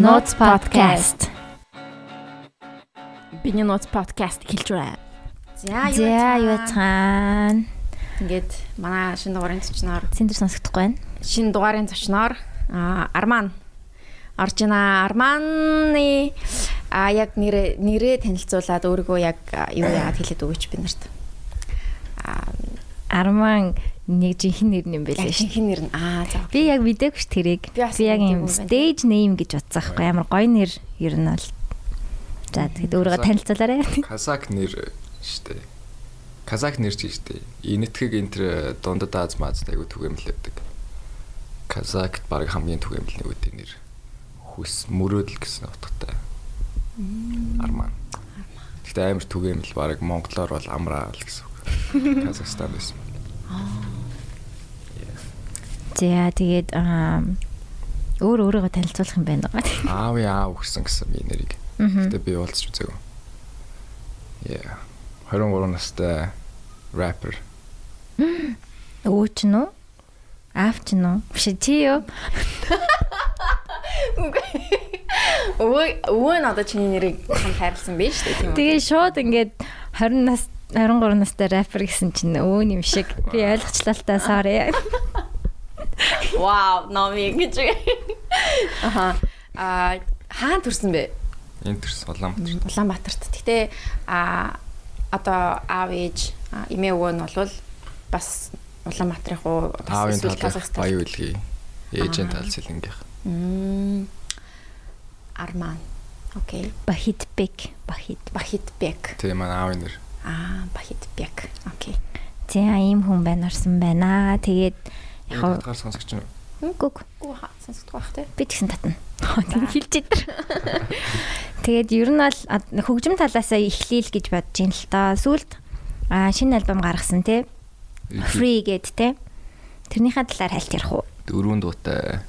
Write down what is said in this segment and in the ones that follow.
Notes podcast. Биний Notes podcast хэлж байна. За За юу цаана. Ингээд манай шинэ дугаарын зочноор Синдер сонсохдохгүй байна. шинэ дугаарын зочноор аа Арман орж ина. Арманы а яг нэрээ нэрээ танилцуулаад өөрийгөө яг юу яагаад хэлээд өгөөч би нарт. Аа Арман нэг жинхэнэ нэр юм байлээ шүү. шинхэн нэр нь аа за. Би яг мэдээгүй ш тэрийг. Би яг юм stage name гэж бодсон байхгүй ямар гоё нэр ер нь бол. За тэгэхэд өөрийгөө танилцуулаарай. Казак нэр штэ. Казак нэр ч штэ. Инэтхэг энтер дундад Аз маз айгу түгээмлэдэг. Казакт баг хамгийн түгээмэл нэг үдийн нэр. Хүс мөрөөдөл гэсэн утгатай. Арман. Гэтэ амар түгээмэл баг монголоор бол амраа л гэсэн. Казахстан байсан. За тэгээд аа, өөр өөрийгөө танилцуулах юм байна байгаа. Аав яав өгсөн гэсэн би нэрийг. Гэтэ би уулзч үзээгүй. Yeah. 23 настай rapper. Өө ч нүү? Аав ч нүү? Биш чи юу? Өвөө нь одоо чиний нэрийг хам хайрлсан биш үү тийм үү? Тэгээ шууд ингээд 20 нас 23 настай рэпер гэсэн чинь өө юм шиг. Би ойлгочлаа л та sorry. Вау, номи гэж. Аха. Аа хаан төрсөн бэ? Интерс Улаанбаатар. Улаанбаатарт. Гэтэ а одоо аав ээж а, эмээ өвөө нь бол бас Улаанбаатарын хуу Аавын эсвэл талаар баян үлгий. Ээжийн тал сэлэнгийнх. Мм. Арман. Окей. Бахитбек, Бахит. Бахитбек. Тэгээ манай аавын нэр. Аа, Бахитбек. Окей. За ийм хүн байна орсон байна. Тэгээд яг Хатгаар сонсогч нь. гүг Гүү сонсогдох бах тий. би тэгсэн татна. Хэлж идэр. Тэгээд ер нь бол хөгжим талаасаа эхлээл гэж бодож ин л та. Сүүлд аа шинэ альбом гаргасан те. Free гэд те. Тэрнийхээ талаар хальт ярих уу? Дөрвөн дуутай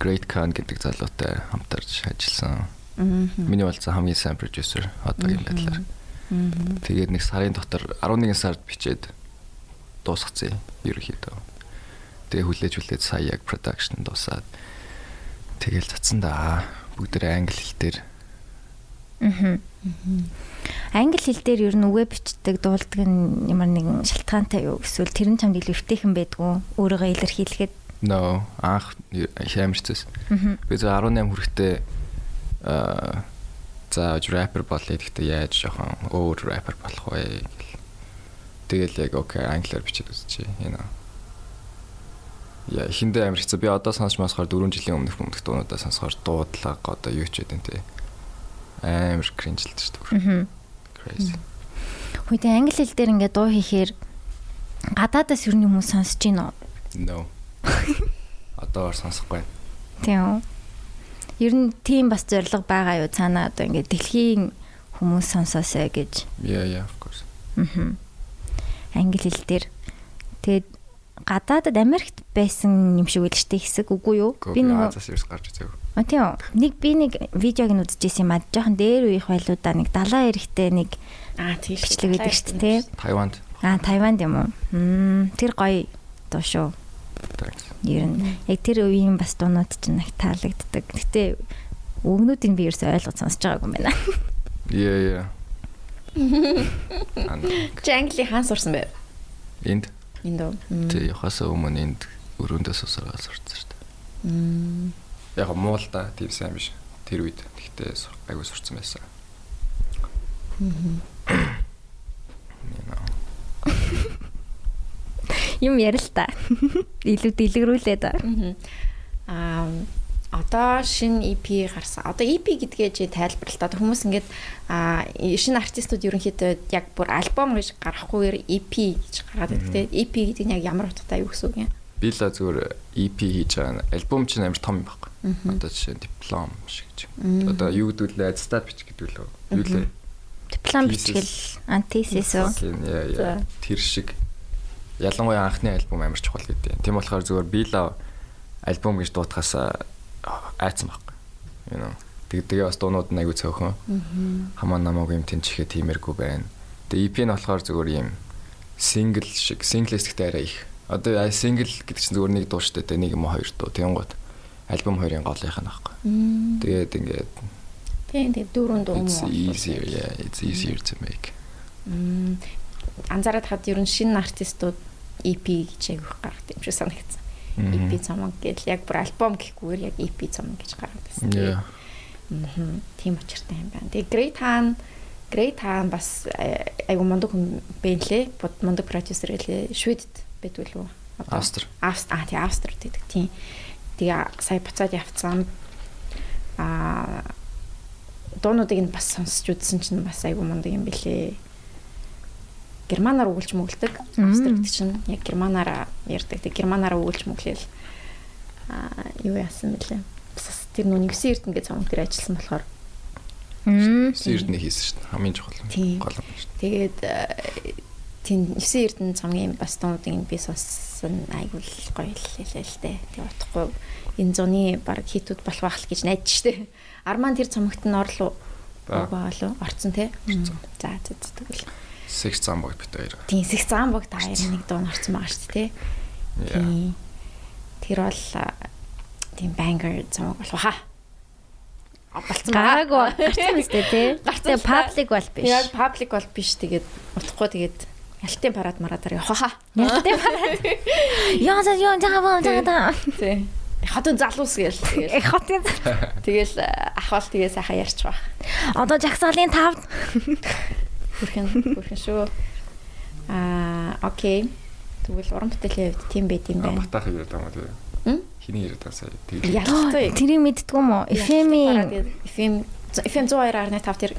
Great Khan гэдэг залуутай хамтарч ажилласан. Миний болсон хамгийн сайн продюсер одоогийн байдлаар. Тэгээд нэг сарын дотор 11 сард бичээд дуусгацсан ерөнхийдөө. Тэгээ хүлээж хүлээж сая яг production дуусаад тэгэл цацсан да. Бүгдээ англи хэл дээр Аа. Англи хэл дээр ер нь үгээ бичдэг, дуулдаг нь ямар нэгэн шалтгаантай юу? Эсвэл тэр нь чамд илүү өвтэйхэн байдгүй өөрийгөө илэрхийлэхэд. No анх. Аа. Би зөв 18 хүрэхдээ аа за рэпер болъё гэхдээ яаж жоохон өөр рэпер болох вэ гэл. Тэгэл яг окей англиар бичиж үзчихье. Энэ. Я хиндэ амир хэцүү. Би одоо сонсч масхаар 4 жилийн өмнөх өмнөх дуунуудаа сонсохоор дуудлага одоо юу ч үдэн те. Амир кринжилдэж шүү дээ. Аа. Crazy. Хөөе англи хэл дээр ингээд дуу хийхээр гадаадаас ер нь хүмүүс сонсож гин үү? No. Одоогоор сонсохгүй. Тийм үү? Ер нь тийм бас зориг байгаа юу цаанаа одоо ингээд дэлхийн хүмүүс сонсоосэй гэж. Yeah, yeah, of course. Аа. Англи хэл дээр тэгээд гадаадад Америкт байсан юм шиг үл штэ хэсэг үгүй юу? Би нэг Азаас ерөөс гарч үзээгүй. А тийм үү. Нэг би нэг видеог нь үзчихсэн юм а. Жохон дээр үеих байлуудаа нэг далайн эрэхтэй нэг Аа, тийм бичлэг байдаг шүү дээ. Тайванд. Аа Тайванд юм уу? Мм тэр гоё дуу шүү. Thanks. Ер нь яг тэр үеийн бас дуунууд ч нэг таалагддаг. Гэтэ өгнүүдийг би ерөөсөй ойлгож сонсож байгаагүй юм байна. Yeah, yeah. Ана. Чи англи хаан сурсан бэ? Энд Энд үү? Тэг яхасаа өмнө энд өрөөндөө сусараа сурцсан шүү дээ. Мм. Яг муу л да тийм сайн биш. Тэр үед гэхдээ сур- айгуу сурцсан байсан. Мм. Юм ярил та. Илүү дэлгэрүүлээд. Аа одоо шинэ EP гарсан. Одоо EP гэдгээ чи тайлбарлалтаа хүмүүс ингээд аа шинэ артистууд ерөнхийдөө яг бүр альбом гэж гаргахгүйгээр EP гэж гаргаад байдаг те. EP гэдэг нь яг ямар утгатай юу гэсэн үг юм? Би л зүгээр EP хийж байгаа. Альбом чинь амар том юм байхгүй. Одоо жишээ нь диплом шиг ч. Одоо юу гэдүүлээ аттестат бич гэдэг лөө. Юу лээ? Диплом бичгэл антисис үү? Тэр шиг ялангуяа анхны альбом амар чухал гэдэг. Тийм болохоор зүгээр би л альбом гэж дуутахаас айцсан байхгүй. You know. Тэг тэгээ бас дуунууд нь аягүй цөөхөн. Хамаа намаагүй юм тэнчихэд тиймэрхүү байна. Тэгээ EP нь болохоор зүгээр юм сингл шиг синглэс гэхдээ арай их. Одоо single гэдэг чинь зүгээр нэг дуу штэ тэ нэг юм уу хоёр дуу. Тэнгууд альбом хоёрын голынх нь аахгүй. Мм. Тэгээд ингээд Тийм тийм дөрөв дуу it's муу. easier yeah it's easier to make. Анзаараад хад ер нь шинэ артистууд EP гэж айгүйх гаргад юм шиг санагдсан. EP цомог гэл яг бүр альбом гэхгүйгээр яг EP цомог гэж гаргад байсан. Мм. Тийм очиртай юм байна. Тэгээ Great Han Great Han бас э, айгу мундаг хүн бэ лээ. Бод мундаг продюсер гэлээ. Шведд байдгүй л үү? Австри. Авст аа тий Австрид гэдэг тийм. Тэгээ сая буцаад явцсан. Аа дуунуудыг нь бас сонсч үзсэн чинь бас айгу мундаг юм бэлээ. Германаар өгүүлж мөглөдөг. Австрид чинь яг германаар ярьдаг. Тэг германаар өгүүлж мөглөөл. Аа юу яасан бэлээ. Бас тэр нүг 9 эрдэнэ гэж цомог тэр ажилласан болохоор Мм. Сэрдний хийсэн шүү дээ. Хамгийн чухал. Гол юм шүү Тэгээд тийм 9 эрдэнэ цомгийн бас дуунуудыг нь би сонссон айгу л гоё л хэлээ л дээ. Тэг утахгүй энэ зуны баг хитүүд болох байх л гэж найдаж штэ. Арман тэр цомогт нь орлоо Баг. баалуу орцсон те. За за за дээ. Six зам бод бит хоёр. Тийм сэх зам богд хоёр нэг дуун орцсон байгаа штэ те. Yeah. Тийм. Тэр бол тийм бангер цомог болох хаа. Болцсон байгаа. Гараагүй гарсан мэт тий. Гарсан та. паблик бол биш. Яг паблик бол биш тэгээд утахгүй тэгээд ялтын парад марадаар явах хаа. Ялтай парад. Яа за яа жаа жаа жаа. Тий. Хатан залуус гээл тэгэл. Э хотын. Тэгэл ахвал тэгээ сайхан ярьч баг. Одоо жагсаалын 5 Хүрхэн хүрхэн шүү. Аа, окей. Тэгвэл уран бүтээлийн хувьд тийм байт юм байна. Батаах яриад байгаа юм М? тий. Хиний яриад байгаа сая. Тэгээд Ялцгүй. тэрийг мэддгүй юм уу? FM-ийн FM FM 102.5 тэр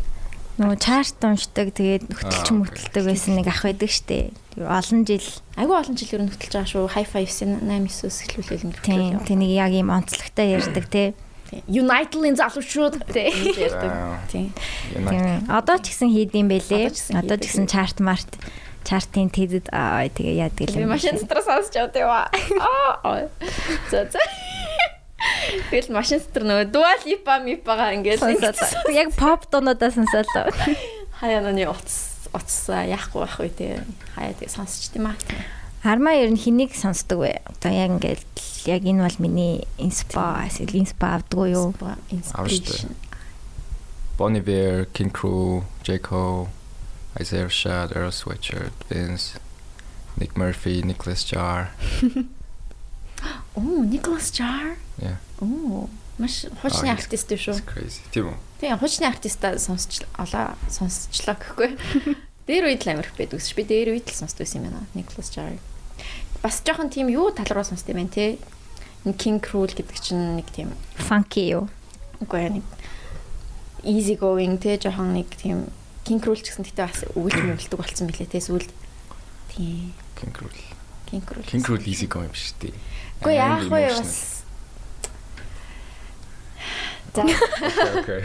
нөгөө чарт уншдаг тэгээд хөтөлч Аа, мөтөлдөг байсан нэг ах байдаг штэ. Олон жил айгүй олон жил ер нь хөтөлж байгаа шүү. Hi-Fi 9 9 эхлүүлэл нь тийм тэнийг яг ийм онцлогтой ярьдаг тий. United-ийн залуучууд тий. Тийм. Одоо ч гэсэн. Одоо ч гэсэн Одоо ч гэсэн чарт март чартын тэдэд аа тэгээ яадаг Би юм. машин дотор сонсч явдаг ба. Аа. За за. Тэгэл машин дотор нөгөө дуал ипа мипагаа ингээд сонсоод яг поп дуунуудаа сонсоолоо. хаяа нүний утас утас яахгүй байх үү те. Хаяа тэгээ сонсч тийм аа. Армаа ер нь хэнийг сонсдог вэ? Одоо яг ингээд яг энэ бол миний инспа эсвэл инспа авдгүй юу? Inspiration. Bon Iver, King Crew, J Cole, Isaiah Rashad, Earl Sweatshirt, Vince, Nick Murphy, Nicholas Jar. Оо, Nicholas Jar. Yeah. Оо, маш хуучны Аа, артист шүү. It's crazy. Тийм үү? Тийм, хуучны артистаа сонсч олоо сонсчлоо гэхгүй. Дээр үед л амирх байдаг ш. Би дээр үед л сонсдог байсан юм байна. Nicholas Jar. Бас жоохон тийм юу тал руу сонсд юм байна те. King Cruel гэдэг чинь нэг тийм Funky юу? үгүй яг нэг easy going те жоохон нэг тийм King Cruel ч гэсэн тэгтээ бас өвлж мөвлөдөг болсон билээ те сүүл. Тийм. King Crew. King Cruel. King Crew easy going биш үү? Үгүй яах вэ бас За Okay.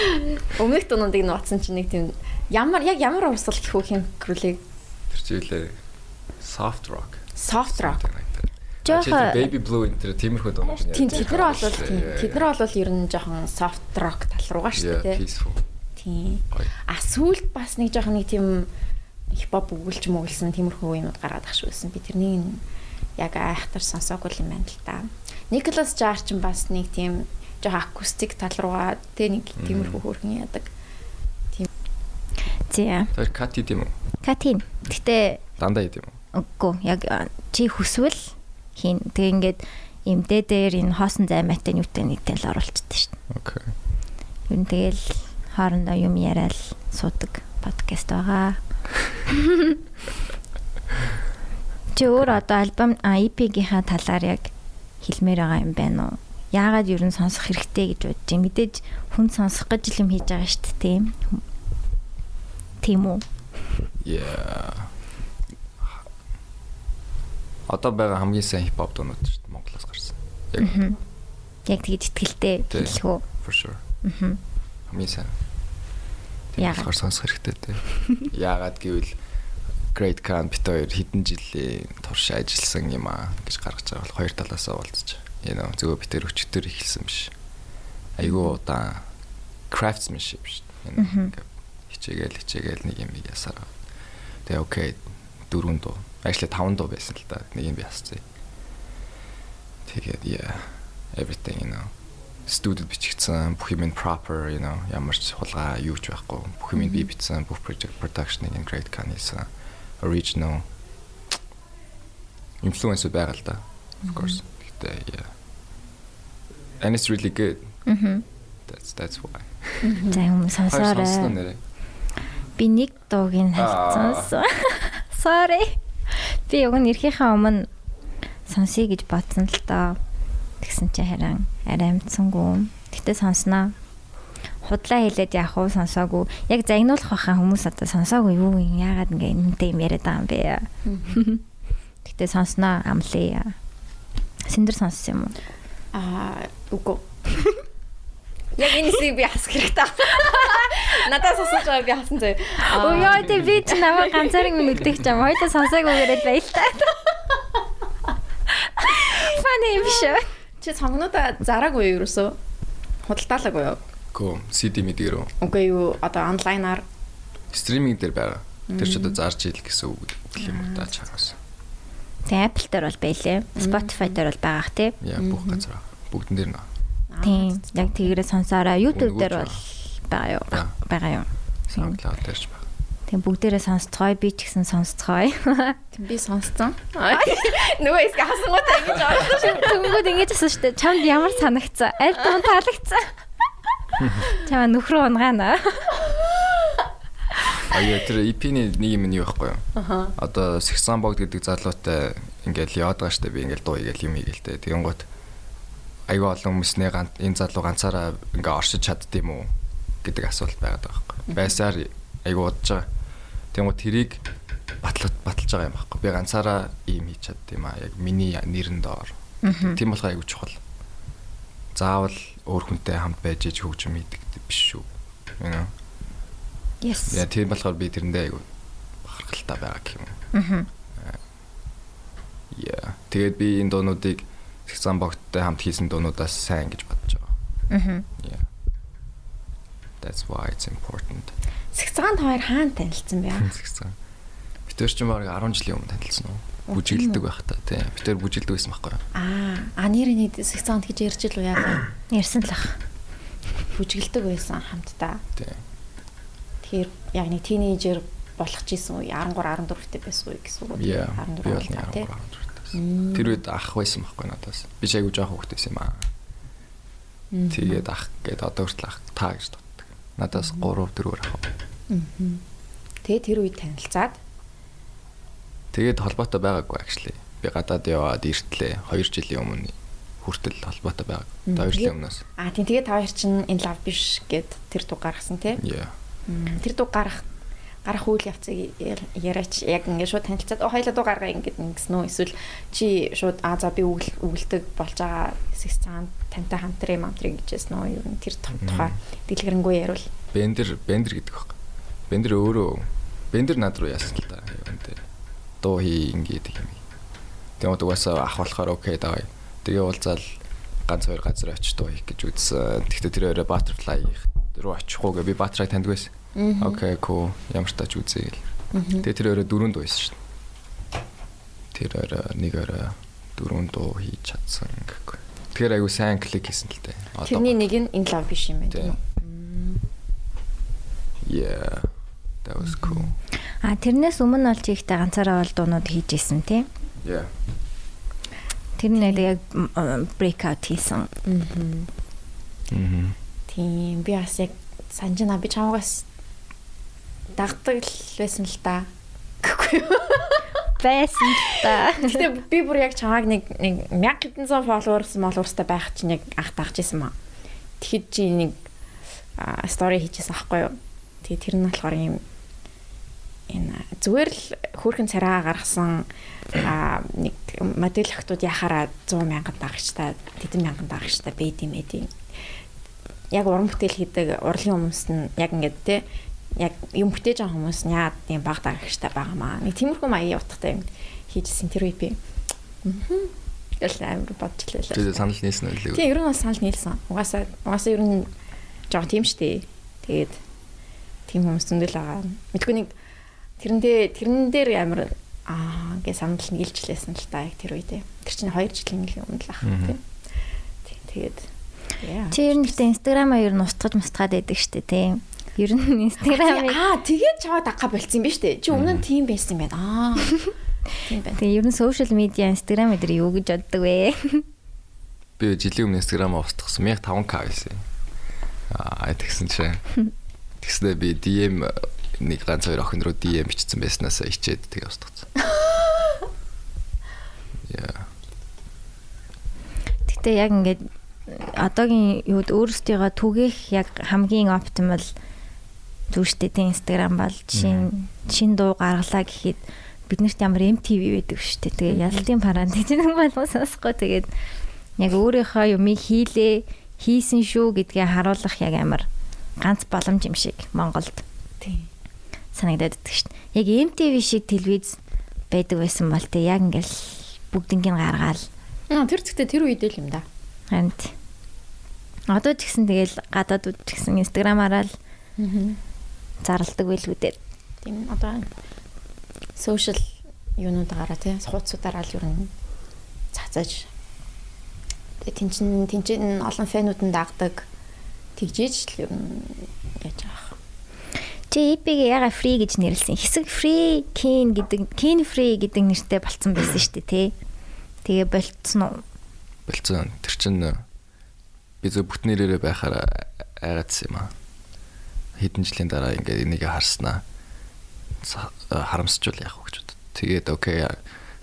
өмнөх дуунуудыг нь утсан чинь нэг тийм ямар яг ямар урсгал гэх үү King Cruel-ыг Тэр чиглэлээ soft rock. Soft rock Жохо baby blue энэ тиймэрхүү нь Тийм тэд нар бол тийм тэд нар бол ер нь жоохон soft rock тал руугаа шүү дээ. Тийм. А сүүлд бас нэг жоохон нэг тийм хипхоп өгүүлж мөглсөн тиймэрхүү юмуд гараад ах шүүсэн. Би тэрнийг яг айхтар сонсоогүй юм байна л да. Николас Жар ч бас нэг тийм жоохон акустик тал руугаа тэ нэг тиймэрхүү хөргөн яадаг. зэ. Тэр Кати тийм үү? Катин. Гэтэ Дандаа идэм үү? Үгүй яг чи хүсвэл хийн. Тэгээ ингээд имдээ дээр энэ хоосон займаатай нүтэй нэгтэй л оруулчихдаг шүү дээ. Okay. Юу нь тэгэл хоорондоо юм яриад суудаг подкаст байгаа. Чи өөр одоо альбом а EP-гийнхаа талаар яг хэлмээр байгаа юм байна уу? Яагаад юу н сонсох хэрэгтэй гэж бодож юм. Мэдээж хүн сонсох гэж юм хийж байгаа шүү дээ, тийм. Тийм үү? Yeah. Одоо байгаа хамгийн сайн хип хоп дуунууд шүү дээ Монголоос гарсан. Яг Яг тэгж ихтгэлтэй хэлэх үү? for sure. Аа. Хамгийн сайн. Яагаад? Сонсох хэрэгтэй те. Яагаад гэвэл Great Can бит хоёр хэдэн жилийн турш ажилласан юм аа гэж гаргаж байгаа бол хоёр талаасаа уулзч. You know зөвхөн бит хоёр өчтөр ихэлсэн биш. Айгуу удаа craftsmanship шүү дээ. You know, хичээгээл хичээгээл нэг юм ясаар. Тэгээ окей дөрөв дуу. Actually таван дуу байсан л да. Нэг юм би асцсан. Тэгээд яа. everything you know студид бичигдсэн бүх юм proper you know ямар ч хулгай юу ч байхгүй бүх юм би бичсэн бүх project production-ыг in great can хийсэн original influencer байгаа л да of course гэхдээ yeah and it's really good Мгм. that's that's why За юм Хоёр сонсон сонсоорой. Би нэг дууг нь хайцсан. Sorry. Би уг нь эрхийнхээ өмнө сонсъё гэж бодсон л доо. Тэгсэн чи харин арай амтсангүй. Гэтэ сонсноо. Худлаа хэлээд яах вэ сонсоогүй. Яг загнуулах байхаа хүмүүс одоо сонсоогүй юу юм яагаад ингэ энэтэй юм яриад байгаа юм бэ? Гэтэ сонсноо амлаа. Синдэр сонссон юм уу? Аа үгүй. Яг энэ хэсгийг би хасах хэрэгтэй. Надаас сонсож байгаа би хасан заяа. Өө ёо тэ би ч намайг ганцаараа минь үлдэх юм. Хоёулаа сонсоогүйгээр л баялтай. Фаны юм шүү. Чи сонгонуудаа зараагүй юу ерөөсөө? Худалдаалаагүй юу? го CD мэдгэр үү Үгүй юу одоо онлайнаар стриминг дээр байгаа тэр ч одоо зарж ийл гэсэн үг юм уу та чагаас Тэг Apple дээр бол байлээ. Spotify дээр бол байгаах тий. яа бүх газар байгаа. бүгдэн дээр нөө Тийм. Яг тэгээрээ сонсоороо YouTube дээр бол байгаа юу? Байгаа юу? SoundCloud дээр ч байгаа Тийм бүгдээрээ сонсцгоё. Би ч гэсэн сонсцгоё. би сонсцсон. Нөгөө хэсэг хасангуудаа ингэж орсон. Тэнгүүд ингэж асуу штэ. Чамд ямар санагцсан? Аль дуун таалагдсан? Чамаа нөхрөө унгаана. аяа тэр EP-ний нэг юм нь юу байхгүй юу Аха. одоо Сexan богд гэдэг залуутай ингээл яваад байгаа штэ би ингээл дуу игээл юм игээл тэ тэгэн гот аяга олон хүмүүсний энэ залуу ганцаараа ингээ оршиж чаддсан юм уу гэдэг асуулт байгаад байгаа байхгүй. Байсаар аяга удаж байгаа. Гот тэрийг батлах баталж байгаа юм байхгүй. Би ганцаараа ийм хийж чаддсан юм а яг миний нэрэн доор. Тийм болохоор аяга чухал. Заавал өөр хүнтэй хамт байж иж хөгжим хийдэг биш шүү. You know? Yes. Яа тийм болохоор би тэрэндээ айгу бахархалтай байгаа гэх юм. Мгм. Яа. Тэгээд би энэ дуунуудыг Сэгцан богттой хамт хийсэн дуунуудаас сайн гэж бодож байгаа. Мгм. Yeah. That's why it's important. Сэгцаанд хоёр хаана танилцсан бэ? Сэгцан. Бид төр чинь баг 10 жилийн өмнө танилцсан уу? Бүжиглдэг байх та тий. Бид төр бүжиглдэг байсан байхгүй юу? Аа, а нэрний сэгцаанд гэж ярьж л яа. Ярьсан л ах. Бүжгэлдэг байсан хамтдаа. Тий. Тэгэхээр яг нэг тинейжер болох гэсэн үе 13 14 тэй байсан үе гэсэн үг. Yeah. Би бол 14 тий. 13 Тэр үед ах байсан байхгүй надаас. Би ч айгу жоох хүүхдээс юм аа. Тэгээд ах гээд одоо хүртэл ах та гэж дутдаг. Надаас 3 4 ах. Тэгээ тэр үед танилцаад Тэгээд холбоотой байгаагүй actually. Би гадаад яваад иртлээ 2 жилийн өмнө хүртэл холбоотой байгааг. 2 жилийн өмнөөс. аа тийм тэгээ та хоёр чинь энэ лав биш гэд тэр дуу гаргасан тий. Тэр дуу гарах гарах үйл явцыг яриач яг ингээд шууд танилцаад оо хоёлаа дуу гаргаа ингээд ингэсэн үү эсвэл чи шууд аа за би үгэлдэг болж байгаа хэсэг цаанд тантай хамтрын мамтрын гэжсэн үү юу н тэр ту- тухай дэлгэрэнгүй яривал Бендер Бендер гэдэг баг. Бендер өөрөө Бендер над руу яасан л та. Юун дээр дуу хий ингээд юм. Тэгээд угаасаа ах болохоор окей давай. Тэгээ уулзаал ганц хоёр газар очиж дуу хийх гэж үзсэн. Тэгтээ тэр өөрөө Butterfly руу очихгүйгээ би Butterfly таньдаг байсан. Окей, cool. Ямар ч тач үзье гэл. Тэгээ тэр өөрөө дөрөв дуу байсан шүү дээ. Тэр өөрөө нэг өөрөө дөрөв дуу хийж чадсан гэхгүй. Тэгэхээр айгу сайн клик хийсэн л дээ. тэрний нэг нь энэ лав биш юм байна тийм Тийм. үү? Yeah. That was cool. А тэрнээс өмнө олж ихтэй ганцаараа бол дуунууд хийж исэн тий. Yeah. Тэр нь яг breakout хийсэн. Мгм. Тийм би бас яг санжина би чамгаас дагдаг л байсан л да. Гэхгүй юу? Байсан л та. Гэтэ би бүр яг чамааг нэг нэг 1000 хэдэн зуун followers молуурстай байх чинь яг анх дагж исэн маа. Тэгэхэд чи нэг story хийжсэн аахгүй юу? Тэгээ тэр нь болохоор юм энэ зүгээр л хөөрхөн цараа гаргасан нэг модель охтууд яхаараа 100 мянган дагагчтай тэдэн мянган дагагчтай байд юм эдийн яг уран бүтээл хийдэг урлагийн хүмүүс нь яг ингээд те яг юм бүтээж байгаа хүмүүс нь яад тийм баг дагагчтай байгаамаа. Нэг тиймэрхүү маягийн утгатай юм хийжсэн тэр үе би. Мм. Тэгэл амар бодчихлаа. Тэгээд санал нийсэн үү? Тийм ер нь бас санал нийлсэн. Угаасаа угаасаа ер нь жоо тийм штэ. Тэгээд тийм хүмүүс зөндөл байгаа. Мэдгүй нэг тэрэндээ тэрэн дээр амар аа гээ санал нийлжлээсэн л та яг тэр үедээ. Тэр чинь 2 жилийн өмнө л ах тийм. Тийм. Тэгээд яа. Ер нь гэтээ инстаграмаа ер нь устгаж мустгаад байдаг штэ тий. Ер нь инстаграмыг Аа тэгээд чаваа дагга болцсон юм ба штэ. Чи өмнө нь тийм байсан юм байна. Аа. Тийм байна. Тэгээ ер нь сошиал медиа инстаграм эдэр юу гэж боддог вэ? Би жилийн өмнө инстаграмаа устгасан 1500k байсан. Аа тэгсэн чинь тэгснэ би DM нэг ганц хоёр охин руу DM бичсэн байснаас ичээд тэгээ устгацсан. Яа. Гэтэ яг ингээд одоогийн юуд өөрсдийгөө түгээх яг хамгийн оптимал зүгштэй тийм инстаграм бол шин шин дуу гаргалаа гэхэд биднэрт ямар MTV байдаг шүү дээ. Тэгээ ялтын паранд гэж нэг болгон сонсохгүй тэгээд яг өөрийнхөө юмыг хийлээ хийсэн шүү гэдгээ харуулах яг амар ганц боломж юм шиг Монголд Тийм. санагдаад байдаг шүү дээ. Яг MTV шиг телевиз байдаг байсан бол тэг яг ингээл бүгднийг гаргаал Аа тэр зэгтээ тэр үед л юм да. харин. Одоо ч гэсэн тэгэл гадаадууд ч гэсэн инстаграмаараа л. Зарладаг байлгүй дээ. Тийм одоо сошиал юунуудаараа тий хуудасуудаараа л ер нь цацаж тэгээ тэнчин тэнчин олон фэнүүд нь дагдаг тэгжээж л ер нь яаж аах. Чи EP-г яга free гэж нэрлсэн. Хэсэг free, kin гэдэг, kin free гэдэг нэртэй болцсон байсан шүү дээ, тий. Тэгээ болцсон уу? Болцсон. Тэр чин би зөв бүтнээрээ байхаар айгаадсан юм аа. Хэдэн жилийн дараа ингээд энийг харснаа са- харамсчул яах вэ гэж бодод. Тэгээд окей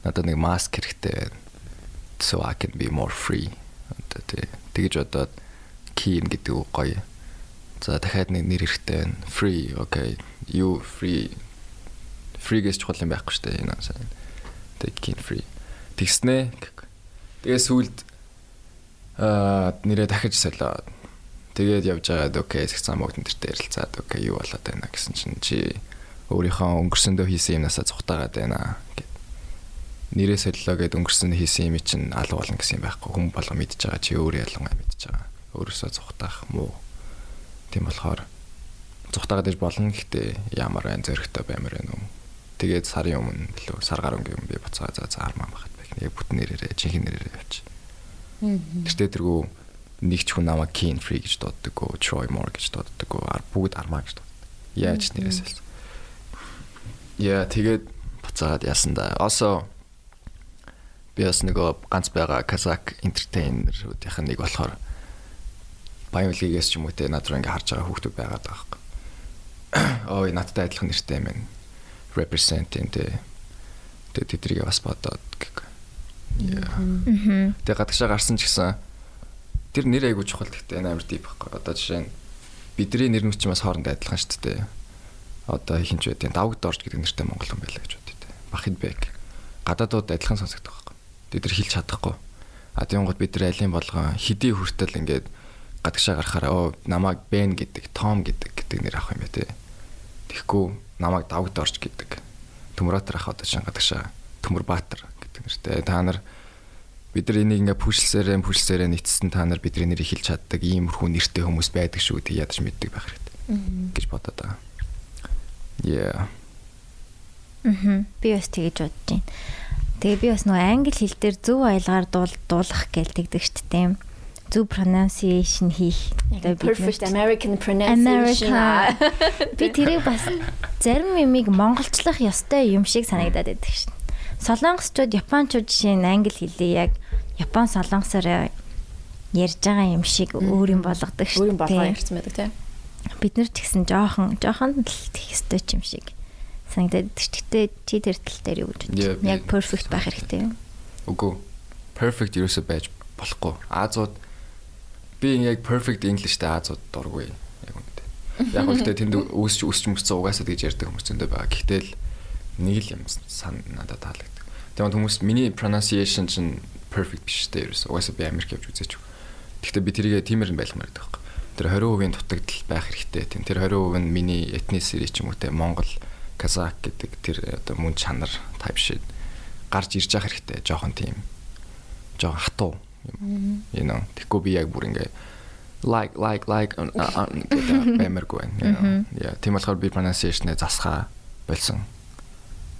надад нэг маск хэрэгтэй байна. So I can be more free. Тэгэж бодоод keen гэдэг үг гоё. За дахиад нэг нэр хэрэгтэй байна. Free. Окей. You free. Free гэж чухал юм байхгүй шүү дээ. Энэ сайн. Тэг keen free. Тэгснэ. Тэгээ сүулт аа нэрээ дахиж солио. Тэгээд явж байгаад окей зах замууд нэртэй ярилцаад окей юу болоод байна гэсэн чинь чи өөрийнхөө өнгөрсөндөө хийсэн юмнасаа зүхтаагаад байна гэд. Нэрээ солио гэд өнгөрсөн хийсэн юм чинь алга болно гэсэн юм байхгүй хүн болго мэдж байгаа чи өөрөө ялангуяа мэдж байгаа. Өөрөөсөө зүхтаах муу. Тийм болохоор зүхтаагаад иж болно гэхдээ ямар айн зөрөгтэй баймар байна уу. Тэгээд сарын өмнө лөө сар гаруй юм би буцаа за за армаа багт байх. Яг бүтэн нэрээрээ жинхэнэ нэрээрээ явчих. Тэртээ тэргүү нэг ч хүн намайг Keen Free гэж дууддаг гоо, Troy Moore гэж дууддаг гоо, ар бүгд армаа гэж дууддаг. Яаж нэрээс хэлсэн. Яа тэгээд буцаад яасан да. Also би бас нөгөө ганц байгаа Kazakh entertainer-уудынх нэг болохоор Баян-Улигээс ч юм уу те над руу ингээ харж байгаа хүүхдүүд байгаад байгаа хэрэг. Ой надтай адилхан нэртэй юм байна. Represent энэ тэ тэдрийг бас бодоод гэх. Яа. Тэгээ гадагшаа гарсан ч гэсэн тэр нэр айгуу чухал гэхдээ энэ амар дип байхгүй. Одоо жишээ нь бидний нэр нүч бас хоорондоо адилхан шүү дээ. Одоо хинч байдیں۔ Давгд орж гэдэг нэртэй монгол хүн байлаа гэж бодъё. Бахид бэг. Гадаадууд адилхан сонсогдох байхгүй. Бид нар хэлж чадахгүй. А тийм гот бид нар алийн болгон хэдий хүртэл ингээд гадагшаа гарахаараа оо намайг Бен гэдэг, Том гэдэг гэдэг нэр авах юм бэ те. Тэгэхгүй намайг Давгд орж гэдэг. Төмрөтөр ах одоо шин гадагшаа Төмөр Баатар гэдэг нэртэй. Та нар бид нар энийг ингээ пүшлсээрээ пүшлсээрээ нийцсэн та нар бидний нэрийг хэлж чаддаг иймэрхүү нэртэй хүмүүс байдаг шүү тэг ядаж мэддэг байх хэрэгтэй гэж бодоод байгаа. Yeah. Аа. Би бас тэгэж бодож байна. Тэгээ би бас нөгөө англи хэл дээр зөв аялгаар дуул дуулах гэлтэгдэг шүү дээ. Зөв pronunciation хийх. Perfect American pronunciation. Би тэрийг бас зарим юмыг монголчлох ёстой юм шиг санагдаад байдаг шин. Солонгосчууд, японочууд жишээ нь англи хэлээ яг япон солонгосоор ярьж байгаа юм шиг өөр юм болгодог шүү Өөрийн болгоо ярьсан байдаг тийм. бид нар ч гэсэн жоохон жоохон л тех ёстой ч юм шиг санагдаад. Гэтэ чи тэр тал дээр юу гэж байна? Яг perfect байх хэрэгтэй юм. Үгүй. Perfect ерөөсөө байж болохгүй. Азууд би яг perfect Englishтэй Азууд дургүй. Яг үнэтэй. Яг үнэтэй тэнд үүсч үүсч мөсцөө угаасаа тэгж ярьдаг хүмүүс зөндөө байгаа. Гэхдээ л нэг л юм сан надад таалагддаг. Тэгээд хүмүүс миний pronunciation чинь perfect биш дээ ерөөсөө. Угаасаа би Америк явж үзээч. Гэхдээ би тэрийг тиймэр нь байлгамаар байдаг байхгүй. Тэр 20% дутагдал байх хэрэгтэй. Тийм тэр 20% нь миний ethnicity ч юм уу те Монгол, Казак гэдэг тэр одоо мөн чанар type shit гарч ирж явах хэрэгтэй. Жохон тийм. Жохон хатуу юм. You know. Тэгэхгүй би яг бүр ингээ like like like гэдэг know. Yeah, тийм болохоор би pronunciation-ыг засгаа болсон.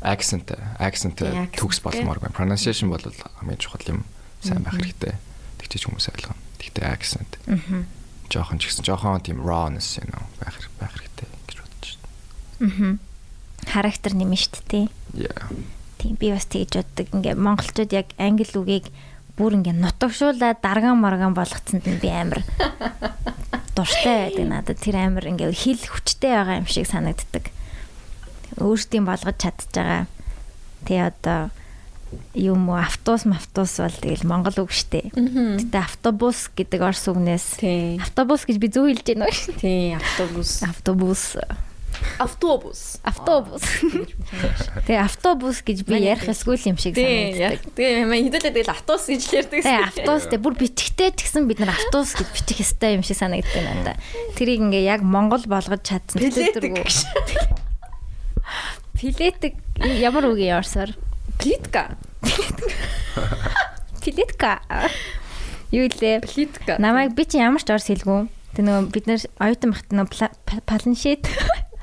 Accent accent төгс болмоор байна. Pronunciation бол хамгийн чухал юм. Сайн байх хэрэгтэй. Тэгчээч хүмүүс ойлгоно. Гэтэ accent. Аа. Жохон ч гэсэн жохон тийм rawness you know байх байх хэрэгтэй гэж бодож байна. Характер нэмэн штт тий. Yeah. Тийм би бас тэгж боддог. Ингээ монголчууд яг англи үгийг бүр ингээ нутагшуулаад дарган марган болгоцсонд нь би амар дуртай байдаг надад. Тэр амар ингээ хэл хүчтэй байгаа юм шиг санагддаг. Өөрсдийн болгож чадж байгаа. Тэ одоо юм уу автобус автобус бол тэгэл монгол үг штэ. Гэтэ автобус гэдэг орс үгнээс автобус гэж би зөв хэлж байна уу? Тий, автобус. Автобус Автобус. автобус. Тэгээ автобус гэж би ярих эсгүй юм шиг санагддаг. тэгээ манай хэдүүлээ тэгэл автобус гэж ярьдаг. Тэгээ автобус тэгээ бүр бичгтэй ч гэсэн бид нар автобус гэж бичих ёстой юм шиг санагддаг надаа. Тэрийг ингээ яг монгол болгож чадсан. Гэж. Пилетик ямар үг яарсаар? Плитка. Пилетка. Юу лээ? Плитка. Намайг би чи ямар ч орс хэлгүй. Тэ нөгөө бид нэр оюутан багт нөгөө планшет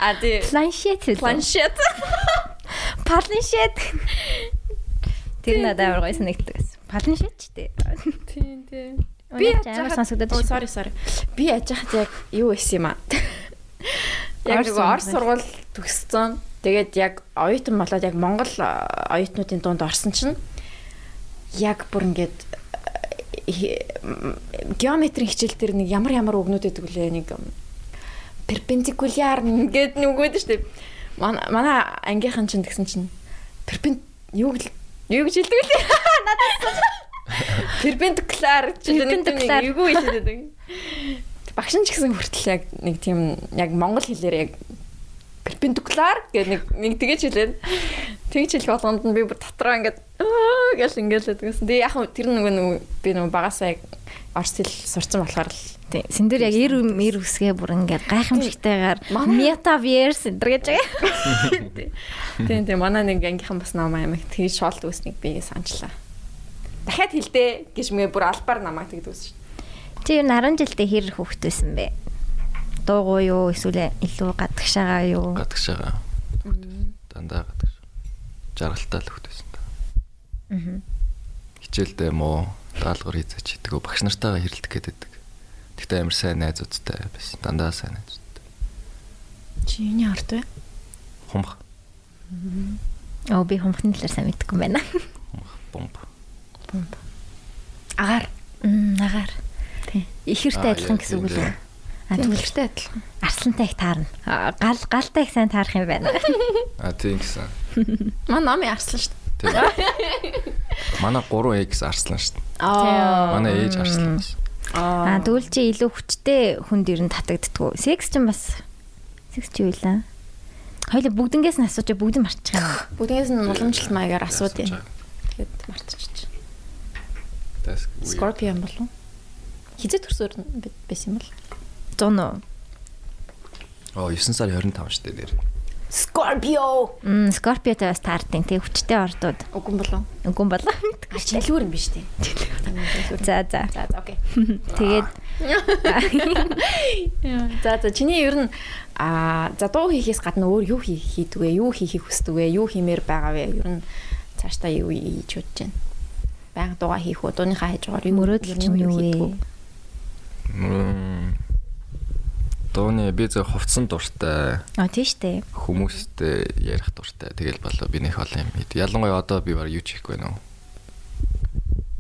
А тий. планшет. Планшет. Планшет. Тэр надад амар гоё санагддаг. Планшет ч тий. Тий, тий. Би яаж Оо, шүү. sorry, sorry. Би яаж яг юу исэн юм аа? Яг нөгөө орс сургууль төгссөн. Тэгээд яг оюутан болоод яг Монгол а, оюутнуудын дунд орсон чинь яг бүр ингээд э, геометрийн хичээл дээр нэг ямар ямар үгнүүд байдаг үлээ нэг перпендикуляр байдаг шүү дээ. Манай ангийнхан чинь тэгсэн чинь перпен юу юу гэж хэлдэг үлээ. Надаас перпендикуляр гэж Perpendicular. нэг юу хэлдэг. Багш нь ч гэсэн хүртэл яг нэг тийм яг монгол хэлээр яг перпендикуляр гэх нэг нэг тэгэж хэлээд тэгж хэлэх болгонд нь би бүр дотроо ингээд аа гэж ингээд л гэдгсэн. Тэгээ яг тэр нөгөө би нөгөө багасаа яг орс хэл сурцсан болохоор л Тий. Синдэр яг эр эр үсгээ бүр ингээд гайхамшигтайгаар metaverse энэ гэж тийм тийм манай нэг ангийнхан бас намаа юм тэгж шоолт үүснийг би санчлаа. Дахиад хэлдэ гэж мгээ бүр албаар намайг тэгдэг ус шүү. Чи нь 10 жилдээ хэр хөвгт байсан бэ? Дуугүй юу эсвэл илүү гадагшаага юу? Гадагш байгаа. Дандаа гадагш. Жаргалтай л хөхтэйсэн та. Аа. Хичээлдээ муу даалгавар хийцэж идэг. Багш нартайгаа хэрэлдэх гэдэг. Тэгтээ амар сайн найзуудтай байсан. Дандаа сайн найзуудтай. Чи юуны ард вэ? Хумх, Оо би хумхны талаар сайн мэдэхгүй юм байна. хумх, бомб. Агаар. Мм агаар. Тий. Ихэртэй Аа, адилхан гэсэн үг үү? А Түлхтэй адилхан. арслантай их таарна. Аа, Гал галтай их сайн таарах юм байна. А тийм гэсэн. Манай намын арслан шүү дээ. Тийм. Манай 3X арслан шүү дээ. Аа. Манай ээж арслан бас. Аа тэгвэл чи илүү хүчтэй хүнд ер нь татагддггүй. Секс ч бас секс чи юу лээ? Хоёул бүгднгээс нь асууж бүгд нь марчих юм. Бүгдээс нь уламжлалт маягаар۔ Асууж байгаа. Тэгэхэд мартчихчих. Scorpion болов? Хизээ төрсөөр байсан юм бол. 100 уу? Оо 9 сарын 25 шүү дээ нэр. Scorpio. Мм Скорпиотой бас таардیں۔ Тэг хүчтэй ордууд. Үгүй болов. Үгүй болоо. А чилүүр юм биш үү? За за. За за окей. Тэгээд За за чиний ер нь а за дуу хийхээс гадна өөр юу хийх хийдэг вэ? Юу хийхийг хүсдэг вэ? Юу хиймээр байгаа вэ? Ер нь цаашдаа юу хийж бодож байна? Баян дуугаа хийх үү? Дууныхаа хажуугаар юу мөрөөдөл чинь юу вэ? Мм. Дооны би зөв хувцсан дуртай, А тийш үү. хүмүүстэй ярих дуртай. Тэгэл болоо би нэх олон юм. Ялангуяа одоо би баг юу ч хийхгүй нөө.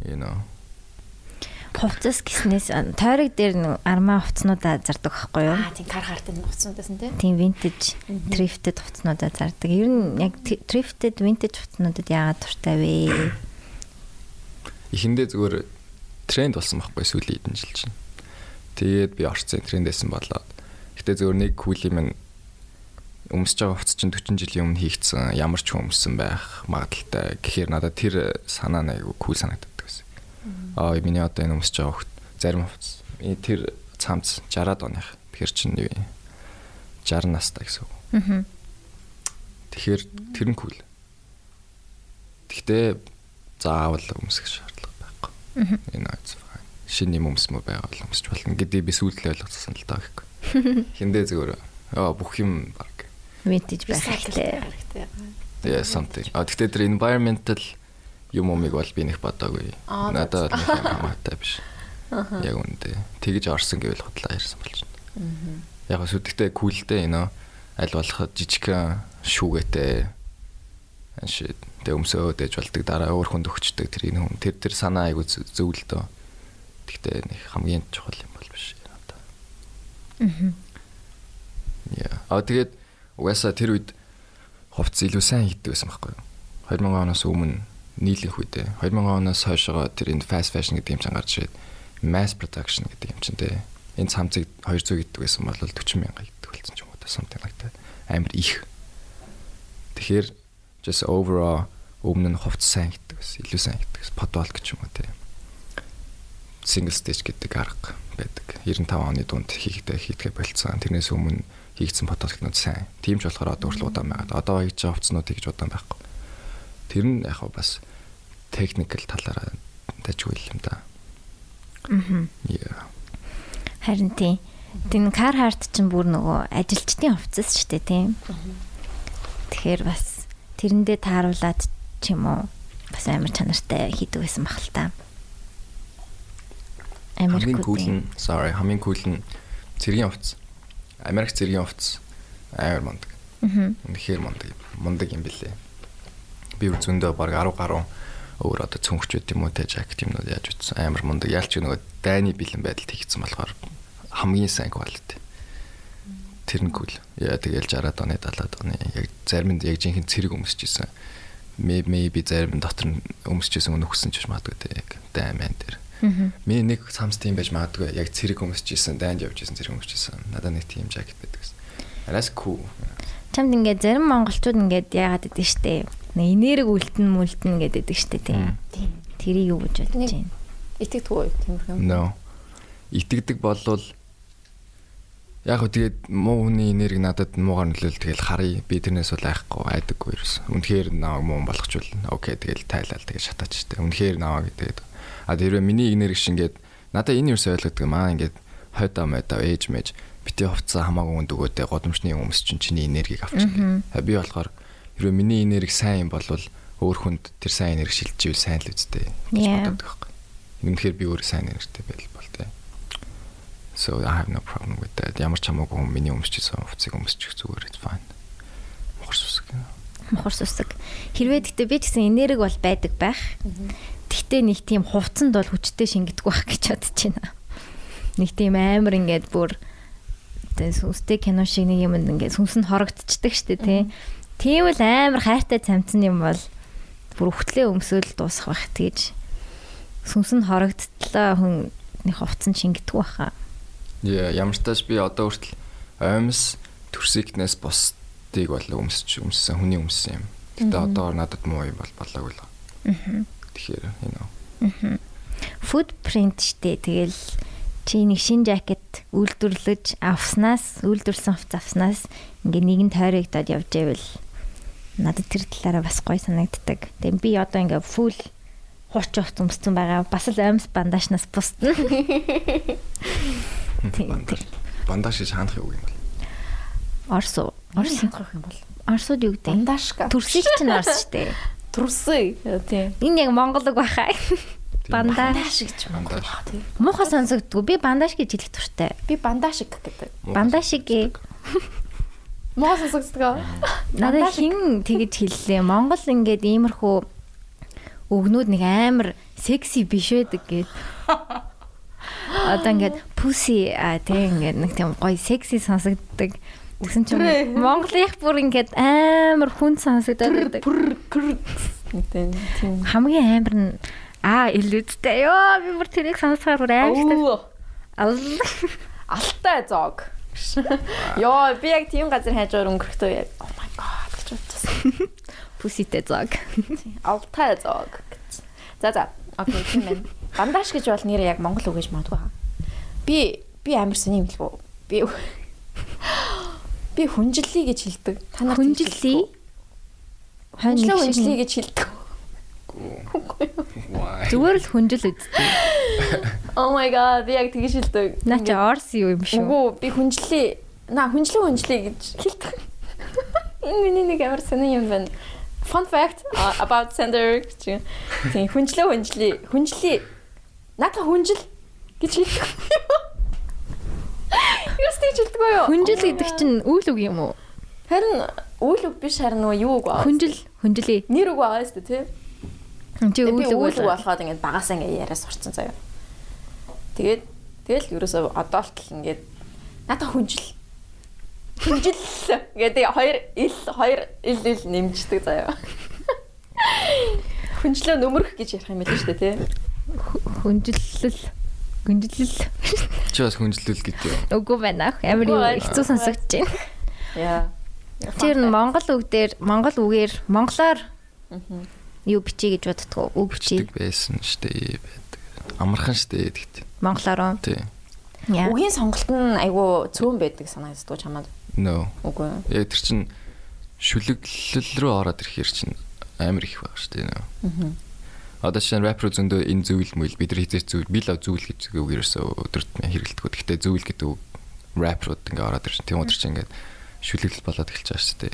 You know. Хувцас гиснээс тойрог дээр нэг армаа хувцнуудаа зардаг байхгүй юу? Аа тийм кар хартын нуцнуудаас нь тий. Тийм vintage, thrifted хувцнуудаа зардаг. Ер нь яг thrifted, vintage хувцнуудад яагаад дуртай вэ? Эхэндээ зүгээр тренд болсон байхгүй сүүлийн хэдэн жил чинь. Тэгээд би орцсон трендээсэн болоод. Гэтэ зөвөр нэг кул юм өмсөж байгаа хувцас чинь 40 жилийн өмнө хийгдсэн ямар ч өмссөн байх магадaltaй. Тэгэхээр надад тэр санаа нэг кул санагддаг гэсэн. Аа миний одоо энэ өмсөж байгаа хувцас зарим хувцас. Тэр цамц 60-аад оных. Тэгэхээр чинь вэ? 60 настай гэсэн үг. Аа. Тэгэхээр тэр нь кул. Гэхдээ заавал өмсөх шаардлага байхгүй. Энэ fine. Шинэ юм өмсмө байгаад өмсч болно гэдэг би сүүлдээ ойлгосон л даа гэхгүй. Хиндэ зүгээр аа бүх юм баг. Vintage байх хэрэгтэй. Yeah something. А гэхдээ тэр environmental юм умыг бол би нэг бодоогүй. Надад хамаатай биш. Яг үндэ. Тэгж орсон гэвэл худлаа ярьсан болж байна. Яг сүдэгтэй култэй энэ аль болох жижиг шүүгээтэй шид тэг өмсөөд ээж болдог дараа өөр хүнд өгчдөг тэр энэ хүн тэр тэр санаа айгу зөв л дөө. Гэхдээ нэг хамгийн чухал юм бол биш Аа. Яа. А тэгээд угаасаа тэр үед хувцс илүү сайн хийдэг байсан байхгүй юу? 2000 оноос өмнө нийлэнх үедээ 2000 оноос хойшоо тэр энэ fast fashion гэдэг юм чинь гарч ирээд mass production гэдэг юм чинь те энэ цамцыг 200 гэдэг байсан бол 40 мянга гэдэг болсон ч юм уу something like that амар их тэгэхээр just overall өмнө нь хувц сайн гэдэг байсан илүү сайн гэдэг подвал гэж юм уу те single stage гэдэг арга байдаг 95 оны дунд хийхдээ хийдгээ болцсон тэрнээс өмнө хийгдсэн подвалкнууд сайн тийм ч болохоор одоо хүртэл удаан байгаа одоо хийж байгаа хувцснууд гэж удаан байхгүй тэр нь яг бас техникэл талаараа тажгүй юм да Аа. яа Харин тийм. Тин кар харт чинь бүр нөгөө ажилчдын хувцас шүү дээ тийм. Тэгэхээр бас тэрэндээ тааруулаад ч юм уу бас амар чанартай хийдэг байсан бахал та. Хамгийн Америк нь sorry хамгийн кул нь цэргийн хувцас Америк цэргийн хувцас амар мундаг Аа. үнэхээр мундаг мундаг юм бэлээ би бүр зөндөө баг 10 гаруй өөр одоо байт юм уу те жакет юмнууд яаж утсан амар мундаг ялч нөгөө дайны бэлэн байдалд хийгдсэн болохоор хамгийн сайн quality. Тэр нь кул яа тэгэл 60-аад оны 70-аад оны. Яг зарим нь яг жинхэнэ цэрэг өмсөж исэн би зарим дотор нь өмсөж исэн өнөхсөн ч биш магадгүй те яг дайман дээр. Аа. Миний нэг цамц тийм байж магадгүй яг цэрэг өмсөж исэн, дайнд явж исэн цэрэг өмсөж исэн. Надад нэг тийм жакет байдаг гэсэн. Араас cool. Чамд ингээд зарим монголчууд ингээд яагаад гэдэг штэ. Энерги үлдэн мүлдэн гэдэг штэ тийм. Тэрийг юу гэж бодож байна? Итгэдэггүй тиймэрхүү юм. No. Итгэдэг болвол яг хөө тэгээд муу хүний энерги надад муугаар нөлөөл тэгэл харъя. Би тэрнээс бол айхгүй айдаггүй ерөөс. Үнэхээр наваг муу болгочвол окей тэгэл тайлал тэгэл шатаач штэ. Үнэхээр наваг тэгээд а тэрвээ миний энерги шингээд надад энэ юус ойлгодог юм аа ингээд хойдоо мойдоо ээж мэж бити хувцас хамаагүй үнд өгөөтэй годомчны өмс чинь чиний энергийг авчихна. Би болохоор хэрвээ миний энерги сайн юм бол өөр хүнд тэр сайн энерги шилжижвэл сайн л байхгүй. Үнэхээр би өөр сайн энергитэй байл бол тээ. So I have no problem with that. Ямар ч хамаагүй хүн миний өмсчихсэн хувцсыг өмсчих зүгээр it's fine. Мохор сүсэг. Мохор сүсэг. Хэрвээ гэхдээ би ч гэсэн энерги бол байдаг байх. Гэхдээ нэг тийм хувцанд бол хүчтэй шингэдэг байх гэж бодож байна. Нэг тийм амар ингээд бүр сүнстэй кино шиг нэг юм ингээд сүнс нь хорогдчихдаг штэ тий. Тийм л амар хайртай цамцсан юм бол бүр өгтлээ өмсөөл дуусах байх тэгж сүнс нь хорогдтлаа хүн нэг хувцсан шингэдэг байхаа. Яа, ямар тааш би одоо хүртэл оймс төрсикнээс бусдыг бол өмсч өмссөн хүний өмссөн юм. Гэтэ одоо надад муу юм бол болоогүй л. Аа. Тэгэхээр you know. Footprint штэ тэгэл чи нэг шин жакет үйлдвэрлэж авснаас үйлдвэрсэн авснаас ингээ нэгэн тойрогдоод явж байвал надад тэр талаараа бас гоё санагддаг. Тэгээ би одоо ингээ full хурч хувц өмссөн байгаа. Бас л амьс бандажнаас бусдна. Бандаж. Бандаж гэж хаанах юу юм бол. Орсо. Орс Орсо. юм бол. Орсууд юу гэдэг? Бандашка. Төрсийг чинь орс штэ. Төрсөн. Тийм. Энэ яг монголог байхаа. Бандаш гэж монгол баг тийм. Муухай сонсогдгүй. Би бандаж гэж хэлэх туртай. Би бандашик гэдэг. Бандаж шиг гээ. Моо сонсогддог. Надад хин тэгэж хэллээ. Монгол ингээд иймэрхүү өгнүүд нэг амар секси биш байдаг гэд. Одоо ингээд pussy а тийм ингээд нэг тийм гоё секси сонсогддог. Тэгсэн чинь. Монголынх бүр ингээд амар хүн сонсогдоод байдаг. Хамгийн амар нь аа илүүдтэй. Йоо би бүр тэрийг сонсохоор бүр амар. Алтай зоог. Йоо, би яг тийм газар хайжгаар өнгөрөхдөө яг oh my god гэж бодчихсон. Pussy-тэй зог. Алтай гэж. За за. Окей, тийм байна. Бандаж гэж бол нэр яг монгол үг гэж магадгүй. Би би амар сони юм л бо. Би би хүнжиллий гэж хэлдэг. Та нар нэг хүнжлий шиг гэж хэлдэг. Зүгээр л хүнжил үздэг. Oh my god, яг тэгж хэлдэг. Наа чи орс юу юм шүү. Үгүй би хүнжлээ. На хүнжлээ хүнжлээ гэж хэлдэг. Энэ миний нэг амар сони юм байна. Fun fact about Sender. Тийм хүнжлээ хүнжлээ. Хүнжлээ. Наата хүнжил. гэж хэлдэг. Юу стейж хэлдэг юу? Хүнжил гэдэг чинь үйл үг юм уу? Харин үйл үг биш харин нөгөө юу үг аа. Хүнжил, хүнжилээ. нэр үг аа шүү дээ тий. Чи үйл үг үйл үг бол. болоход ингээд багасаа ингээд яриа сурцсан заяа. Тэгээд тэгэл ерөөсөө одоо л ингээд надаа хүнжил. Хүнжил гэдэг хоёр ил хоёр ил ил нэмждэг заяа. Хүнжлөө нөмрөх гэж ярих юм байл шүү дээ тий. Хүнжилэл. Хүнжилэл. Чи бас хүнжлүүл гэдэг юм. Үгүй байна. Амар юу хэцүү сонсогдож байна. Яа. Тэр нь монгол үг дээр монгол үгээр монголоор юу бичиж гэж боддгоо үг бичиж байсан штэ байдаг. Амархан штэ гэдэг. монголоор. Тий. Яа. Үгийн сонголт нь айгүй цөөн байдаг санагддаг чамд. No. Үгүй. Яг тэр чин шүлэглэл рүү ороод ирэхээр чин амар их баг штэ нөө. Аа. Одоо чинь рэп руу зөндөө энэ зүйл мүйл бид нар хизээч зүйл би лав зүйл гэж үг ерөөсөө өдөрт хэрэгэлдэг. Гэхдээ зүйл гэдэг үг рэп руу ингээ ороод ирсэн. Тийм удаа чинь ингээ шүлэглэл болоод эхэлж байгаа штэ.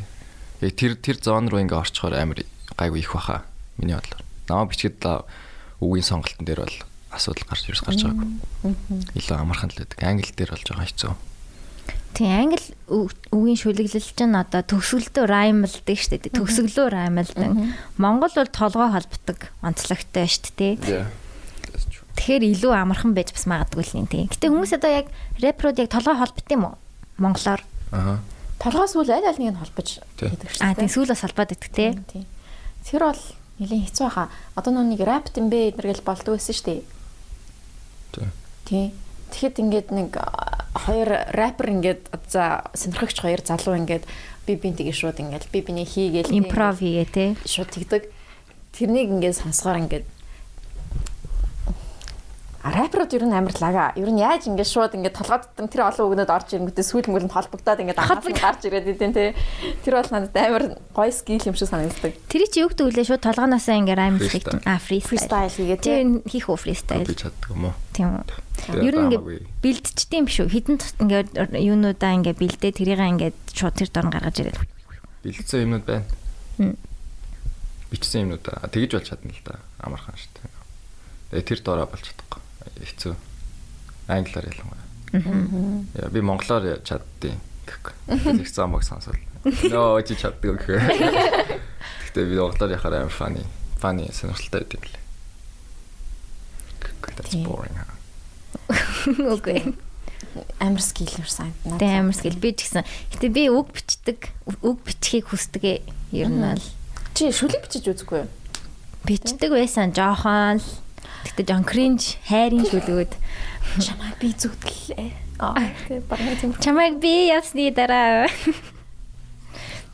Яг тэр тэр зон руу ингээ орчхоор амар гайгүй их баха. Миний бодлоор. Намаа бичгээд л үгийн сонголтын дээр бол асуудал гарч ирс гарч байгаагүй. Илүү амархан л байдаг. Англи дээр болж байгаа хэцүү. Тийм англи үг- үгийн шүлэглэл чинь одоо төгсгөлдөө раймлдаг шүү дээ. Төгсгөлөө раймлдаг. Монгол бол толгой холбдог онцлогтой шүү дээ. True. Тэгэхээр илүү амархан байж бас магадгүй л юм тийм. Гэтэ хүмүүс одоо яг рэпрууд яг толгой холбот юм уу? Монголоор. Аха. Толгоос үл аль алийг нь холбож Тий. гэдэг шүү Аа тийм сүүлээс холбоод идэх тийм. Тийм. Тэр бол нэлийн хэцүү хаа. Одоо нүг рэпт юм бэ эднэр гэл болдог байсан шүү дээ. Тий. Тий. Тэгэхэд ингээд нэг хоёр рэпер ингээд за сонирхогч хоёр залуу ингээд би бинтийг шууд ингээд би биний хийгээл Импров хийгээ ингээд шууд тэгдэг. Тэрнийг ингээд сонсгоор ингээд рэперууд ер нь амар лага. Ер нь яаж ингээд шууд ингээд толгойд тэр олон үгнүүд орж ирэнгүүтээ сүүл мөрөнд холбогдоод ингээд анхаас нь гарч ирээд идэв тий. Тэр бол надад амар гоё скил юм шиг санагддаг. Тэр чи юу гэдэг вэ? Шууд толгооноосоо ингээ раймл хийх. Аа фристайл. Хийгээ. Тэр хийх үү фристайл. Би чаддаг юм уу? Тийм үү. Ер нь хамаагүй. бэлдчихдээ юм шүү. Хитэн тус- ингээ юунуудаа ингээ бэлдээ тэрийг ингээ шууд тэр дор гаргаж ирээд. бэлдсэн юмнууд байна. Бичсэн юмнууд аа тэгж болж чадна л да. Амархан шүү дээ. Тэгээ тэр доороо болж чадахгүй. Хэцүү. Англиар ялангуяа. Яа би монголоор чаддیں۔ гэхгүй. Их замаг сонсол. Нөө чи чаддаг гэхээр. Гэхдээ би монголоор яхаар амар фани. Фани сонирхолтой байдаг лээ. That's boring. Үгүй. Амар скил юм шиг санагдана. Тэ амар скил би ч гэсэн. Гэтэ би үг бичдэг, үг бичхийг хүсдэг ер нь бол Чи шүлэг бичиж үзэхгүй юу? бичдэг байсан жоохон л. Гэтэ жон кринж хайрын шүлгүүд. Чамайг би зүгтлээ. Аа тэгээ багы тийм. Чамайг би явсны дараа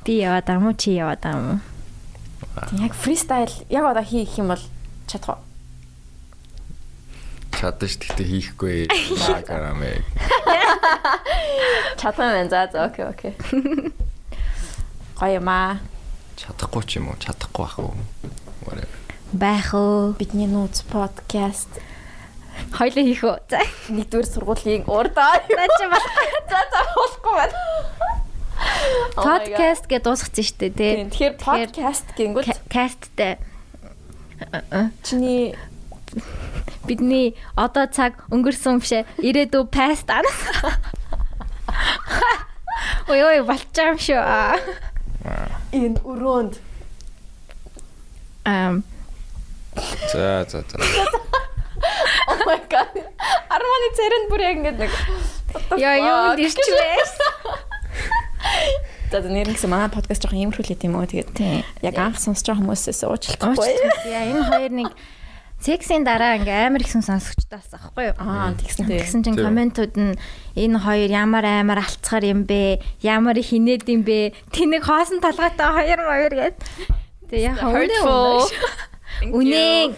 би яваад ам уу чи яваад ам уу? Яг фристайл яг одоо хийх юм бол чадах уу? Чадсан ш гэхдээ хийхгүй. Наагарамэг. Чадах юм байна. За за окей окей. Гоё юм аа. Чадахгүй ч юм уу? Чадахгүй ах уу? Whatever. Байх уу? Бидний нууц подкаст Хоёлоо хийх үү? За. нэгдүгээр сургуулийн урдаа. За чи болох. За за болохгүй байна. Подкаст гэж дуусгацсан шүү дээ, тий. Тэгэхээр подкаст гингүүт Касттай чиний бидний одоо цаг өнгөрсөн бишээ ирээдүй паст ана. Ой ой болчих юм шүү. Аа. энэ өрөөнд Ам За за за. Oh my god. Арманы цэрэнд бүр яг ингэж нэг яа юу дэрч вэ? За нэр гэсэн манай подкаст жоохон юмрхүүлээ тийм үү тэгээд Тийм. яг анх сонсож байгаа хүмүүсээс. Уучлаарай. Яа энэ хоёр нэг сексийн дараа ингээ амар ихсэн сонсогчдоос аахгүй юу? Аа тэгсэн тийм. Тэгсэн чинь комментууд нь энэ хоёр ямар амар алцгаар юм бэ? Ямар хинээд юм бэ? Тэнэг хоосон талгаатай хоёр хоёр гэд. Тэг яа Hurtful. Үнэн.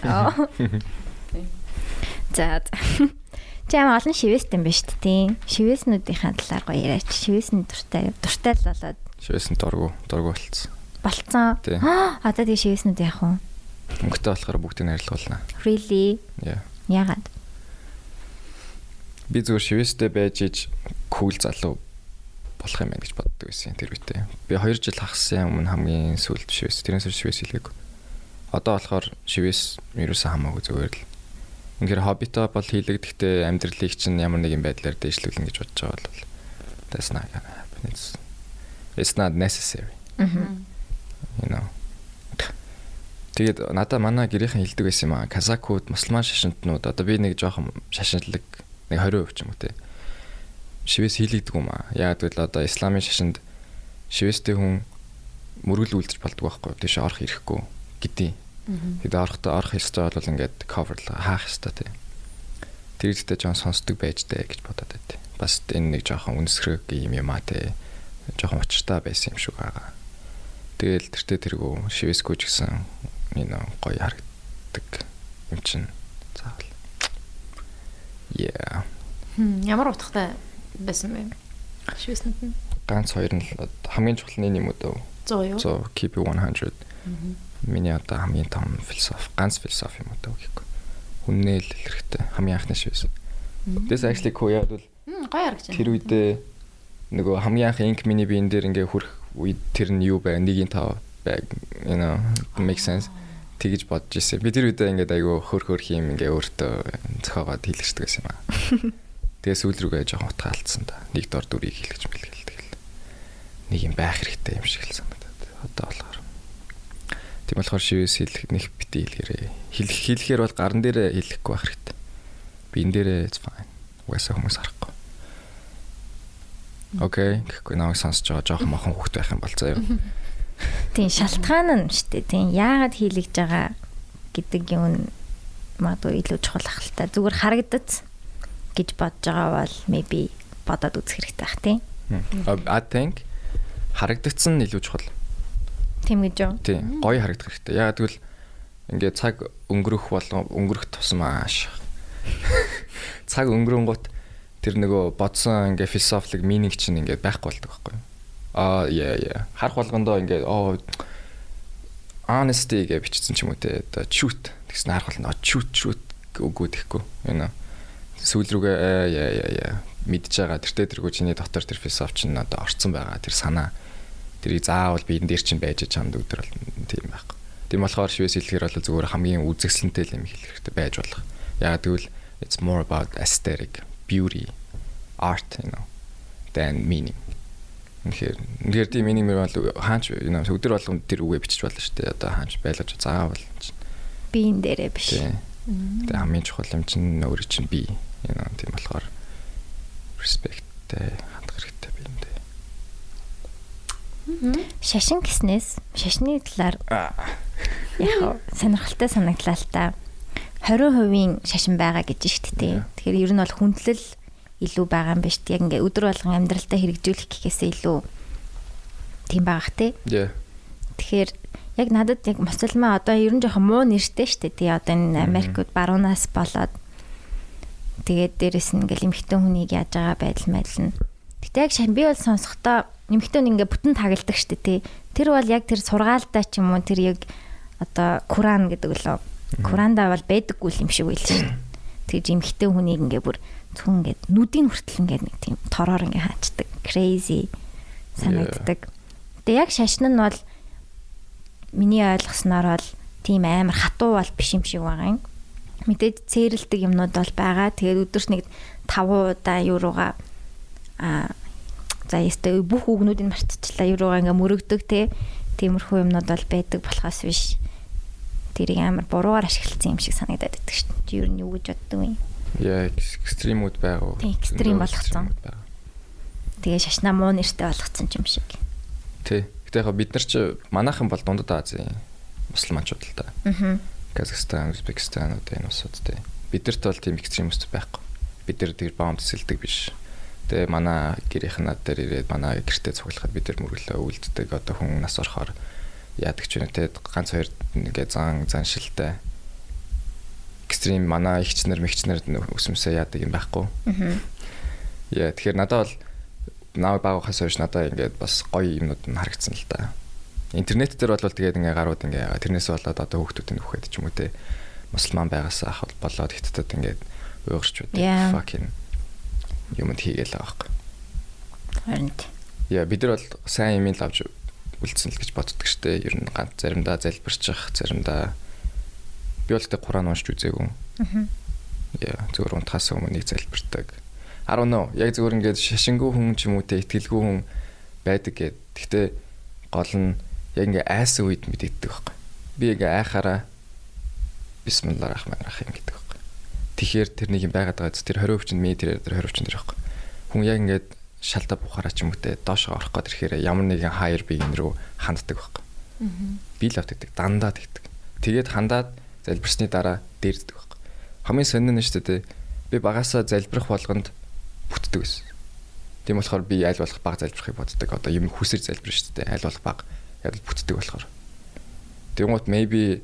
За амар олон шивэст юм ба шүү дээ. Шивэснүүдийн талаар гоё яриач. Шивэсний дуртай дуртай л болоод Шивэсэн дургу дургу болцсон. болцсон. Аа, Одоо тэгээ шивэснүүд яах вэ? Өнгөтэй болохоор бүгдийг арилгуулна. Really? Яа. Ягаад? Би зүгээр шивэстэй байж иж кул залуу болох юм байна гэж боддог байсан тэр үедээ. Би 2 жил хагасан өмнө хамгийн сүүлд шивэс тэрнээс хойш шивэс хийлгээгүй. Одоо болохоор шивэс ерөөсөө хамаагүй зүгээр л Үнэхээр хоббитоо бол хийлэг гэхдээ амьдралыг чинь ямар нэгэн байдлаар дэвшлүүлнэ гэж бодож байгаа бол that's not gonna happen. It's it's not necessary. You know. Тэгээд надаа манай гэрийнхэн хэлдэг байсан юм аа. Казакууд, мусульман шашинтнууд одоо би нэг жоохон шашинлаг нэг 20% ч юм уу те. Шивээс хийлэгдэг юм аа. Яг гэвэл одоо исламын шашинд шивэстэй хүн мөргөл үлдэж болдог байхгүй. Тийш орох ирэхгүй гэдээ. Тэгээд орохдоо орох ёстой бол ингээд cover хаах ёстой те. Тэр ихтэй жоон сонсдог байж таа гэж бодоод байдیں۔ Бас энэ нэг жоохон үнсрэг юм юм аа те. Жоохон учиртай байсан юм шиг байгаа. Тэгэл тэртээ тэргүү шивэсгүй ч гэсэн энэ гоё харагддаг юм чинь заавал. Yeah. Хм, Ямар утгатай байсан бэ? Шивэснэт нь Ганц хоёр нь л хамгийн чухал нь юм уу дөө. 100 юу? So keep it 100. Миний одоо хамгийн том философи, ганц философи юм дөө гэхгүй. Хүннээ л хэрэгтэй. Хамгийн анхны шивээс. This actually cool яа бол гоё харагч байна. тэр үедээ нөгөө хамгийн анх инк миний биен дээр ингээ хүрэх үед тэр нь юу бай 1.5 бай you know make sense тэгэж бодож ирсэн. Би тэр үедээ ингээд айгүй хөр хөр хийм ингээ өөртөө зохиогоод хийлгэждэг байсан юм аа. Тэгээ сүүл рүүгээ жоохон утга алдсан да. Нэг дор дүрийг хийлгэж мэлгээл тэгэл. Нэг юм байх хэрэгтэй юм шиг л санагдаад. Одоо болохоор. Тийм болохоор шивээс хийлгэх нэг бити хийлгэрээ. Хийлгэх хийлгэхээр бол гарн дээрээ хийлгэхгүй байх хэрэгтэй. Биен дээрээ it's fine. Угаасаа хүмүүс харахгүй. Окей, гэхгүй намайг сонсож байгаа жоохон мохон хүүхд байх юм бол заяа. Тийм шалтгаан нь шүү дээ. Тийм яагаад хийлгэж байгаа гэдэг юм нь магадгүй илүү чухал ахaltaа. Зүгээр харагдаж гэж бодож байгаа бол maybe бодоод үзэх хэрэгтэй бах тийм. I think харагдагдсан нь илүү чухал. Тийм гэж юу? Тийм, гоё харагдах хэрэгтэй. Яагаад гэвэл ингээд цаг өнгөрөх болон өнгөрөх тусмаа ааш. Цаг өнгөрөнгөт тэр нөгөө бодсон ингээд философик мининг чинь ингээд байхгүй болдог байхгүй юу? Аа, яа яа. Харах болгондоо ингээд оо honesty гэж бичсэн ч юм уу те. Одоо truth гэсэн харах болгондоо truth truth үгүүд ихгүй. You know. Сүүл рүүгээ аа, яа яа яа мэдж байгаа. Тэртээ тэргүй чиний дотор тэр философи чинь одоо орцсон байгаа. Тэр санаа тэрийг заавал биен дээр чинь байж чамд өдөр бол тийм байхгүй. Тийм болохоор шивээс хэлэхээр бол зүгээр хамгийн үзэсгэлэнтэй юм хэлэх хэрэгтэй байж болох. Яг тэгвэл it's more about aesthetic, beauty, art, you know, than meaning. Үнэхээр үнэхээр тийм meaning мөр бол хаач you know өдөр болгон тэр үгээ бичиж болно шүү дээ. Одоо хаач байлгаж заавал чинь. Биен дээрээ биш. Тэгээ хамгийн чухал юм чинь өөрөө чинь би. You know тийм болохоор биэндээ. Шашин гэснээс шашны талаар яг сонирхолтой санагдлаа л та. 20% шашин байгаа гэж шүү дээ. Тэгэхээр ер нь бол хүндлэл илүү байгаа юм биш үү? Яг ингээ өдөр болгон амьдралдаа хэрэгжүүлэх гэхээсээ илүү тийм байгаа хэ. Yeah. Тэгэхээр яг надад яг мусульман одоо ер нь жоохон муу нэртэй дээ. Тий одоо энэ Америкт баруунаас болоод тэгээд дээрэс нь ингээл эмхтэн хүнийг яаж байгаа байдал нь. Гэтэ яг шан би бол сонсохдоо эмхтэн ингээ бүтэн тагладаг дээ. Тий. Тэр бол яг тэр сургаалтай ч юм уу тэр яг одоо Куран гэдэг лөө. Куранда бол байдаггүй юм шиг байл дээ. Тэгж эмхтэн хүнийг ингээ бүр зөвхөн ингээд нүдийн хүртэл ингээд нэг тийм тороор ингээ хаачдаг. Crazy санагддаг. Тэгээ яг шашин нь бол миний ойлгосноор бол тийм амар хатуу бол биш юм шиг байгаа юм. Мэдээж цээрэлдэг юмнууд бол байгаа. Тэгээд өдөрт нэг 5 удаа юурууга а за ястай бүх үгнүүдийг мартчихлаа. Юурууга ингээ мөрөгдөг те. Тиймэрхүү юмнууд бол байдаг болохоос биш. Тэрийг амар буруугаар ашигласан юм шиг санагдаад байдаг шүү дээ. Чи юу нь юу гэж боддог юм? Яа, экстримүүд байгаа уу? Экстрим болгоцсон. байгаа. Тэгээ шашнаа муу нэртэй болгоцсон юм шиг. Тий. Гэтэ яг бид нар чи манайхан бол дундад Азийн мусульманчууд л та. Аа. Казахстан, Узбекистан одоо энэ улсууд тий. Бидэрт бол тийм экстремист байхгүй. Бид нар тэр баамд эсэлдэг биш. Тэгээ манай гэрийнх над дээр ирээд манай гэртээ цуглахад бид нар мөрөглөө үлддэг одоо хүн нас орохоор яадаг ч юм те ганц хоёр ингээ зан заншилтай экстрим манай ихчнэр мэгчнэр өсмөсөө яадаг юм байхгүй. Яа тэгэхээр надад бол наа багахаас хойш надад ингээд бас гоё юмнууд нь харагдсан л да. Интернет дээр бол тэгээд ингээ гарууд ингээ тэрнээс болоод одоо хүүхдүүдийн нөхөд ч юм уу те мусульман байгаас ах болоод хиттад ингээд байдаг. Fucking юмд хийгээл байгаа байхгүй. Харин тий. Яа бид нар бол сайн юм л авч үлдсэн л гэж боддог штэ. Ер нь ганц заримдаа залбирчих, заримдаа би бол тэ Куран уншиж үзээгүй. Аа. Яа, зүгээр унтахаас өмнө нэг залбирдаг. I don't know. Яг зүгээр ингээд шашингүй хүн ч юм уу те итгэлгүй хүн байдаг гэд. Гэхдээ гол нь яг ингээ айсан үед мэдэгддэг байхгүй. Би ингээ айхаараа бисмиллах рахман рахим гэдэг Тэгэхээр тэрнийг юм байгаад байгаа зү тэр 20 өвчөнд ми тэр тэр 20 өвчөнд тэр байхгүй. Хүн яг ингээд шалтаа бухараа ч юм уу те доошоо орох гээд ирэхээр ямар нэгэн хаяр биеийн рүү ханддаг байхгүй. Би л автдаг дандаа тэгдэг. Тэгээд хандаад залбирсны дараа дээрддэг байхгүй. Хамгийн сонин нь шүү дээ би багасаа залбирах болгонд бүтдэг байсан. Тийм болохоор би аль болох баг залбирахыг боддог. Одоо юм хүсэр залбирна шүү дээ. Аль болох баг яг л бүтдэг болохоор. Тэгмот maybe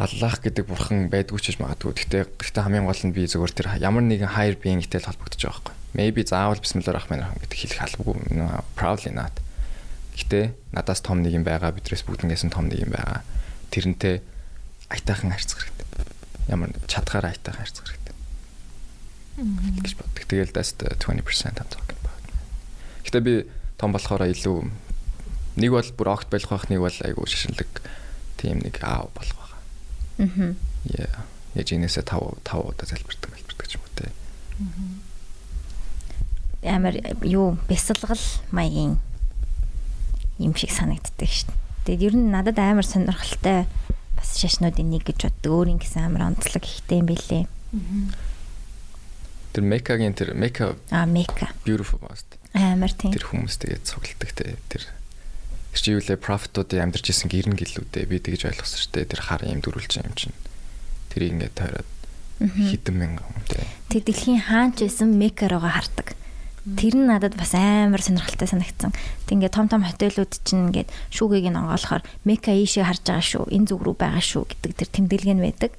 Аллах гэдэг бурхан байдгүй ч гэж магадгүй. Гэхдээ гэхдээ хамгийн гол нь би зөвхөн тэр ямар нэгэн хайр биеингтэй л холбогдож байгаа байхгүй. Maybe заавал бисмиллах рахман рахим гэдэг хэлэх албагүй. Proudly not. Гэхдээ надаас том нэг юм байгаа, бидрээс бүгднээс нь том нэг юм байгаа. Тэрнтэй аятайхан харьцах хэрэгтэй. Ямар чадхаараа аятайхан харьцах хэрэгтэй. гэж боддог. Тэгэл that's the 20% I'm talking about. Гэтэ би том болохоор илүү нэг бол бүр огт болох байх, нэг бол айгүй шишинлэг тийм нэг аав болох. Аа. Yeah. Яж инээсээ 5 5 удаа залбирдаг залбирдаг юм уу те. Амар юу бясалгал маягийн юм шиг санагддаг шүү дээ. Тэгээд ер нь надад амар сонирхолтой бас шашнуудын нэг гэж боддог. Өөрийн гэсэн амар онцлог ихтэй юм билээ. Тэр Мекагийн тэр Мека Аа, Мека. beautiful most. Амар тийм. Тэр хүмүүс тэгээд цугладаг те. Тэр Тэр чи юу лээ профитуудын амьдарч исэн гэрн гэлүүдээ би тэгж ойлгосон шүү дээ. Тэр хар юм дөрүүлж юм чинь. Тэрийг ингээд тойроод хитэн мянган те. Тэг дэлхийн хаач байсан Мекарога хардаг. Тэр нь надад бас амар сонирхолтой санагдсан. Тэг ингээд том том хотелууд чинь ингээд шүүгийг нь онгоолохоор Мека ийшээ харж байгаа шүү. Энэ зүг рүү байгаа шүү гэдэг тэр тэмдэглэг нь байдаг.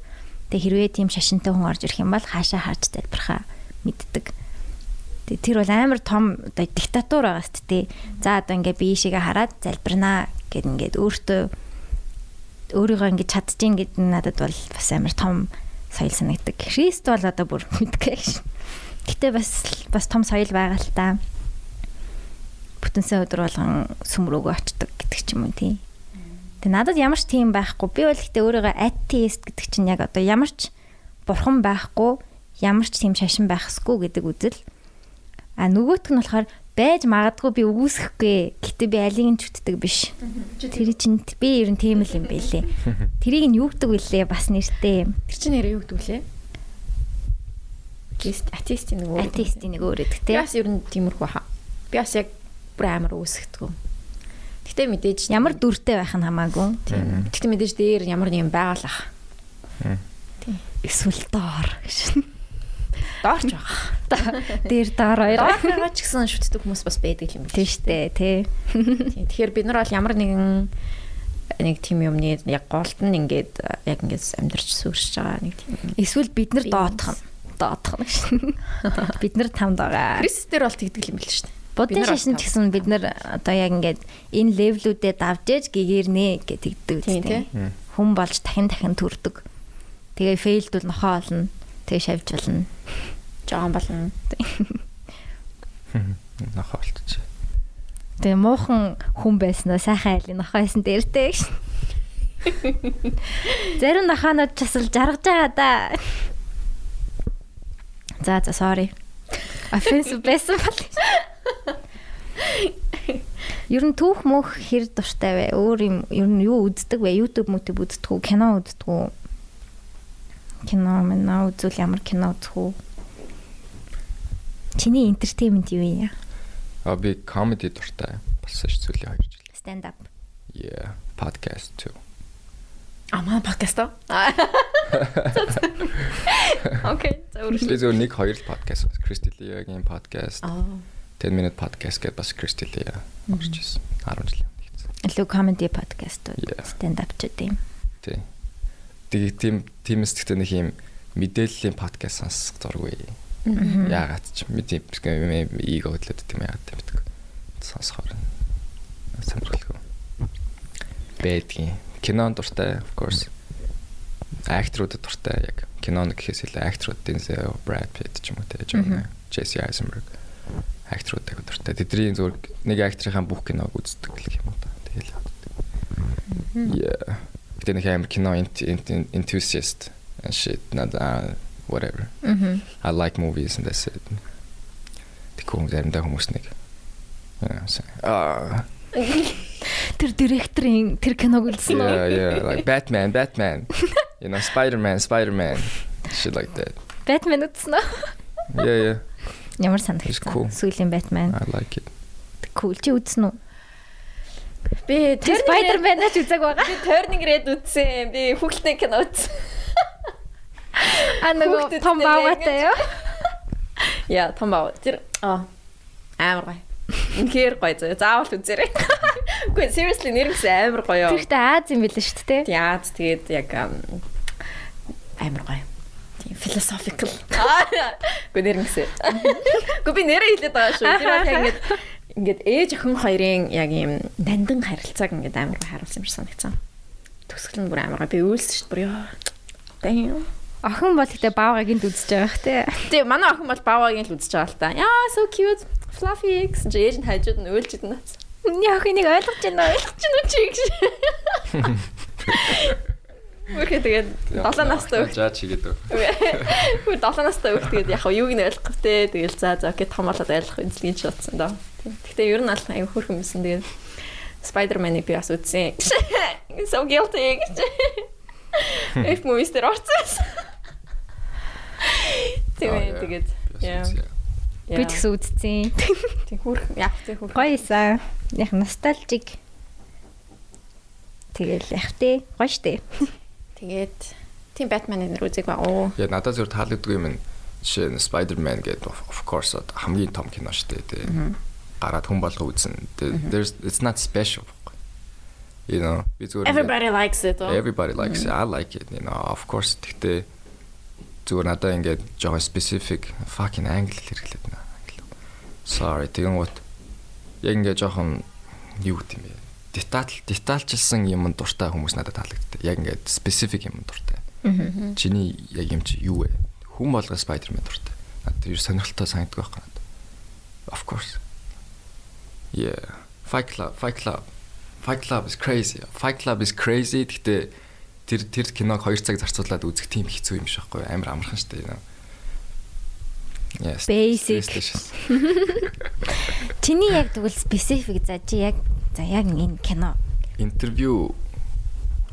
Тэг хэрвээ тийм шашинтай хүн орж ирэх юм бол хаашаа харж залбирхаа мэддэг. Тэр бол амар том оо диктатур байгаа шүү дээ. За одоо ингээд би ийшээгээ хараад залбирнаа гэд ингээд өөртөө өөрийгөө ингээд чадчихин гэдэг нь надад бол бас амар том соёл санагддаг. Христ бол одоо бүр мэдгүй шин. Гэтэ бас бас том соёл байгаа л та. Бүтэнсээ өдөр болгон сүм рүүгээ очдог гэдэг ч юм уу тий. Тэг надад ямар ч тийм байхгүй. Би бол гэтээ өөрийгөө атеист гэдэг чинь яг одоо ямар ч бурхан байхгүй, ямар ч тийм шашин байхсгүй гэдэг үзэл. А нөгөөх нь болохоор байж магадгүй би үгүйсэхгүй. Гэтэ би алийг нь чүтдэг биш. Тэр чинь би ер нь тийм л юм байлээ. Тэрийг нь юу гэдэг вүлээ бас нэртэй. Тэр чинь нэрээ юу гэдэг вүлээ? Атеист атеистийн нэг өөр. Атеистийн нэг өөр гэдэг Би те. бас ер нь тиймэрхүү хаа. Би бас яг бүр амар үүсгдэг. Гэтэ мэдээж Ямар дүртэй байх нь хамаагүй. тийм. Гэтэ мэдээж дээр ямар нэг юм байгалах. Эсвэл доор гэж. Доорч байгаа. Дээр доор хоёр. Доор байгаа ч гэсэн шүтдэг хүмүүс бас байдаг юм Тийм штэ тий. Тийм. Тэгэхээр бид нар бол ямар нэгэн нэг тийм юмны яг голд нь ингээд яг ингээд амьдарч сүрсэж байгаа нэг тийм. Эсвэл бид нар доотох нь. Доотох нь гэж. Бид нар тамд байгаа. Христээр бол тэгдэг юм л шүү дээ. Будын шашин бол ч гэсэн бид нар одоо яг ингээд энэ левлүүдэд давж ээж гэгэрнэ гэдэг Тийм, тий. үстэй. Хүн болж дахин дахин төрдөг. Тэгээ фейлдүүл нохоо олно. Тэгээ шавж болно. Жоон болно. Нохоо олтч. Тэгээ муухан хүн байснаа сайхан айлын нохоо байсан дээртэй гэж. Зарим нохоонод ч бас л жаргаж байгаа да. За за sorry. Offensive байсан бол. Ер нь түүх мөх хэр дуртай вэ? Өөр юм ер нь юу үздэг вэ? YouTube мөтөв үздэг үү? Кино үздэг үү? Кино мэн үзвэл ямар кино үзэх үү? Чиний entertainment юу юм? А би comedy дуртай болсон ш зүйлээ 2 жил. Stand up. Yeah, podcast too. А маа подкаст оо. Окей. За Би зөв нэг хоёр podcast бас Lee-гийн podcast, Аа. 10 minute podcast гэдэг бас Christy Lee орж ирсэн. 10 жилийн өмнө хийсэн. Илүү comedy podcast Yeah. stand up ч гэдэм. Тий. Тэгээ тийм тиймээс гэхдээ нэг юм мэдээллийн подкаст сонсох зургүй. Яагаад ч мэдээ эго хөдлөд тийм яагаад битг. Сонсохоор сонирхолтой. Бэдгийн кинон дуртай of course. Акторууд дуртай яг кинон гэхээс илүү акторуудын зөө Brad Pitt ч юм уу те John Jesse Eisenberg акторууд яг дуртай. Тэдний зүгээр нэг актрынхаа бүх киног үздэг гэх юм уу та. Тэгэл. Yeah. Гэтэ нэг амар кино enthusiast and shit надаа whatever. Мгм. I like movies and that's it. Тэгвэл заримдаа хүмүүс нэг аа Тэр директорын тэр киног үзсэн үү? yeah yeah like Batman Batman you know Spider-Man Spider-Man shit like that. Batman үзсэн үү? Yeah yeah Ямар It's санагдсан. cool. Сүүлийн Batman. I like it. Cool чи үзсэн үү? Би Тэр Spider-Man-аач үзэг байгаа. Би Turning Red үзсэн. Би хүүхэлдэйн кино үзсэн. А нөгөө том баагатай юу? Яа, том баа. Тэр аа амар гоё. Үнэхээр гоё зөө. Заавал үзээрэй. Үгүй seriously нэр гэсэн амар гоё. Тэрхтээ Аз юм билээ шүү дээ. Яац тэгээд яг ам, амар гоё. Тийм philosophical. Үгүй нэр гэсэн. Үгүй би нэрээ хэлээд байгаа шүү. Тэр бол яг ингээд ээж охин хоёрын яг ийм дандан харилцааг ингээд амар гоё харуулсан юм шиг санагдсан. Төгсгөл нь бүр амар гоё. Би үйлсэн шүү дээ. Бүр ёо. Damn. Охин бол гэтээ баавгаг энд үзэж байгаа бах тий. Тэгээ манай охин бол баавагийн л үзэж байгаа л та. Яа, so cute. Fluffy чи ээж нь хажууд нь уйлж идэнэ. Миний охиныг ойлгож байна уу? Чи нүч гэж. Мөрхөө тэгээд 7 настай өгч. жаач хийгээд өг. Хүү 7 настай өгч тэгээд яг юуг нь ойлгох вэ? Тэгэл за за окей том болоод ойлгох үзлийг ч бодсон доо. Гэхдээ ер нь аль аюу хөрх юмсэн тэгээд Spider-Man-ыг би бас үзсэн. So guilty гэж. If movies дээр орсон. Тэгээ тэгээд яа. Би тэгс үзсэн. Тэг хөрх яг тэг хөрх. Гоё исэн. Яг ностальжик. Тэгэл яг тий. Гоё штэ. Тэгээд тийм Batman нэр үзег ба. Оо. Я надад зөв таалагддаг юм нь жишээ нь Spider-Man гэдэг of of course хамгийн том кино дээ. тий. Гараад хүн болго үзэн. There's it's not special. You know, би зүгээр Everybody likes it. Everybody likes it. I like it, you know. Of course тэгтээ зүгээр надад ингээд жоохон specific fucking angle хэрэглээд нэ. Sorry, тэгэн гот яг ингээд жоохон юу гэдэм бэ? Деталь детальчилсан юм дуртай хүмүүс надад таалагддаг. Яг ингээд specific юм дуртай. Чиний яг юм чи юу вэ? Хүн болго Spider-Man дуртай. Надад юу сонирхолтой санагддаг байхгүй надад. Of course. Yeah. Fight Club, Fight Club. Fight Club is crazy. Fight Club is crazy. Гэтэ тэр тэр киног 2 цаг зарцуулаад үзэх тийм хэцүү юм шиг байхгүй амар амархан шүү дээ. Yes. Basic. Чиний яг тэгвэл specific за чи яг за яг энэ кино. Интервью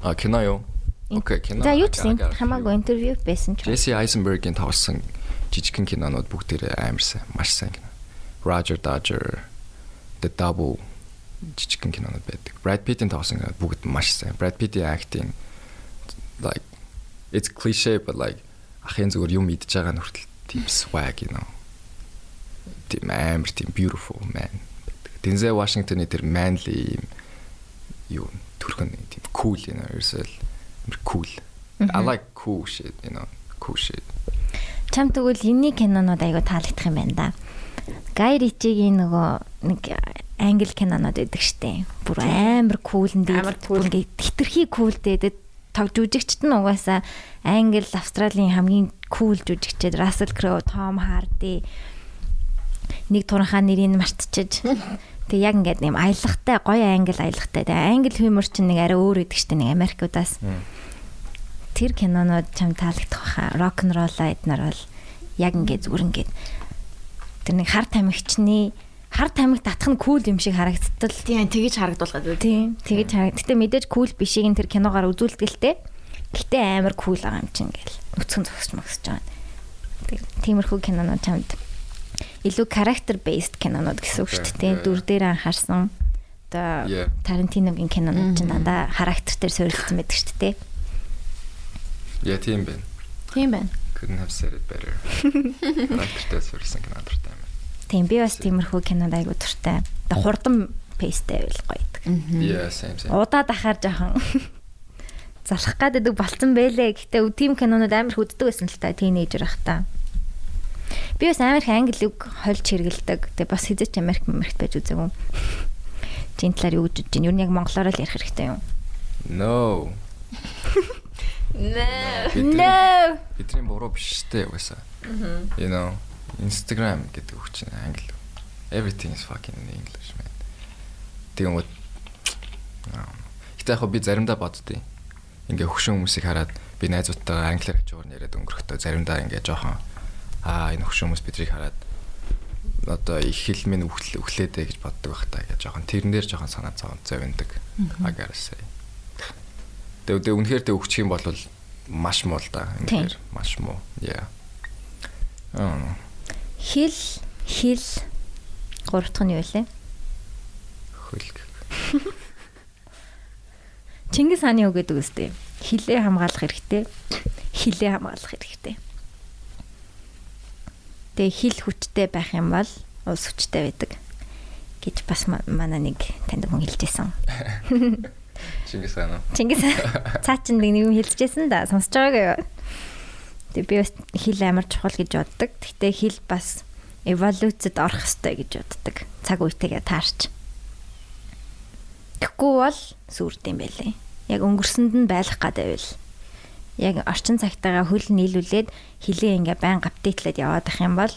а кино юу? Окей, кино. За юу ч a хамаагүй интервью байсан ч. Джесси Айзенбергийн тоглосон жижигхэн кинонууд бүгдээрээ амар сайн, маш сайн кино. Roger Dodger, The Double жижигхэн кинонууд байдаг. Brad Pitt-ийн кинод бүгд маш сайн. Brad Pitt-ийн acting like it's cliche but like ахын зүгээр юм идж байгаа нь хүртэл тийм swag you know. Тийм амар тийм beautiful man. Denzel Washington-ы тэр manly юм юу түрхэн тийм cool you know, ерөөсөл амар cool. I like cool shit, you know, cool shit. Чам тэгвэл энэний кинонууд айгу таалагдах юм байна да. Гай Ричигийн нөгөө нэг англи кинонууд байдаг штэ. Бүр амар кулэн дээ. Амар cool. ингээд хитрхи кул дээ. Тог жүжигчт нь угаасаа англи Австралийн хамгийн кул жүжигчд Russell Crowe, Tom Hardy нэг туранхаа нэрийг мартчихж тэг яг ингээд нэм аялахтай гоё англи аялахтай. Тэг англи хумор чинь нэг арай өөр идэг штэ нэг Америкудаас. Тэр кинонууд чам таалагдах баха. Рок н ролл эднэр бол яг ингээд зүгээр ингээд тэр нэг хар тамхичны хар тамхи татах нь кул юм шиг харагдтал. Тийм тэгэж харагдуулгаад үү. Тийм. Тэгэж харагд. Гэтэ мэдээж кул бишийг нь тэр киногоор үзүүлдэг л те. Гэтэ амар кул байгаа юм чинь ингээл нүцгэн зогсож могсож байгаа. Тэг- Тиймэрхүү кинонууд чамд илүү character based кинонууд гэсэн үг шүү дээ. Дүр дээр анхаарсан. Одоо. Тарантиногийн кинонууд чинь дандаа характер дээр суурилсан байдаг шүү дээ. Yeah, тийм байна. Тийм байна. Couldn't have said it better. Характертай сурсан кино дуртай. Тийм би бас тиймэрхүү кинод айгу дуртай. Одоо хурдан пейстэй байл гоё байдаг. Yeah, same same. Удаа дахаар жоохон зарах гадаг болцсон бэлээ. Гэтэ тийм кинонууд амар хүддэг байсан л та тийнейжер байхдаа. Би бас амар их англи үг хольж хэргэлдэг. Тэгээ бас хизээч Америк Америкт байж үзээгүй. Чин талаар юу гэж бодож байна? Юу нь яг монголоор л ярих хэрэгтэй юм. No. Бидний- No. Бидний буруу биш дээ угаасаа. You know, Instagram гэдэг үг чинь англи. Everything is fucking in English man. Үү. Гэтэ яг би заримдаа боддیں۔ Ингээ хөшөө хүмүүсийг хараад би найзуудтайгаа англиар хажуугаар нь яриад өнгөрөхдөө заримдаа ингээ жоохон аа энэ хөшөө хүмүүс бидрийг хараад одоо их хэл минь өглөө өглөөдэй гэж боддог байх та гэж жоохон тэрэн дээр жоохон санаа зовд зовиндаг. Агаасаа. Тэгээ үнэхээр тэг өгчих юм бол маш муу л да. Үнэхээр маш муу. Яа. Аа. Хэл хэл гурав дахь нь юу вэ? Хөлг. Чингис хааны үг гэдэг үстэй. Хилээ хамгаалах хэрэгтэй. Хилээ хамгаалах хэрэгтэй. Тэгээ хил хүчтэй байх юм бол улс хүчтэй байдаг гэж бас манай нэг танд хүн хэлжсэн. Чингис хаан? Чингис цаа чин нэг юм хэлжсэн да сонсож байгаагаа юу? Тэгээ би бас хил амар чухал гэж боддог. Гэхдээ хил бас эволюцид орох хэрэгтэй гэж боддог. Цаг үетэйгээ таарч. Тэгэхгүй бол сүрд юм байлээ. Яг өнгөрсөнд нь байлах гадайвал. Яг орчин цагтаагаа хөл нийлүүлээд хилээ ингээ байн апдейтлээд яваад ах юм бол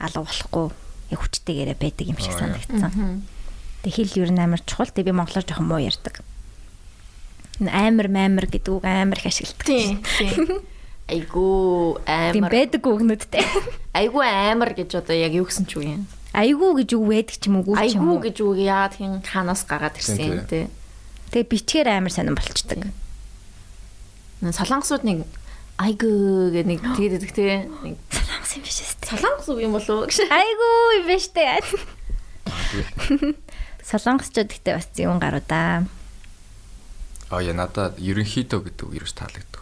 алга болохгүй яг хүчтэйгээрээ байдаг юм шиг санагдсан. Тэг хэл ер нь амар чухал. Тэг би монголоор жоохон муу ярьдаг. Амар маамар гэдэг үг амар их ашигладаг. Тийм. Тийм амар. байдаг үгнүүдтэй. Айгуу амар гэж одоо яг юу гэсэн ч үг юм. Айгуу гэж үг байдаг ч юм уу? ч юм уу? гэж үг яагаад хин ханаас гараад Тийм, ирсэн тийм. тий. Тэгээ бичгээр амар сонирн болчдөг. Солонгосууд нэг айгуу гэх нэг тэгээд идэх. Нэг Солонгос юм биш ээ. солонгос үг юм болов гэж. Айгуу юм биш дээ. Солонгосчууд ихтэй бас юм гаруу да. Аа яа надад ерөнхийдөө гэдэг үг ерөөс таалагддаг.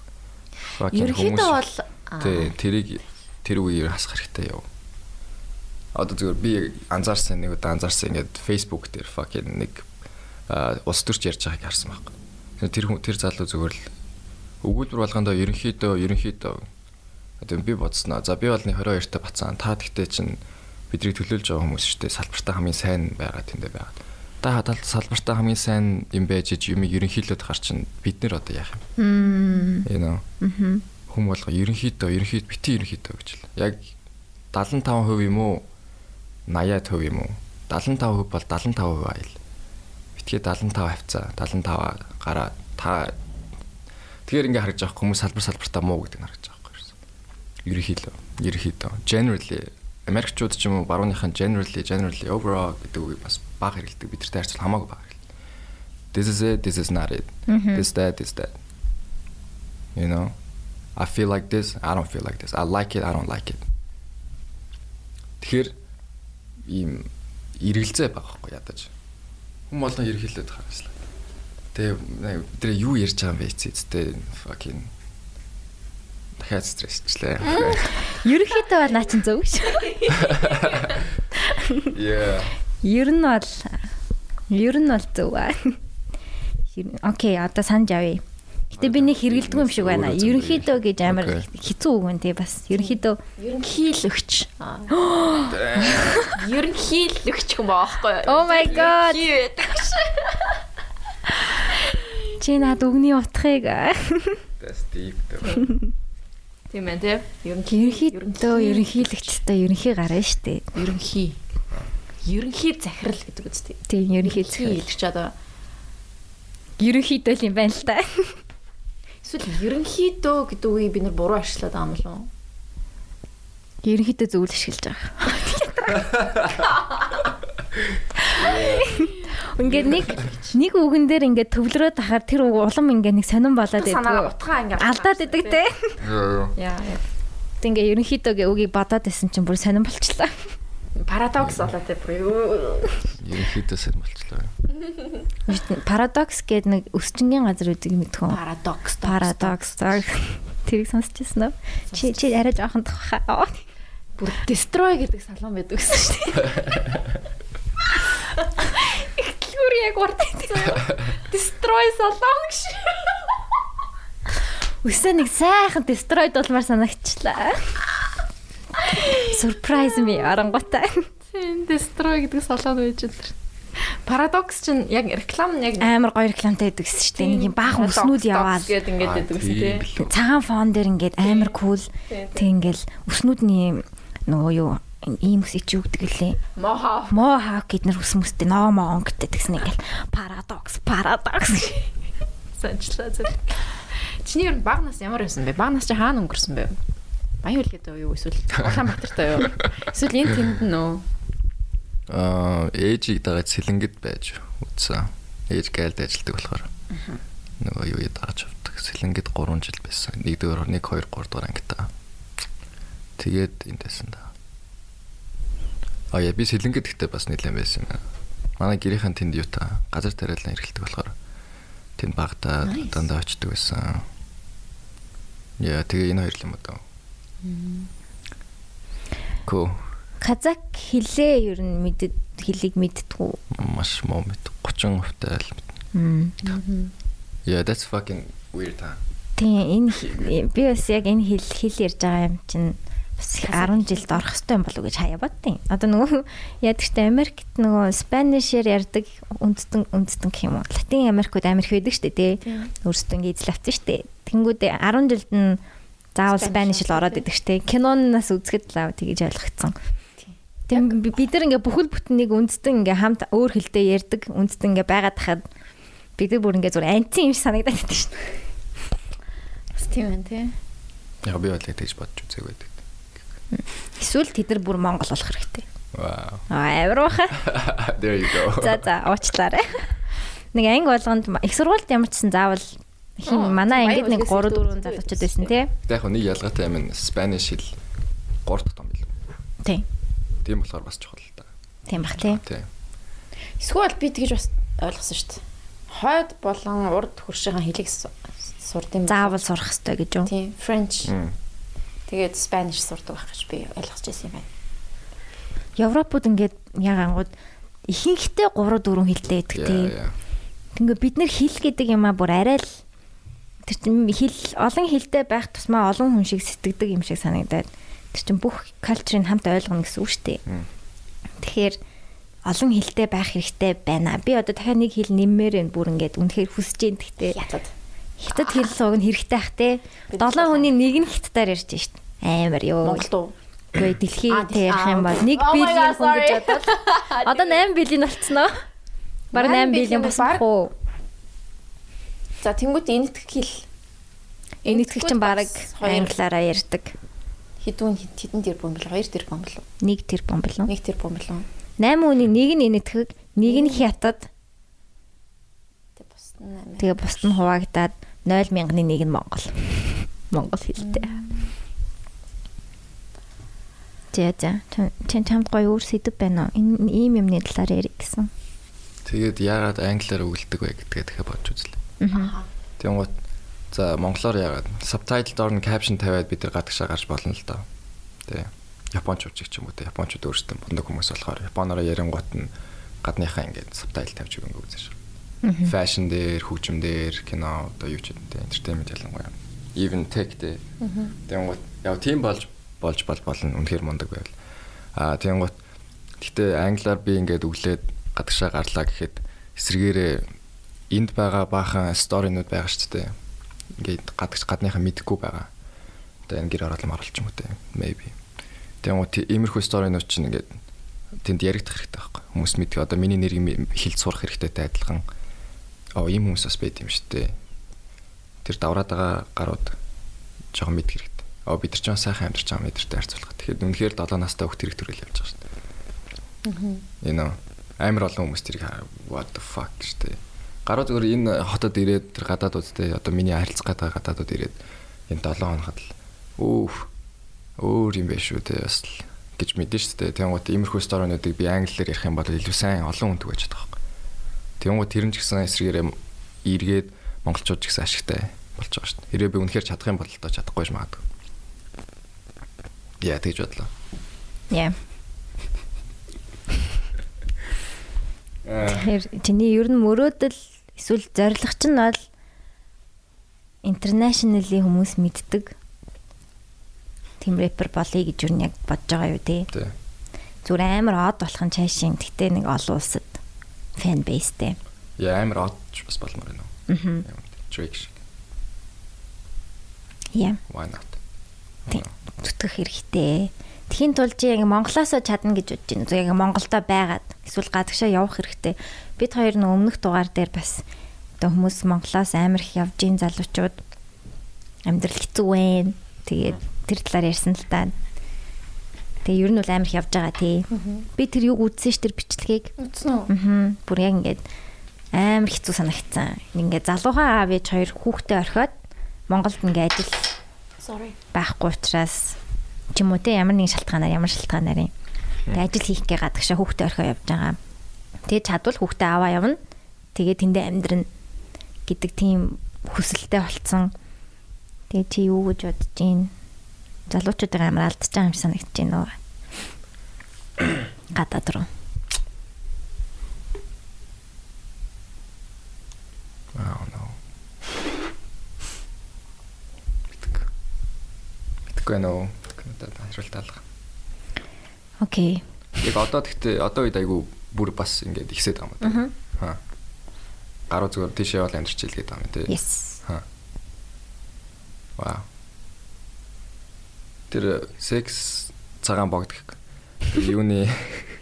Ерөнхийдөө бол Тий, тэрийг тэр үеэр хасах хэрэгтэй яв. Одоо зүгээр би анзаарсан нэг удаа анзаарсан ингээд Facebook дээр fucking нэг улс төрч ярьж байгааг харсан байхгүй. Тэр хүн тэр залуу зүгээр л өгүүлбэр болгондоо ерөнхийдөө ерөнхийдөө одоо би бодсноо. За би бол нэг 22 та тэгтээ чинь бидрийг төлөөлж байгаа хүмүүс шүү дээ. Салбартаа хамгийн сайн байгаа тэндээ байгаа. Та хадгалт салбартаа хамгийн сайн юм байж ич юмыг ерөнхийлөд гар чинь бид нэр одоо яах юм? You know хүм болго ерөнхийдөө ерөнхийд бити ерөнхийдөө гэж л. Яг 75% юм уу? 80% юм уу? 75% бол 75% аял. Битгий 75 хавцаа, 75 гараа та Тэгэхээр ингээ харагдаж байгаа хүмүүс салбар салбартаа муу гэдэг нь харагдаж байгаа байхгүй юу? Ерөнхийдөө, ерөнхийдөө. Generally Америкчууд ч юм уу барууныхан generally generally overall гэдэг үгийг бас бага хэрэгэлдэг. Бидэртэй харьцуул хамаагүй бага хэрэгэлдэг. This is it, this is not it. This that, this that. You know? I feel like this, I don't feel like this. I like it, I don't like it. Тэгэхээр ийм эргэлзээ байгаа байхгүй ядаж. Хүн болгон ерхийлээд харааслаа. Тэгээ бид юу ярьж байгаа юм бэ эцээдтэй fucking дахиад стрессчлээ. Ерөнхийдөө бол наа чин зөв гэж. Yeah. Ер нь бол ер нь бол зөв аа. Окей, одоо санаж авъя. Гэтэ би нэг хэрэгэлдэг юм шиг байна. Ерөнхийдөө гэж амар хэцүү үг байна тий бас. Ерөнхийдөө ерөнхийлөгч. Ерөнхийлөгч юм баахгүй. Oh my god. Ерөнхий байдаг ш. чи над үгний утгыг That's deep. though. Тийм ээ тий. ерөнхийдөө ерөнхийлөгчтэй ерөнхий гараа штэ. ерөнхий. Ерөнхий захирал гэдэг үстэй. Тийм ерөнхий захирал. Ерөнхийлөгч одоо Ерөнхийдөө л юм байна л та. эсвэл ерөнхийдөө гэдэг үгийг бид нар буруу ашиглаад байгаа юм болов уу? Ерөнхийдөө зөв л ашиглаж байгаа. Ингээд нэг нэг үгэн дээр ингээд төвлөрөөд тахаар тэр үг улам ингээд нэг сонирн болоод Санаа байдаг. утгаа ингээд Алдаад идэг те. Яа. яа. Тэг ингээд ерөнхийдөөгээ үгийг бодоод байсан чинь бүр сонирн болчлаа. Парадокс болоо те бүр юу. Ерөнхийдөө сайн болчлоо. Парадокс гэдэг нэг өсчингийн газар үүдэг мэдхүн. Парадокс. Парадокс. Тэрийг сонсчихсан уу? Чи чи арай жоохон тоххаа. бүр destroy гэдэг салон байдаг гэсэн шүү дээ. Ихтлгүүр яг урд destroy салон гэж. Үсээ нэг сайхан destroyed болмаар санагчлаа. Surprise me арангутай. Тийм destroy гэдэг салон байж энэ. Парадокс чинь яг реклам нь яг Амар гоё рекламтай байдаг шүү дээ. Нэг юм баахан өснүүд яваад гэдэг ингээд байдаг гэсэн тийм. цагаан фон дээр ингээд амар кул тэг ингээл өснүүдний нөгөө юу ийм үс ичи өгдөг лээ. Моха. Мо хав гэд нэр ус мөстэй ноо монг гэдэг тэгснэ ингээл парадокс парадокс. Санчлаа зөв. Чиний ер нь баг нас ямар байсан бэ? Баг нас чи хаана өнгөрсөн бэ? Баян үү юу эсвэл Улаанбаатартай юу? Эсвэл энэ тэнд нөө Аа, ээжийг дагаад сэлэнгэд байж үтсэн. Ээж гайлд ажилладаг болохоор. Нөгөө юу ядааж авдаг. Сэлэнгэд 3 жил байсан. 1-р 1 2 3 дугаар ангитаа. Тэгээд энд байсан да. А яа би сэлэнгэд ихтэй бас нэлээд байсан юм. Манай гэрийнхэн тэнд юу та газар тариалан эргэлдэг болохоор тэнд багтаа дандаа очдөг байсан. Яа тэгээ энэ хоёр л юм даа. Ко Казак хэлээ ер нь мэддэг хэлийг мэддгүү. маш муу мэд 30 хувьтай л Мм. Yeah, that's fucking weird. huh? Тийм энэ би бас яг энэ хэл хэл ярьж байгаа юм чинь бас их 10 жилд орох хэрэгтэй юм болов уу гэж хаяа бодтیں۔ Одоо нөгөө ч Америкт нөгөө Spanish-ээр ярьдаг үндэстэн үндэстэн гэх юм уу? Латин Америкууд Америк байдаг шүү дээ, тий. Өөрсдөө ингэ эзлэвсэн шүү дээ. Тэнгүүд 10 жилд нь заавал Spanish л ороод идэг шүү дээ. Кинонаас үзэхэд л аа тэгэж ойлгогдсон. Тийм би- бид нар ингээ бүхэл бүтнийг үндэстэн ингээ хамт өөр хэлдээ ярьдаг үндэстэн ингээ байгаад тахад бид нар бүр ингээ зур анти юм шиг санагдаад байдаг дээ. Бас тийм байна тий. Яг би бол тэгж бодож үзег байдаг. Эсвэл тэд нар бүр монгол болох хэрэгтэй. Wow. Аа амар баха. There you go. За за уучлаарай. Нэг анги болгонд их сургуульд ямар ч сан заавал хин манай ангид нэг 3 үлгээс 4 дүүрэн залуучууд байсан тий. Гэтэ яг нэг ялгаатай юм нь Spanish хэл 3 дахь том билүү. Тий. Тийм болохоор бас чухал л да. Тийм бах тий. Тийм. Эсвэл би тэгж бас ойлгосон шүү дээ. Хойд болон урд хуршийн хэлийг су- сурд юм. Заавал сурах хэрэгтэй гэж юу? Тийм, French. Тэгээд Spanish сурдаг байх гэж би ойлгож байсан юм байна. Европод ингээд яг ангууд ихэнхдээ 3 4 хэлтэй байдаг тий. yeah. Ингээ бид нар хэл гэдэг юм а бүр арай л тэр чинь хэл олон хэлтэй байх тусмаа олон хүн шиг сэтгэдэг юм шиг санагдаад тэр чинь бүх калчрыг хамт ойлгоно гэсэн үг шүү дээ. Тэгэхээр олон хэлтэй байх хэрэгтэй байна. Би одоо дахиад нэг хэл нэммээр байна бүр ингээд үнэхээр хүсэж дээ. Гэхдээ Ятад. хятад хэл сууг нь хэрэгтэй ах те. Долоон хүний нэг нь хятадаар ярьж шít. Амар ёо. Монгол дуу. Гэхдээ дэлхийд ярих юм бол а, 1 okay. Oh my биллион хүн гэж бодвол одоо 8 биллион болцсноо. Бараг 8 8 биллион баг- уу? За тэнгуут энэтхэг хэл Энэ итгэх чинь хоёр. англиараа ярьдаг. хідүүн хідэн тэр бомбол хоёр тэр бомбол. Нэг тэр бомбол. Нэг тэр бомбол. 8 хүний нэг нь энэтхэг, нэг нь хятад, Тэг бус нь тэгээ бусд нь хуваагдаад 0 мянганы нэг нь монгол. Монгол хэлтэй. За за. Чин чамд гоё өөр сэдв байна уу? Энэ ийм юмны талаар ярих гэсэн. Тэгээд яагаад англиар өгүүлдэг вэ гэдгээ дахиад бодож үзлээ. Тэнгуут за монголоор яагаад subtitle доор нь caption тавиад бид нар гадагшаа гарч болно л доо. Тэ. Японч уучиг ч юм уу тэ. Япончууд өөрсдөө бундаг хүмүүс болохоор японоор ярингуут нь гадныхаа ингээд subtitle тавьж өгөнгө үзэж. Fashion дээр, хөгжим дээр, кино одоо юу ч юм тэ. Entertainment ялангуяа. Even tech тэ. Тэнгуут яг тийм болж болж бол болно. Үнэхээр мундаг байвал. Аа тэнгуут Гэтэ англиар би ингээд өглөөд гадагшаа гарлаа гэхэд эсрэгээрээ энд байгаа баахан сторинууд байгаа шүү дээ. Ингээд гадагш гадныхаа мэдхгүй байгаа. Одоо энэ гэр оролцом оруулч юм уу те. Maybe. Тэгмээ иймэрхүү сторинууд чинь ингээд тэнд яригдах хэрэгтэй байхгүй. Хүмүүс мэддэг одоо миний нэрийг хэлж сурах хэрэгтэйтэй адилхан. Оо ийм хүмүүс бас байд юм шүү дээ. Тэр давраад байгаа гарууд жоохон мэдэх хэрэгтэй. Оо бид нар ч сайхан амьдарч байгаа мэдэртэй харьцуулах. Тэгэхээр үнэхээр 7 настай хөлт хэрэг төрөл явж байгаа шүү дээ. You know амар олон хүмүүс тэрийг what the fuck штэ. Гараа зүгээр энэ хотод ирээд тэр гадаадуудтай одоо миний харилцах гадаа гадаадууд ирээд энэ 7 хоногт л өөх өөр юм биш үү те бас л гэж мэдэн штэ. Тэнгуут иймэрхүү сторинуудыг би англиар ярих юм бол илүү сайн олон хүн түгэж чадах байхгүй. Тэнгуут тэр нь ч гэсэн эсрэгээрээ эргээд монголчууд ч гэсэн ашигтай болж байгаа штэ. Хэрвээ би үнэхээр чадах юм бол л доо чадахгүй ч магадгүй. Яа тэгж бодлоо. Яа. Тэгэхээр чиний ер нь мөрөөдөл эсвэл зорилго чинь бол internationally хүмүүс мэддэг тийм рэпер болъё гэж юу яг бодож байгаа юу те. Зүгээр амар од болох нь цаашин. Гэтэ нэг олон улсад фэн бейстэй. Яа амар одч бас болмоор байна уу? Аа. Drake шиг. Яа. Why not? Тийм. зүтгэх хэрэгтэй. Тхийн тулд чи яг Монголоосоо чадна гэж бодож байна. Яг Монголдо байгаад эсвэл гадагшаа явах хэрэгтэй. Бид хоёр нэг өмнөх дугаар дээр бас одоо хүмүүс Монголоос амар их явж ийн залуучууд амьдрал хэцүү байна. Тэгээд тэр талаар ярьсан л та. Тэгээ ер нь бол амар их явж байгаа тий. Би тэр юг үзсэн ш тэр бичлэгийг. Үзнэ үү? Аа. Бүр яг ингээд амар хэцүү санагдсан. Ингээд залуухан аав ээж хоёр хүүхдээ орхиод Монголд ингээд ажил Sorry. байхгүй учраас ч юм уу те ямар нэгэн шалтгаанаар ямар шалтгаанаар юм. Тэгээ ажил хийх гээ гадагшаа хүүхдээ орхио явж байгаа. Тэгээ чадвал хүүхдээ аваа явна. Тэгээ тэндээ амьдрна гэдэг тийм хүсэлтэй болцсон. Тэгээ чи юу гэж бодож гин? Залуучуудаа амар алдчихж байгаа юм санагдаж байна уу? Гадаад руу. Аа no. Мэдгүй. Мэдгүй нөө. Надад хариулт алга. Окей. Яг одоо тэгтээ одоо үед айгу бүр бас ингээд ихсээд байгаа юм даа. Аа. Гаруу зүгээр тийшээ бол амьдрч ил гэдэг юм тий. Yes. Аа. Вау. Тэр секс цагаан богдох. Юуны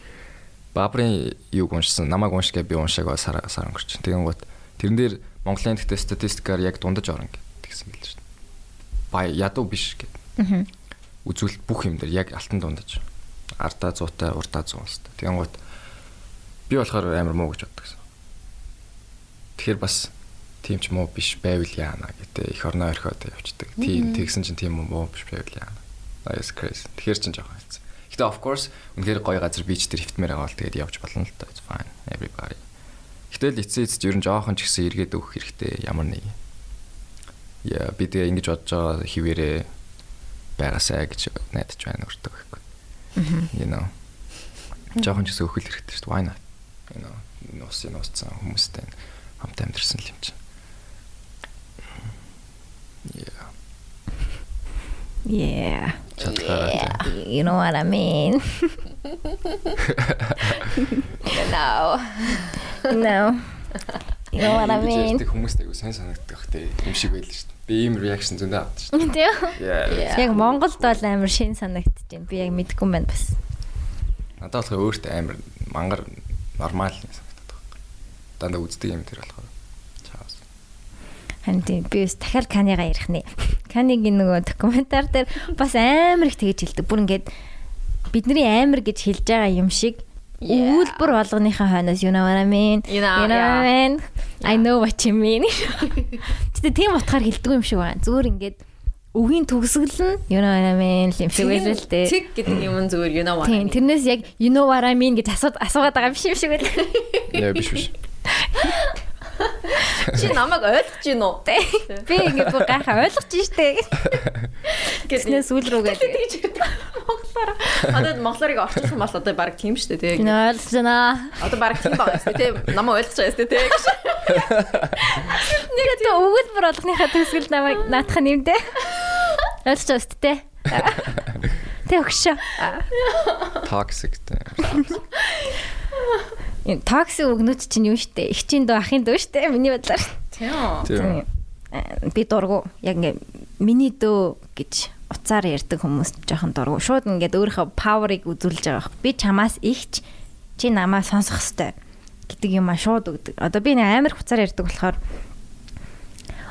Бабрын юг уншсан, намайг уншгаа би уншаагаа сар сар өнгөрч. Тэгэн гот тэрэн дээр Монголын тэгтээ статистикаар яг дундаж орно гэсэн мэл шүү дээ. Ба ядуу биш гэд. Аа. Үзүүлэлт бүх юм дээр яг алтан дундаж. Ардаа зуутай, урдаа зуун л та. Тэгэн гот би болохоор амар муу гэж боддог гэсэн. Тэгэхээр бас тийм ч муу биш байвал яана гэдэг их орноо орхиод явцдаг. Тийм тэгсэн чинь тийм муу биш байвал яана. That's crazy. Тэгэхээр чинь жоохон хэлсэн. Гэтэ of course үнэхээр гоё газар бич дээр хөвтмээр байгаа бол тэгээд явж болно л та. It's fine. Everybody. Гэтэл эцсийн эцэд ер нь жоохон ч гэсэн эргээд өгөх хэрэгтэй ямар нэг. Яа би тэгээ ингэж бодож байгаа хിവэрээ байгаасаа гэж найдаж байна өртөг гэхгүй. You know. Жоохон ч гэсэн өгөх хэрэгтэй шүү дээ. Why not? You know, нуусын нууссан хүмүүстэй хамт амьдэрсэн л юм чинь. Yeah. Yeah. Чадхаараа. You know what I mean? No. No. You know what I mean? Тэг хүмүүст айгу сайн санагддаг те юм шиг байл шүү дээ. Би ийм реакшн зөндөө авдаг шүү Тийм. дээ. Yeah. Яг Монголд бол амар шин санагдчих юм. Би яг мэдэхгүй юм байна бас. Надад болохоор өөртөө амар мангар нормал санагдаад байна. Дандаа үздэг юм тэр болохоор. Чаус. Харин тийм би бас дахиад Канига ярих нэ. Канигийн нөгөө докюментар дээр бас амар их тэгэж хэлдэг. Бүр ингээд бидний амар гэж хэлж байгаа юм шиг өгүүлбэр болгоныхаа хойноос you know what I mean? You know, what I mean? I know what you mean. Тэгтээ тийм утгаар хэлдэг юм шиг байна. Зүгээр ингээд үгийн төгсгөл нь you know what I mean юм шиг байлаа л дээ. Тэг гэдэг юм зүгээр you know what. Тийм тэрнээс яг you know what I mean гэж асуугаад байгаа юм шиг юм шиг байлаа. Яа биш биш. Чи намайг ойлгож гин үү? Би ингээд бүр гайхаа ойлгож штэ. Гэснээр сүүл рүү гэдэг. Тэгж ярьдаг. Монголоор. Одоо монголоорыг орчуулсан бол одоо баг тийм шүү дээ. Би ойлгож байна. Одоо баг тийм байгаа шүү дээ. Тэ намайг ойлгож байгаа дээ. Тэг. Нэг тэ өгүүлбэр болгоныхаа төсгөл намайг наатах нэмдэ. Ойлгож байна шүү дээ. Тэ өгшөө. Toxic те. Такси өгнөд чинь юу штэ? Их чин дөө ахын дөө штэ. Миний бодлоор. Тийм. Би дургу яг ингээ миний дөө гэж уцаар ярьдаг хүмүүс жоохон дургу. Шууд ингээд өөрийнхөө паверыг үзүүлж байгаа байх. Би чамаас ихч чи намаа сонсох хэвээр гэдэг юм а шууд өгдөг. Одоо би нэг амар хуцаар ярьдаг болохоор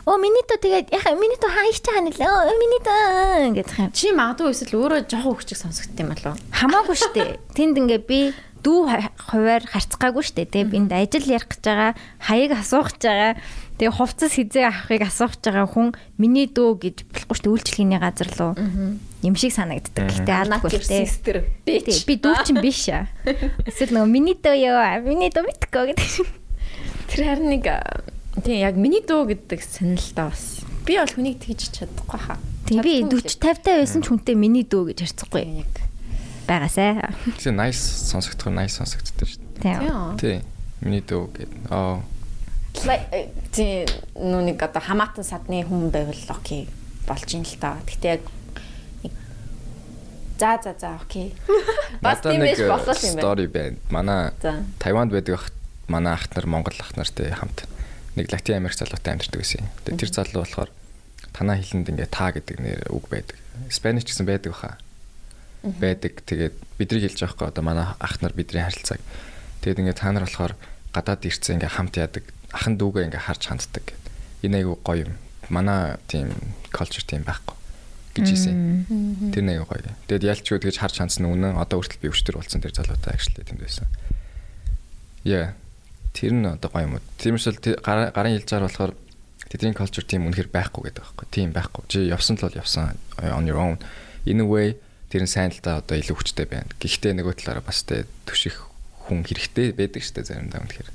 Оо миний дөө тэгээд яхаа миний дөө хаа ич чаана лээ. Оо миний дөө гэдэг юм. Чи магадгүй эсвэл өөрөө жоохон хөвчөг сонсогдсон юм болов уу? Хамаагүй штэ. Тэнд ингээ би дүү хуваар харцгаагүй штэ. Тэгээ энд ажил ярих гэж байгаа, хаяг асуух гэж байгаа. Тэгээ хувцас хизээ авахыг асуух гэж байгаа хүн миний дүү гэж болохгүй штэ үйлчлэгээний газар руу. Юм шиг санагддаг. Гэтэ штэ. sister. Тий, би дүү чинь биш аа. Эсвэл нөгөө миний дөө ёо, миний дөө мэдхгүй гэдэг. Тэр харин нэг тийм яг миний дөө гэдэг саналтай бас. Би бол хүнийг тэгж чадахгүй хаа. Тий, би 40 50 та байсан ч хүнтэй миний дөө гэж харцахгүй яг. Байгаасай. Тэгээ nice сонсогдох nice сонсогддог шүү дээ. Тийм. Тийм. Тий. Миний дөө гэд. Аа. Тийм нүуник одоо хамаатан садны хүн байвал окей болж ин л та. Гэтэ яг нэг за за за окей. Бас тийм биш болох юм байна. story байна. Манай. Тайванд байдаг ах манай ах нар Монгол ах нартай хамт нэг Латин Америк залуутай амьдардаг байсан. Тэгээ тэр залуу болохоор танаа хэлэнд ингээ та гэдэг нэр үг байдаг. Спанич гэсэн байдаг баха. Байдаг. Тэгээд бидний хэлж байгаа хгүй одоо манай ах нар бидний харилцааг. Тэгээд ингээ та нар болохоор гадаад ирцээ ингээ хамт яадаг. Ахан дүүгээ ингээ харж ханддаг. Энэ айгу гоё юм. манай тийм culture тийм байхгүй гэж хэлсэн. Тэр нэг гоё. Тэгэд ялч юу тэгж харж хандсан үнэн одоо хүртэл би өчтөр болсон тэр залуутай actually тэнд байсан. Яа. Тэр нь одоо гоё юм уу? Тиймэрсэл гарын хэлж байгаа болохоор тэдний culture тийм үнэхэр байхгүй гэдэг байхгүй. Тийм байхгүй. Чи явсан л бол явсан on your own. In a way тэр нь сайн л да одоо илүү хүчтэй байна. Гэхдээ нөгөө талаараа бас тэ төших хүн хэрэгтэй байдаг шүү дээ заримдаа үнэхээр.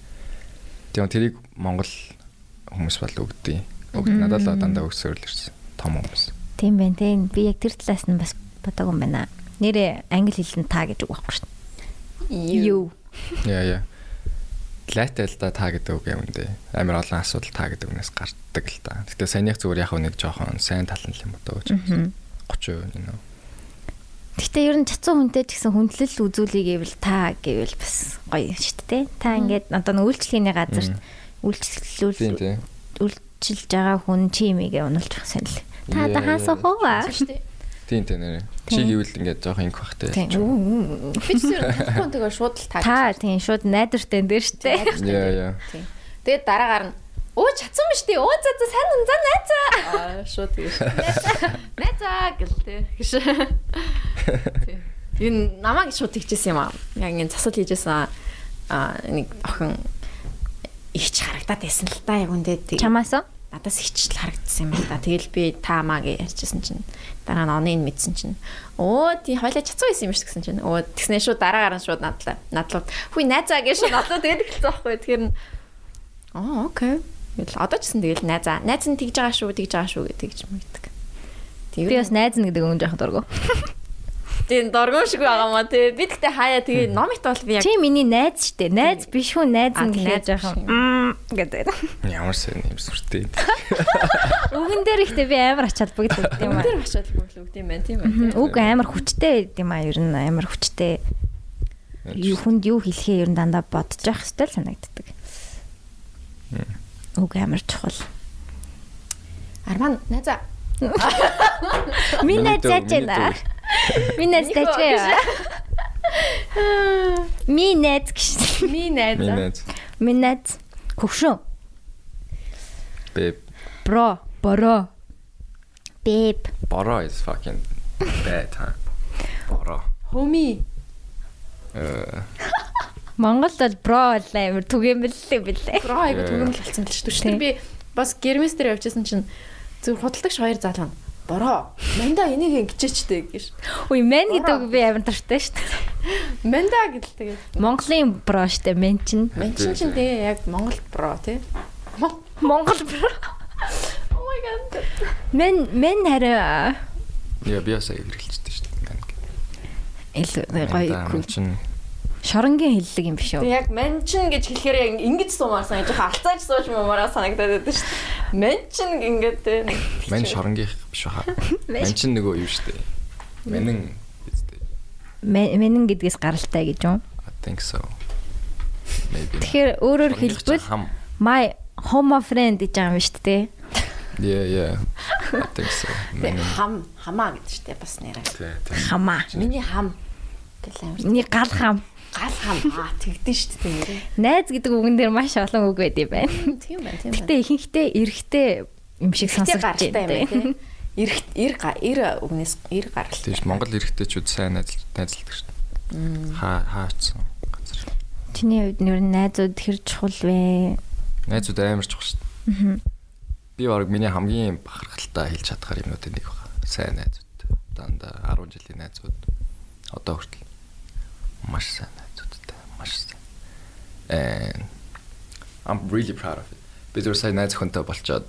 Тийм тэрийг Монгол хүмүүс бол өгдөө. Өгд надад л дандаа өгсөөр л ирсэн. Том хүмүүс. Тийм байна те. Би яг тэр талаас нь бас бодоагүй юм байна. Нэрээ англи хэлэнд та гэж үг байхгүй шүү дээ. Юу. Яа яа. Лайтай л да та гэдэг үг юм дэ. Амар олон асуудал та гэдэг үгнээс гардаг л да. Гэтэ саяных зүгээр яг нэг жоохон сайн тал нь юм одоо гэж. 30% you Гэтэ ер нь цацсан хүнтэй ч гэсэн хүндлэл үзүүлэх гэвэл та гэвэл бас гоё шүү дээ. Та ингээд одоо нэг үйлчлэгийн газар үйлчлүүлүүл үйлчилж байгаа хүн чимигээ унуулж сайн л. Та одоо хаасан хоо. Тийм тийм нэрэ. Чи гэвэл ингээд жоох инх бахтай. Би ч зөв контега шууд л таа. Та тийм шууд найдвартай энэ дээр шүү дээ. Яа яа. Тэгээд дараагаар нь Оо чадсан ба штий. Оо за за сайн унзаа найзаа. Аа шууд тийш. Найзаа гэлтэй. Гэж. Энэ намайг шууд тэгчихсэн юм аа. Яг ингэ засал хийжсэн аа нэг охин ихч харагдаад байсан л та яг үндэ тийм. Чамаас уу? Надаас ихчл харагдсан юм да. Тэгэл би та маа гэж ярьжсэн чинь дараа нь оныг мэдсэн чинь оо тий хойлоо чацсан байсан юм шиг гэсэн чинь оо тэгснэ шууд дараагаар нь шууд надлаа. Надлууд хүй найзаа гэж шууд надлууд тэгээд эхэлсэн байхгүй. Тэгэхээр Аа окей. Одоо ч гэсэн тэгэл найзаа. Найз нь тэгж байгаа шүү, тэгж байгаа шүү гэдэг ч юм гэдэг. Би бас найз нь гэдэг юм жоох дургу. Тийм дургуун шиг байгаа маа тий. Би тэгтээ хаяа тэгээ номит бол би яг Чи миний найз штэ. Найз биш үү найз нь найз гэж жоох гэдэг. Ямар сайн юм сүртэй. Үгэн дээр ихтэй би амар ачаал бүгд өгд юм аа. Тэр бачаад л өгд юм байна тийм үү. Үг амар хүчтэй байд юм аа. Ер нь амар хүчтэй. Юу хүнд юу хэлэхээ ер нь дандаа бодож явах хэрэгтэй л санагддаг. Үг амар чухал. Арман найзаа. Минь найз зааж байна. Минь найз зааж байна. Минь найз гэж. Минь найзаа. Минь Минь найз. Хөвшөө. Babe. Бро. Боро. Babe. Borrow is fucking bad, huh? Borrow. Хоми. Э Монгол бол бро бол амар түгээмэллээ бэлээ. Бро айгу түгээмэл болсон л шүү дээ. Би бас гермес дээр явжсэн чинь зөв худалдагч хоёр залуу бороо. Манда энийг ингэчээчтэй гэж. Үй мен гэдэг би амар дуртай шүү дээ. Манда тэгээд Монголын бро штэ мен чин. мен чинь чинь тэгээ яг Монголд бро тий. Монгол бро. Oh my god. Мен мен хараа яа би аяг хэрэгэлчтэй шүү дээ. ил Гоё. гоё Чин шоронгийн хэллэг юм биш үү? Тэг яг меншин гэж хэлэхээр яг ингэж суумаарсан гэж алцааж сууж муумаараа санагдаад байдаг шүү дээ. Меншин ингээд те. мань шоронгийнх биш баха. Мань чин нөгөө юу шүү дээ. Мэнэн үстэй. Менэн гэдгээс гаралтай гэж юм. I think so. Maybe. Тэгэхээр өөрөөр хэлбэл my homo friend гэж байгаа юм шүү дээ. Yeah, yeah. I think so. Мэнэн. хам хамаа гэдэг шүү дээ бас нэрээ. Хамаа. Миний хам Миний гал хам. Гал хам аа тэгдэж шүү дээ. Найз гэдэг үгэн дээр маш олон үг байд юм байна. Тийм байна тийм байна. Гэтэ ихэнхдээ эргэтэй юм шиг сонсогдож байна. тийм. Ир га- ир үгнээс ир гаралтай. Тийш Монгол эрэгтэйчүүд сайн найзал найзалдаг шүү дээ. Хаа хаацсан газар. Чиний хувьд нэр найзууд хэр чухал вэ? Найзууд амар чухал шүү дээ. Би баг миний хамгийн бахархалтай хэлж чадхаар юмнуудын нэг байна. Сайн найзууд. Дандаа 10 жилийн найзууд. Одоо хүртэл. Маш сайн. And I'm really proud of it. Би зөв сайн найз охинтой болчоод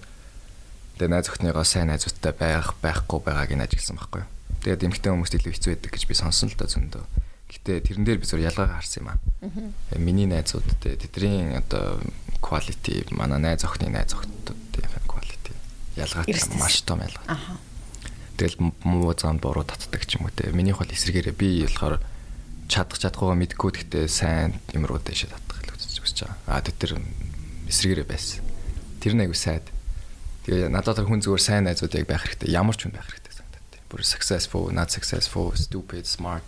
тэгээ найз охиныгоо сайн найзуудтай байх байхгүй байгааг нь ажигласан байхгүй юу. Тэгээд эмэгтэй хүмүүст илүү хэцүү байдаг гэж би сонсон л да зөндөө. Гэтэ тэрэн дээр би зөв ялгаагаа харсан юм аа. Миний найзууд те тэдний одоо quality манай найз охины найз охтуудын quality ялгаатай маш том ялгаа. Тэгэл муу зам буруу татдаг ч юм уу те. Минийх бол эсрэгээрээ би болохоор чадах чадахгүйгаа мэдгүй гэхдээ сайн юм руу дэшээ татах үзэж үзэж байгаа. А тэр эсрэгээрээ байсан. Тэр нэг аягүй сайд. Тэгээ надад хүн зүгээр сайн найзууд яг байх хэрэгтэй. Ямар ч хүн байх хэрэгтэй санагдаад. те. Бүр successful, not successful, stupid, smart.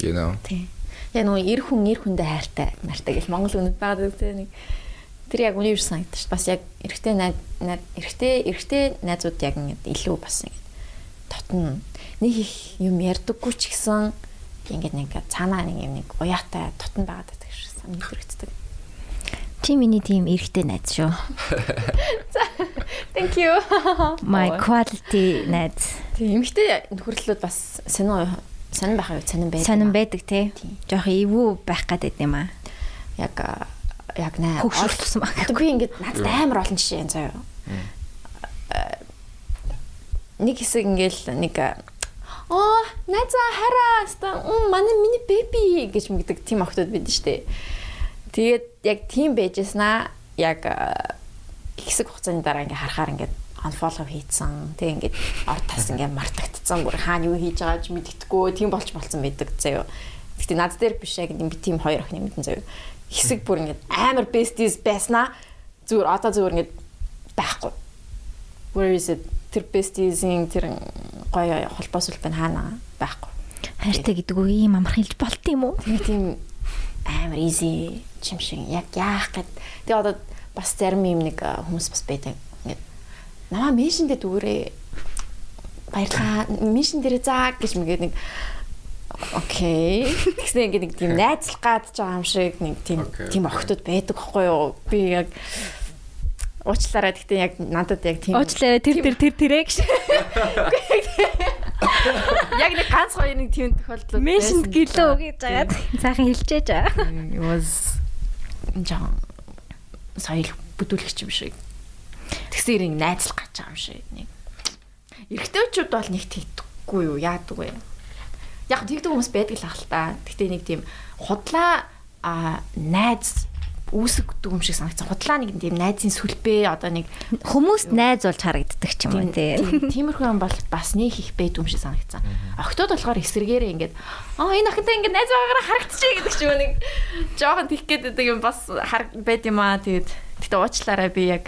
You know. Тийм. Яг нөгөө ир хүн ир хүндээ хайртай нартай гэл Монгол үнэд байгаа гэдэг тийм нэг Тэр яг үнээр санагдаж шүү. Бас яг эрэгтэй найз эрэгтэй эрэгтэй найзууд яг ингэ илүү бас ингэ дотн нэг их юм ярьдаггүй ч гэсэн ингээд нэг цаанаа нэг юм нэг уяатай дотн байгаад байдаг шүү. Санагддаг. Чи миний тийм эрэгтэй найз шүү. Thank you. My quality найз. Тийм эмэгтэй нөхөрлөлүүд бас сонин сонин байх юу сонин байдаг. Сонин байдаг те. Жохо эвгүй байх гэдэг юм аа. Яг яг наа Хөгшөрлсөн баг. Одоо би ингээд надад амар олон жишээ энэ заяа. Нэг хэсэг ингээл нэг оо найзаа хараа ста манай миний беби гэж мэгдэг тийм охтууд байдаг штэ. Тэгээд яг тийм байжснаа яг хэсэг хугацааны дараа ингээ харахаар ингээ unfollow хийцэн тэг ингээд ор тас ингээ мартагдцсан бүр хаана юу хийж байгааг мэддэхгүй тийм болж болцсон байдаг заяа. Гэтэ над дээр биш яг би тийм хоёр охины мэдэн заяа. Хэсэг бүр ингээ амар besties байснаа зүгээр одоо зүгээр ингээ байхгүй. Where is it? Тэр besties-ийн тэр гоё холбоо сүлбэн хаана байхгүй. Хайртай гэдэг үг ийм амархан хэлж болт юм уу? Тэгээ тийм амар easy юм шиг яг яах гэд. Тэгээ одоо бас зарим юм нэг хүмүүс бас байдаг. Ингээд намаа меншэндээ дүүрээ баярлаа. Меншэн дээрээ заа гэж мэгээд нэг окей. Тэгснэ ингээд нэг тийм найзлах гад ч байгаа юм шиг нэг тийм тийм охтууд байдаг хгүй юу? Би яг уучлаарай гэхдээ яг надад яг тийм Уучлаарай тэр тэр тэр тэрэ гэж. яг нэг ганц хоёр нэг тийм тохиолдол Меншэнд гэлөө гэж жагаад цаахан хэлчихэж аа. It was жаа соёл бүдүүлэгч юм шиг. Тэгсээр ингэ найзлах гэж байгаа юм шиг нэг. Эрэгтэйчүүд бол нэг тэгдэггүй юу? Яадаг вэ? Яг тэгдэг хүмүүс байдаг л ах л та. Гэтэ нэг тийм худлаа найз үүсгдэг юм шиг санагдсан. Худлаа нэг тийм найзын сүлбээ одоо нэг Хүмүүст найз болж харагддаг ч юм уу тий. тийм- тиймэрхүү юм бол бас нэг их байд юм шиг санагдсан. Октод болохоор эсрэгээрээ ингээд аа энэ охинтой ингээд найз байгаараа харагдчихъя гэдэг ч юм уу нэг жоохон тих гээд байдаг юм бас хараг байд юм аа тэгээд тэгтээ уучлаарай би яг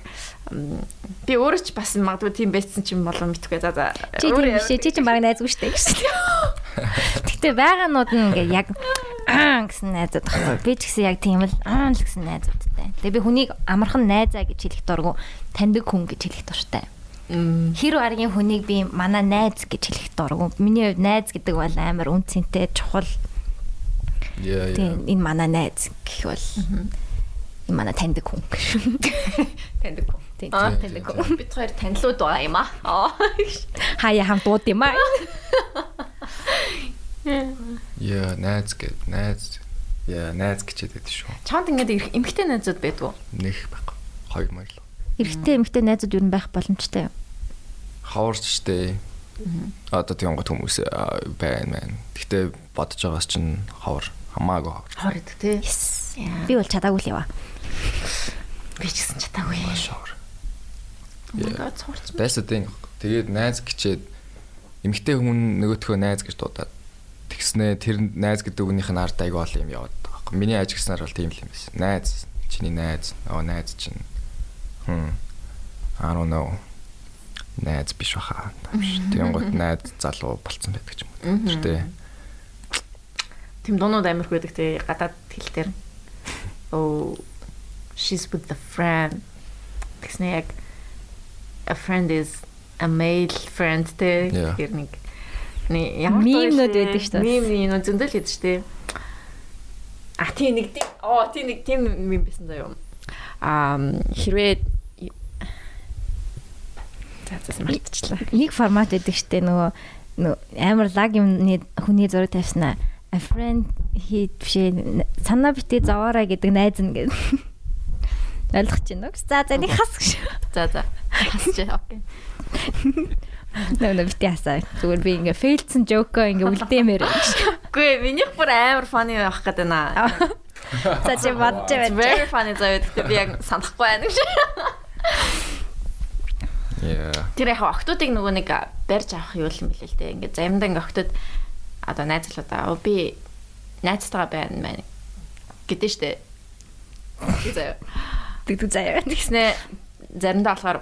би өөрөө ч бас магадгүй тийм байсан ч юм болов мэдхгүй за за Чи тийм биш. Чи чинь баг найзгүй штэ гэж. Гэтэ байгаанууд нь ингээ яг аа гэсэн найзууд байна. Би ч гэсэн яг тийм л аа л гэсэн найзуудтай. Тэгээ би хүнийг амархан найзаа гэж хэлэх дургу таньдаг хүн гэж хэлэх дуртай. Хэр аргийн хүнийг би манай найз гэж хэлэх дургу. Миний хувьд найз гэдэг бол амар үнцэнтэй чухал. Яа яа. Тийм энэ манай найз гэх бол энэ манай таньдаг хүн. таньдаг хүн. Тийм Аа, таньдаг хүн. бид хоёр танилуд байгаа юм аа. Аа. Хаяа хамт ууд юм аа. Яа, найз гэд найз. Яа, найз гэж яддаг шүү. Чамд ингээд ирэх эмгтэй найзууд байдгүй. Нэх байхгүй. Хоёр маяг л. Эрэгтэй эмэгтэй найзууд юу н байх боломжтой юм. Хаварч штэ. Одоо тийм гот хүмүүс аа, байна мэн. Гэтэ бодож байгаас чинь хавар хамаагүй хавар. Хор идэг тий. Би бол чадаагүй л яваа. Би ч гэсэн чадаагүй. Маш хавар. Ингээд the thing. Тэгээд найз гэчээд эмгтэй хүн нөгөөтхөө найз гэж дуудаад тэгснэ тэр найз гэдэг үгнийх нь ард аяг бол юм яваад байгаа байхгүй. Миний ажигснаар бол тийм л юм байсан. Найз, чиний найз, оо найз чинь. Хм. I don't know. Найз биш баха. Тийм гот найз залуу болцсон байдаг юм уу. Тэр тээ. Тим дуунууд амирх байдаг те гадаад хэл дээр. Oh she's with the friend. Тэгснэ яг a friend is a male friend те гэр нэг ямар Мемнүүд байдаг шүү дээ. Мем нэг зөндөл хийдэг шүү дээ. А тийм нэг тийм оо тийм нэг тийм мем байсан заяа. Аа хэрвээ За мартчихлаа. Нэг формат байдаг штэ нөгөө нөгөө амар лаг юмны хүний зураг тавьснаа. A friend he бишээ санаа битээ заваараа гэдэг найз нь гэдэг. Ойлгож байна уу? За за нэг хас гэж. За за. Хасчээ. Окей. Нөө нөө битээ хасаа. Зүгээр би ингээ фейлдсэн жокоо ингээ үлдээмээр. Үгүй минийх бүр амар funny байх гэдэг байна. За чи бодож It's байна. very funny заяа гэхдээ би яг санахгүй байна гэж. Yeah. Тэр яг октодыг нөгөө нэг барьж авах юу юм бэлээ л дээ. Ингээд заримдаа ингээд октод одоо найзлуудаа би найзтайгаа байна мэн гэдэг штэ. Заяа. Тэгдэг заяа. Тэгснэ заримдаа болохоор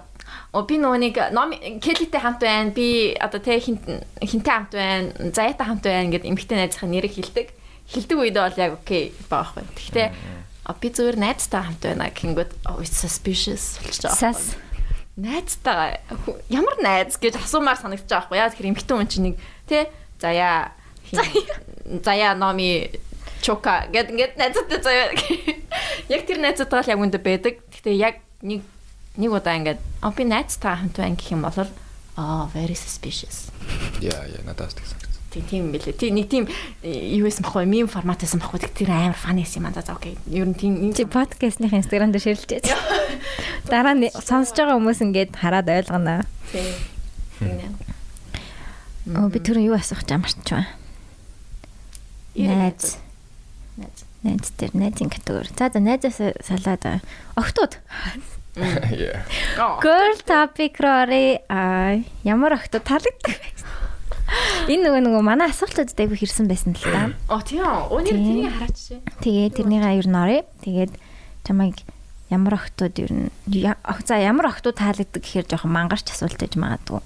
оо би нөгөө нэг ном Келитэй хамт байна. Би одоо тэ хин хинтэй хамт байна. Заяатай хамт байна гэд эмгтэй найзынхаа нэрийг хэлдэг. Хэлдэг үед бол яг окей баахгүй. Гэхдээ А би зүгээр найзтай хамт байна гэнгүүт suspicious болчих жоох. Сас. Найзтай хүү- ямар найз гэж асуумаар байгаа байхгүй яа тэгэхээр эмхтэн хүн чинь нэг тий заяа заяа номи чока гэд ингээд найзтай заяа яг тэр найзтай л яг үндэ байдаг. Гэхдээ яг нэг нэг удаа ингээд а би найзтай хамт байна гэх юм бол аа very suspicious. Яа, яа, надаас тэг санагдсан. Тийм билээ. Тийм нэг тийм э, юу байсан бахгүй мим формат байсан бахгүй тэр амар фан байсан юм аа. За окей. Ер нь тийм Чи подкастны инстаграм дээр ширлжээ. Дараа нь сонсож байгаа хүмүүс ингээд хараад ойлгоно. тийм. Оо би түрүү юу асуух гэж амарч байна. Найз. Найз. Дээр найзын категори. За за найзаас салаад. Яа. Girl topic роо а ямар октод таалагддаг вэ? Энэ нөгөө нөгөө манай асуултууд дэйг хэрсэн байсан л та. Оо тийм Тийм. тэрийг хараач шээ. Тэгээд тэрнийгаа ер нь орё. Тэгээд чамайг ямар октод ер нь за ямар октод таалагддаг гэхээр жоохон мангарч асуулт гэж магадгүй.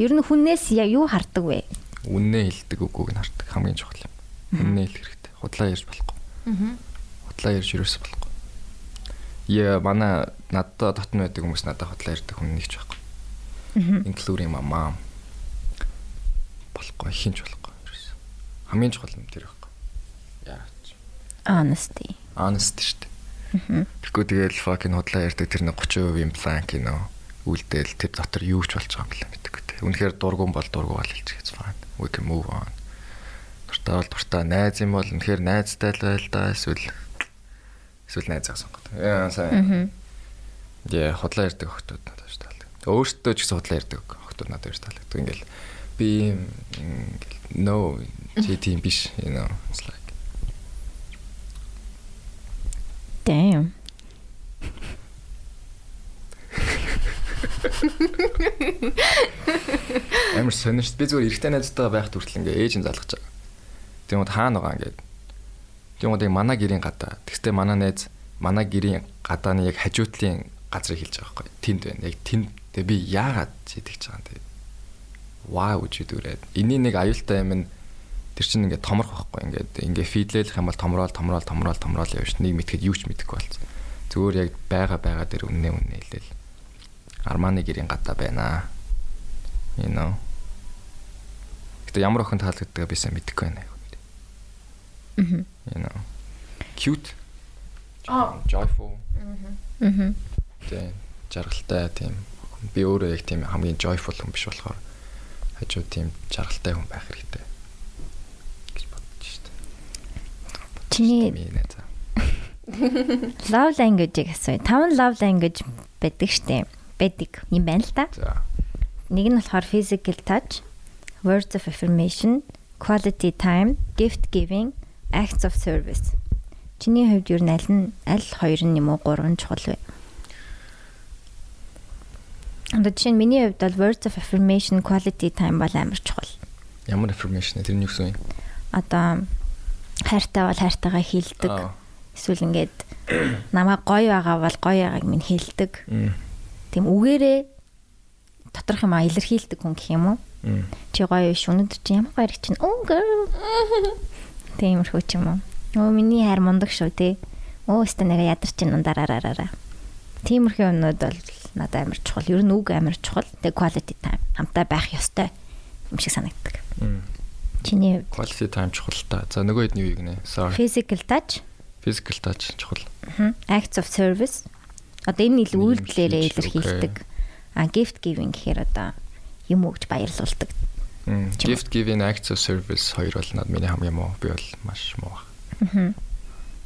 Ер нь хүнээс я- юу хардаг вэ? Үннээ хэлдэг үгүйг нь хардаг хамгийн чухал юм. Үннээ хэлэх хэрэгтэй. Худлаа ярьж болохгүй. Аа. Худлаа ярьж юусаа болохгүй. Яа, манай надад дотн байдаг хүмүүс надад худлаа ярьдаг хүн нэг ч байхгүй. Including my mom. Болохгүй, хинч болохгүй. ерөөсөө. Хамгийн чухал юм тэр байхгүй. Яач. Honesty. Honest шүү дээ. Тэгэхгүй тэгэл fucking худлаа ярьдаг тэр нэг 30% implant кино үлдээл тэр дотор юу ч болж байгаа юм бэлээ мэдээгүй. Үнэхээр дургуун бол дургуй бол хэлчих it's fine. We can move on. Бол дуртай найз юм бол үнэхээр найзтай л байл да эсвэл эсвэл найзаа сонгох. Яа сайн. Яа худлаа ярьдаг охтууд надад шүү дээ. Өөртөө ч гэсэн худлаа ярьдаг охтууд надад шүү дээ. Ингээл би ингээл no чи тийм биш you know it's like Damn. Амар сонир шүү. дээ. Би зүгээр эрэгтэй найзтайгаа байх хүртэл ингээ ээж нь залгаж байгаа. Уу хаана байгаа ингээд. Уу яг манай гэрийн гадаа. Тэгстэй манай найз манай гэрийн гадааны яг хажуутлын газрыг хэлж байгаа байхгүй. Тэнд байна. Яг тэнд. Тэгээ би яагаад чийдэж байгаа юм тэгээ. Вау гэж дүрээд. Эний нэг аюултай юм нь тэр чинь ингээд томрох байхгүй. Ингээд ингээ фидлэлэх юм бол томрол томрол томрол томрол явж. Нэг мэтгэд юу ч мэдэхгүй болсон. Зүгээр яг байгаа байгаа дээр үннээ үннээ хэлээл. Арманы гэрийн гадаа байна. You know. Гэтэ ямар охин таалагддаг би сайн мэдэхгүй байна. Мгм. You know. Cute. Аа. Joyful. Мгм. Тийм. Жаргалтай тийм. Би өөрөө яг тийм хамгийн joyful хүн биш болохоор хажуу тийм жаргалтай хүн байх хэрэгтэй. гэж бодож дээ. Чиний love language-ийг асууя. Таван love language байдаг штеп. Байдаг юм байна л та. За. Нэг нь болохоор physical touch, words of affirmation, quality time, gift giving, acts of service. Чиний хувьд юу аль нь аль хоёр нь юм уу гурван чухал вэ? Одоо жишээ нь миний хувьд бол words of affirmation, quality time бол амар чухал. Ямар information тэр нь юу гэсэн юм? Одоо хайртай бол хайртайгаа хэлдэг. Аа. Эсвэл ингээд намайг гоё байгаа бол гоё байгааг минь хэлдэг. Мм. Тийм үгээрээ доторх юм а илэрхийлдэг хүн гэх юм уу? Чи гоё биш өнөдөр чи ямар гоё чинь oh girl. Тиймэрхүү ч юм уу. Өө миний хайр мундаг шүү те. Өө өстө нэг ядарч ин ундараараараа. Тиймэрхүү юмнууд бол надад амар чухал. Ер нь үг амар чухал. Тэгээ quality time хамтаа байх ёстой юм шиг санагддаг. Чиний Quality time чухал та. За нөгөө хэд нь юу гинэ? Sorry. physical touch, Physical touch чухал. acts of service. Одоо энэ ил Юм үйлдэлээрээ илэрхийлдэг. А gift giving гэхээр одоо юм өгч баярлуулдаг. Gift giving acts of service хоёр бол над миний хамгийн муу. Би бол маш муу. Мгм.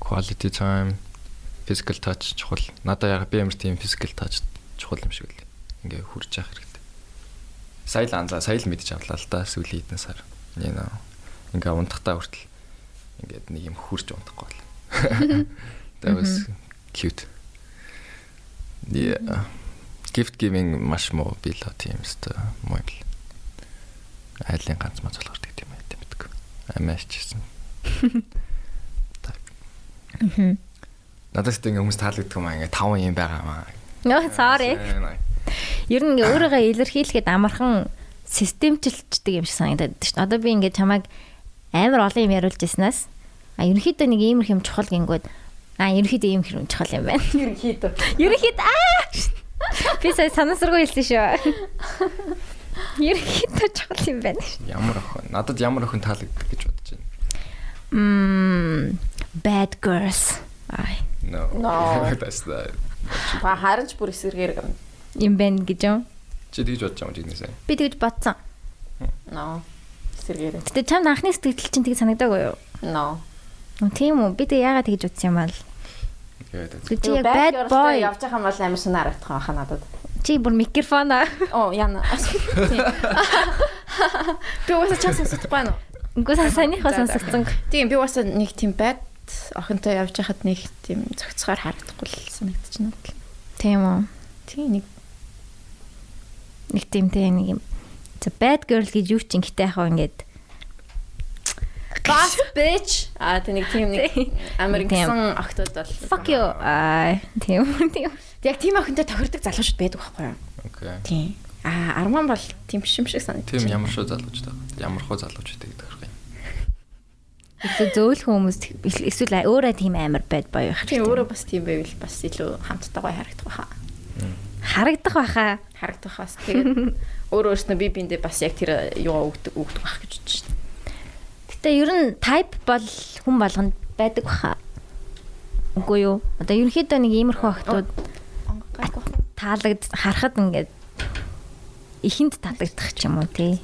Quality time, physical touch чухал. Надаа яг би ямар тийм physical touch чухал юм шиг л. Ингээ хурж явах хэрэгтэй. Сая л анзаа, сая л мэдчих авлаа л да сүүлийн хэдэн сар. You know. Ингээ унтахтаа хүртэл ингээд нэг юм хурж унтахгүй бол. That was cute. Yeah. Gift giving маш муу би л тийм өстой муу юм л. Айлын ганц маа цолгор гэдэг юм тийм мэдгүй. Амиач чсэн. Мгм. Надаас тэг ингээ хүмүүс таалагддаг юм аа ингээ таван юм байгаа маа. Нөө sorry. Ер нь ингээ өөрийгөө илэрхийлэхэд амархан системчилчдэг юм шиг санагдаад байна шүү дээ. Одоо би ингээ чамайг амар олон юм яриулж ирснаас а ерөнхийдөө нэг иймэрх юм чухал гингүүд Аа, ерөнхийдөө ийм хэрэг чухал юм байна. Ерөнхийдөө. Ерөнхийдөө аа. Би сая санасргүй хэлсэн шүү. Ерөнхийдөө чухал юм байна. Ямар охин? Надад ямар охин таалагддаг гэж бодож байна. Мм, bad girls. Аа, No. No. That's the. Ба харин ч бүр эсэргээр гэнэ. юм байна гэж юм. Чи тэгж бодож байгаа юм жигнэсээ. Би тэгж бодсон. No. Эсэргээр. Гэтэ чамд анхны сэтгэл чинь тэг санагдаагүй юу? No. Тийм үү? Би тэг яагаад тэгж бодсон юм бол? Тэгээд чи яг bad boy. явж байгаа юм бол амар шинэ харагдах байхаа надад. Чи бүр микрофон аа. Оо яна. Би уусаа чаас сонсохгүй байна уу? Үгүй За, за. сонсогдсон. Тийм би уусаа нэг тийм байд охинтой явж байхад нэг тийм цогцгоор харагдахгүй л санагдчихна. Тийм үү? Тийм нэг Нэг тийм тийм нэг юм. За bad girl гэж юу ч ингэтэй яхаа ингээд Boss bitch. А тэ нэг тийм нэг гисэн охтууд бол fuck you. Аа, тийм үү? Тийм. Яг тийм охинтой тохирдог залуучууд байдаг байхгүй юу? окей. Тийм. Аа Арман бол тийм биш юм шиг санагдчих. Тийм ямар шүү залуучтай. Ямар хуу залуучтай гэдэг хэрэг юм. Илүү зөөлх хүмүүс эсвэл өөрөө тийм амар boy байх. Тийм өөрөө бас тийм байвал бас илүү хамттай гоё харагдах байхаа. харагдах байхаа. Харагдах бас тэгээд өөрөө өөрснөө би биндээ бас яг тэр юугаа өгдөг өгдөг байх гэж бодож шин. Гэтэ ер нь type бол хүн болгонд байдаг байхаа. Үгүй юу? Одоо ерөнхийдөө нэг иймэрхүү охтууд таалагд харахад ингээд ихэнд таалагдах ч юм уу тий.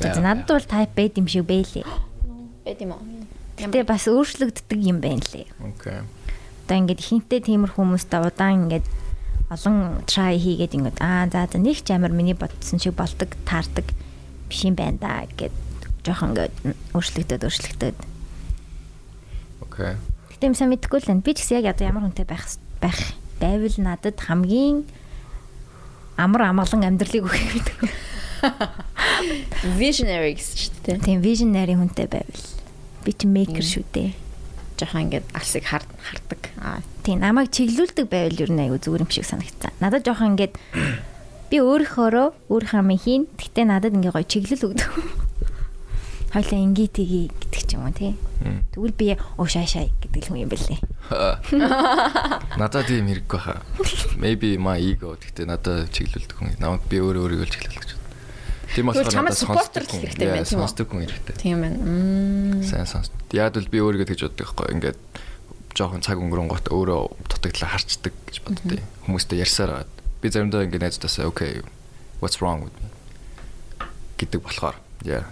За надад бол type байд юм шиг байлээ. Байд юм уу? Гэтэ бас өөрчлөгддөг юм байна лээ. Окей. Одоо ингээд ихэнхдээ тиймэр хүмүүстэй удаан ингээд олон try хийгээд ингээд аа за за нэг ч амар миний бодсон шиг болдог таардаг биш юм байна да гэд жоохон ингээд өөрчлөгдөд өөрчлөгдөд. Окей. Гэтэ юм сайн мэдэхгүй л байна. Би ч гэсэн яг одоо ямар хүнтэй байх байх байвал надад хамгийн амар амгалан амьдралыг өгөх гэдэг. Visionary гэсэн шүү дээ. Тийм visionary хүнтэй байвал би ч maker шүү дээ. Жохон ингээд алсыг хар хардаг. Аа Тийм намайг чиглүүлдэг байвал ер нь айгу зүгээр юм шиг санагцсан. Надад жоохон ингээд би өөрийнхөөрөө өөрийнхөө амыг хийн. Гэтэ надад ингээ гоё чиглэл өгдөг. Хойлоо ингээ тгий гэдэг ч юм уу тий. Тэгвэл би шай гэдэг хүн юм бэлээ. Надад тийм хэрэггүй хаа. Maybe my ego гэхдээ надад чиглүүлдэг хүн. Намайг би өөрөө өөрийгөө чиглүүлдэг гэж. Тийм болохоор надад хүн. хэрэгтэй тийм үү? Сонсдог хүн хэрэгтэй. тийм байна. Сайн сонс. Яг л би өөрийгөө тэгж боддог байхгүй. Ингээд жоохон цаг өнгөрөнгөт өөрөө дутагдлаа харцдаг гэж боддیں۔ Хүмүүстэй ярьсаар байгаад. Би заримдаа ингээд найзтаасаа okay what's wrong with me гэдэг болохоор яа.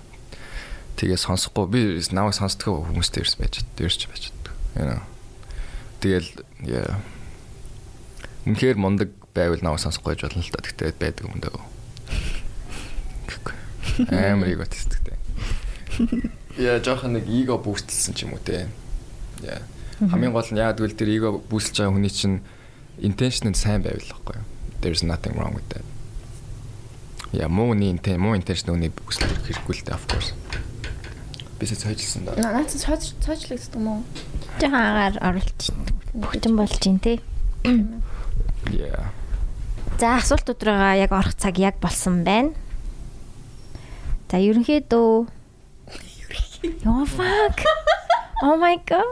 Тэгээ сонсохгүй би намайг сонсдгоо хүмүүстэй ерс байж дээрч байж чаддаг. You know. Тэгэл яа. Үнэхээр мундаг байвал намайг сонсохгүй байж болно л та. Тэгтээ байдаг юм даа. Амар эго тесттэй. Яа жоохон нэг эго бүүстлсэн ч юм уу те. Яа. Хамгийн гол нь яа гэвэл тэр эго бүүсэлж байгаа хүний чинь intention нь сайн байвал байхгүй юу? There's nothing wrong with that. Яа муу ни интен муу intention үний бүүсэлж хэрэггүй л те of course. Бисээ цайжилсан да. Наац цоож цоожлагддаг юм уу? Жоохон агаар оруулж бүгдэн болж гин тий. Yeah. За асуултууд руугаа яг орох цаг яг болсон байна. За ерөнхийдөө Ёо fuck. Oh my god.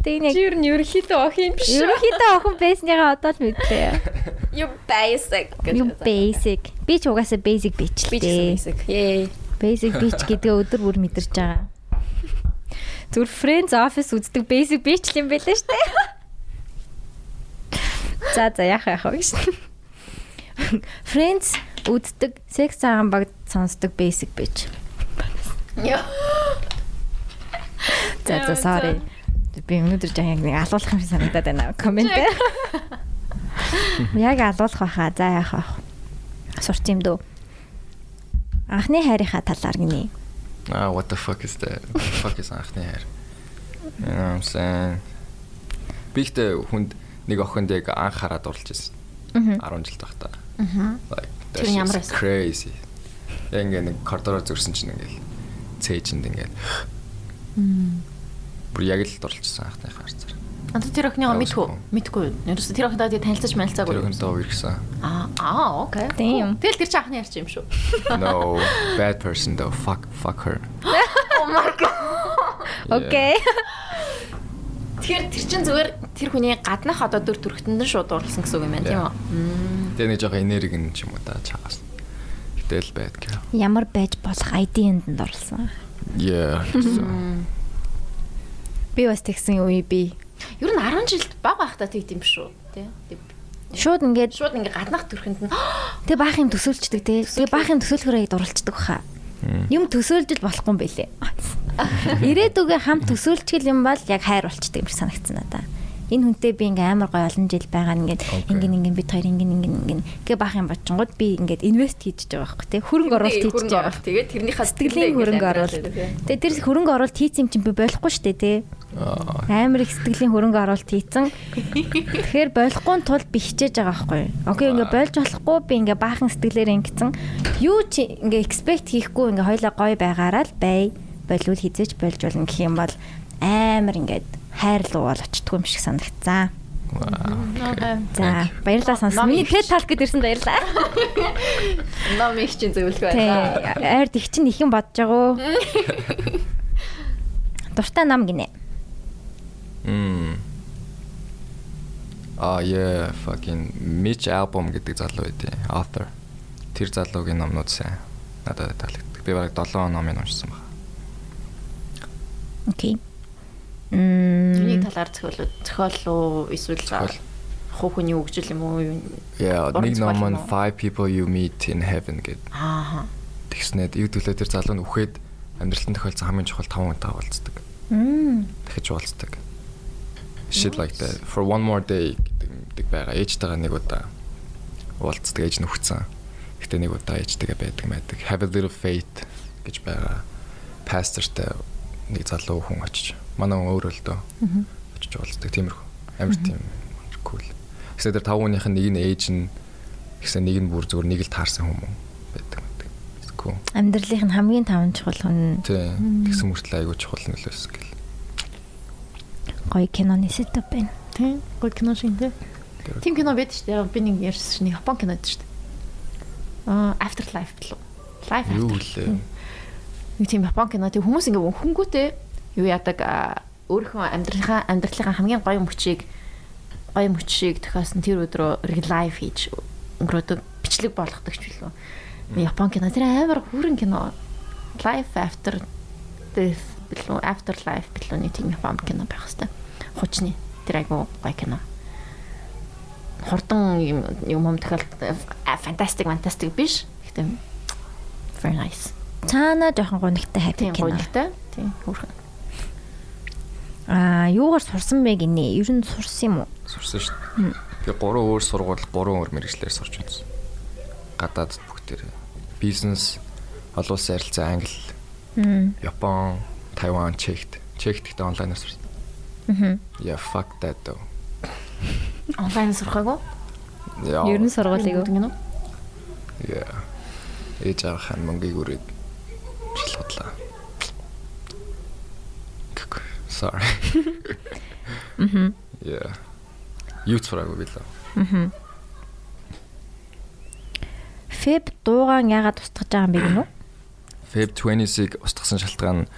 Тэ нэг Чи ер нь ерөнхийдөө ох юм биш үү? ерөнхийдөө охин байсныгаа одоо л мэдлээ. You basic. Юу basic. Би ч угаасаа basic bitch л Би ч дээ. basic. Yay. Basic bitch гэдэг өдөр бүр мэдэрч байгаа. Зүгээр Friends Office үздэг basic юм байлаа шүү дээ. За за яах яах вэ гэж. Friends үздэг, sex цагаан баг сонсдог basic bitch. Яа. За за sorry. Би өнөөдөр яг нэг алуулах юм санагдаад байна. Коммент. Яг алуулах байхаа. За яах вэ? Сурч юм дөө. Анхны хайрынхаа талаар гинэ. Ah what the fuck is that? What the fuck is анхны хайр? You know what I'm saying? Бихтэй хүнд нэг охинд яг анх хараад орлож ирсэн. 10 жил тахта. Like that Тэр ямар crazy. Яг ингээ нэг коридороор зөрсөн чинь ингээл цээжинд ингээл бүр яг л дурлжсан анхны харцаар. Одоо тэр охиныгоо мэдгүй. Мэдгүй. Ерөөсө тэр охинтой тэгээд танилцаж мэлцаагүй. Тэр охинтой үерхсэн. Аа, аа, окей. Тийм. Тэгэл тэр чинь анхны ярьч юм шүү. No, bad person though. Fuck fuck her. Окей. Тэгэхээр тэр чин зүгээр тэр хүний гаднах одоо дүр төрхтөнд нь шууд дурлсан гэсэн үг юм байна тийм үү? Тэгээ нэг жоохон энерги нь ч юм уу да чагаас. Гэтэл байдаг. Ямар байж болох ID-нд нь орлсон. Yeah. Би бас тэгсэн үе би. Ер нь 10 жилд баг байхдаа тэгд юм шүү. Тий. Шууд ингээд Шууд ингээ гаднах төрхөнд нь тэг баахын төсөөлчдөг те. Тэг баахын төсөөлөхөрөө дурлцдаг хаа. Юм төсөөлж болохгүй юм бэлээ. Ирээдүгээ хам төсөөлчихэл юм бол яг хайр болчдөг юм шиг санагдсан надаа. Энэ хүнтэй би ингээ амар гоё олон жил байгаа ингээд ингэн ингэн бид хоёр ингэн ингэн ингэн гэ баах юм бочингууд би ингээд инвест хийж байгаа байхгүй те. Хөрөнгө оруулалт хийж байгаа. Тэгээд тэрнийхээ Сэтгэлийн хөрөнгө оруулалт. Тэгээ тэр хөрөнгө оруулалт хийсэн юм чинь би болохгүй шүү дээ те. Амар их сэтгэлийн хөрөнгө оруулалт хийцэн. Тэгэхээр болохгүй тул би хичээж байгаа байхгүй. Окей ингээ болж болохгүй би ингээ баахан сэтгэлээр ингэсэн. Юу чи ингээ expect хийхгүй ингээ хоёлаа гоё байгаараа л бай. Болвол хизээч болж болно гэх юм бол амар ингээд хайр руу бол очтгүй юм шиг санагцсан. За баярлалаа сонсон. Миний TED Talk гэдэрсэн баярлалаа. Ном их чинь зөвлөх Тий. байлаа. Айр их чинь их юм бодож байгаа. Дуртай нам гинэ. Мм. А yeah, fucking Mitch album гэдэг залуу байдیں۔ Author. Тэр залуугийн номнууд сайн надад таалагддаг. Би бараг 7 номыг уншсан байна. Окей. Юуны талаар зохиол зохиол уу эсвэл хүний өгжил юм уу? юу? Yeah, Уран нэг ном нь? Five People You Meet in Heaven гэдэг. Аа. Тэгснээд ив төлөө тэр залуу нь үхээд амьдралтын тохиолдсон хамгийн чухал 5 хүнтэй уулздаг. Мм. Дахиж уулздаг. Shit like that. For one more day гэдэг байгаа. Ээжтэйгээ нэг удаа уулздаг ээж нөхцөн. Гэтэ нэг удаа ээжтэйгээ байдаг байдаг. Have a little faith гэж байгаа. Пастортай нэг залуу хүн очиж. Манай хүн өөрөө л дөө. Очиж уулздаг. Тиймэрхүү. Амар тийм cool. Гэсэн тэр тав хүнийх нь нэг нь ээж нь гэсэн нэг нь бүр зүгээр нэг л таарсан хүмүүс байдаг. байдаг. Cool. Амьдралынх нь хамгийн таван чухал хүн Тий. Тэгсэн мөртлөө айгуу чухал нөлөөс гэл. гоё киноны сэтап байна. Тийм. Гол кино шиг тийм. Тим кино байдаг шүү дээ. Би нэг ярьсан чинь Япон кино байдаг шүү дээ. Аа Afterlife билүү? Life Юу After. лээ? Нэг тийм Япон кино тийм хүмүүс ингээ хөнгүүтэй юу яадаг өөрийнхөө амьдралынхаа амьдралынхаа хамгийн гоё мөчийг гоё мөчийг тохиосон тэр өдрөө relive хийж өнгөрөөдөг бичлэг болгодог ч билүү. Япон кино тэр амар хүрэн кино. Life after death билүү? Afterlife билүү нэг тийм Япон кино байх хэвээр. Хучны тэр айгу гоё кино. Хурдан юм юм юм тохиолд фантастик фантастик биш. Гэхдээ very nice. Цаана жоохон гонигтай хайп Тийм кино. гонигтай. Тийм хөөрхөн. Аа, юугаар сурсан бэ гинэ? Ер нь сурсан юм уу? сурсан шүү дээ. Би гурван өөр сургууль, гурван өөр мэрэгчлэр сурч үзсэн. Гадаадд бүгдээр бизнес, олон улсын харилцаа, англи, Мм. Япон, Тайван, Чехт. Чехт гэхдээ онлайнаар сурсан. Мгм. Yeah, fuck that though. Онлайн сурахаагүй. Яа. Ер нь сургуулийг юу? гинөө. Yeah. Ээж авах мөнгөийг үрээд шилходлаа. Гэхгүй. Sorry. Мгм. Yeah. Юу цураагүй билээ. Мгм. Феб дуугаан яагаад устгаж байгаа юм бэ гинөө? Feb 20-ыг устгасан шалтгаан нь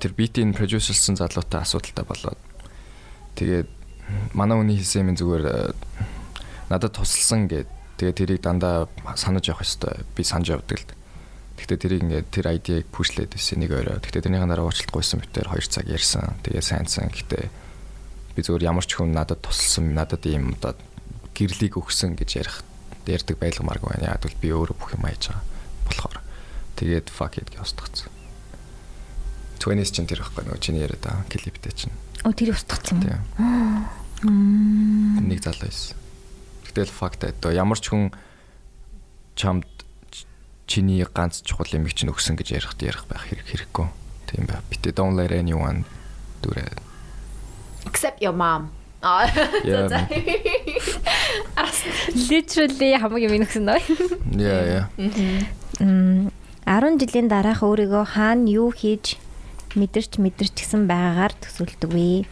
тэр beat-ийн producerсэн залуутай асуудалтай болоод тэгээд манай хүний хийсэн юм зүгээр надад тусалсан гэд тэгээд тэрийг дандаа санаж явах хэвээр би санаж явдаг л. Гэхдээ тэрийг ингээд тэр ID-г пүшлээд байсан нэг өрөө. Гэхдээ тэрнийхэн дараа уучлалт гуйсан битээр 2 цаг ярьсан. Тэгээд сайнсан. Гэхдээ би зүгээр ямар ч хүн надад тусалсан, надад ийм одоо гэрлийг өгсөн гэж ярих ярьдаг байлгамааргүй байна. Яг бол би өөрөө бүх юм хайж байгаа болохоор. Тэгээд fuck it гэж устгацсан. 20-с чинь тэр ихгүй нөгөө чиний яриад байгаа клиптэй чинь. Оо тэр устгацсан. Тийм. Нэг залуу байсан. Гэтэл fuck that ямар ч хүн чамд чиний ганц чухал юм чинь өгсөн гэж ярих ярих байх хэрэг хэрэггүй. Тийм бай. Битээ don't let anyone do that. Except your mom. Аа. Literally хамгийн минийхсэн нөө. Yeah, yeah. Мм 10 жилийн дараах өөрийгөө хаана юу хийж мэдэрч мэдэрч гисэн байгаагаар төсөөлдөг вэ?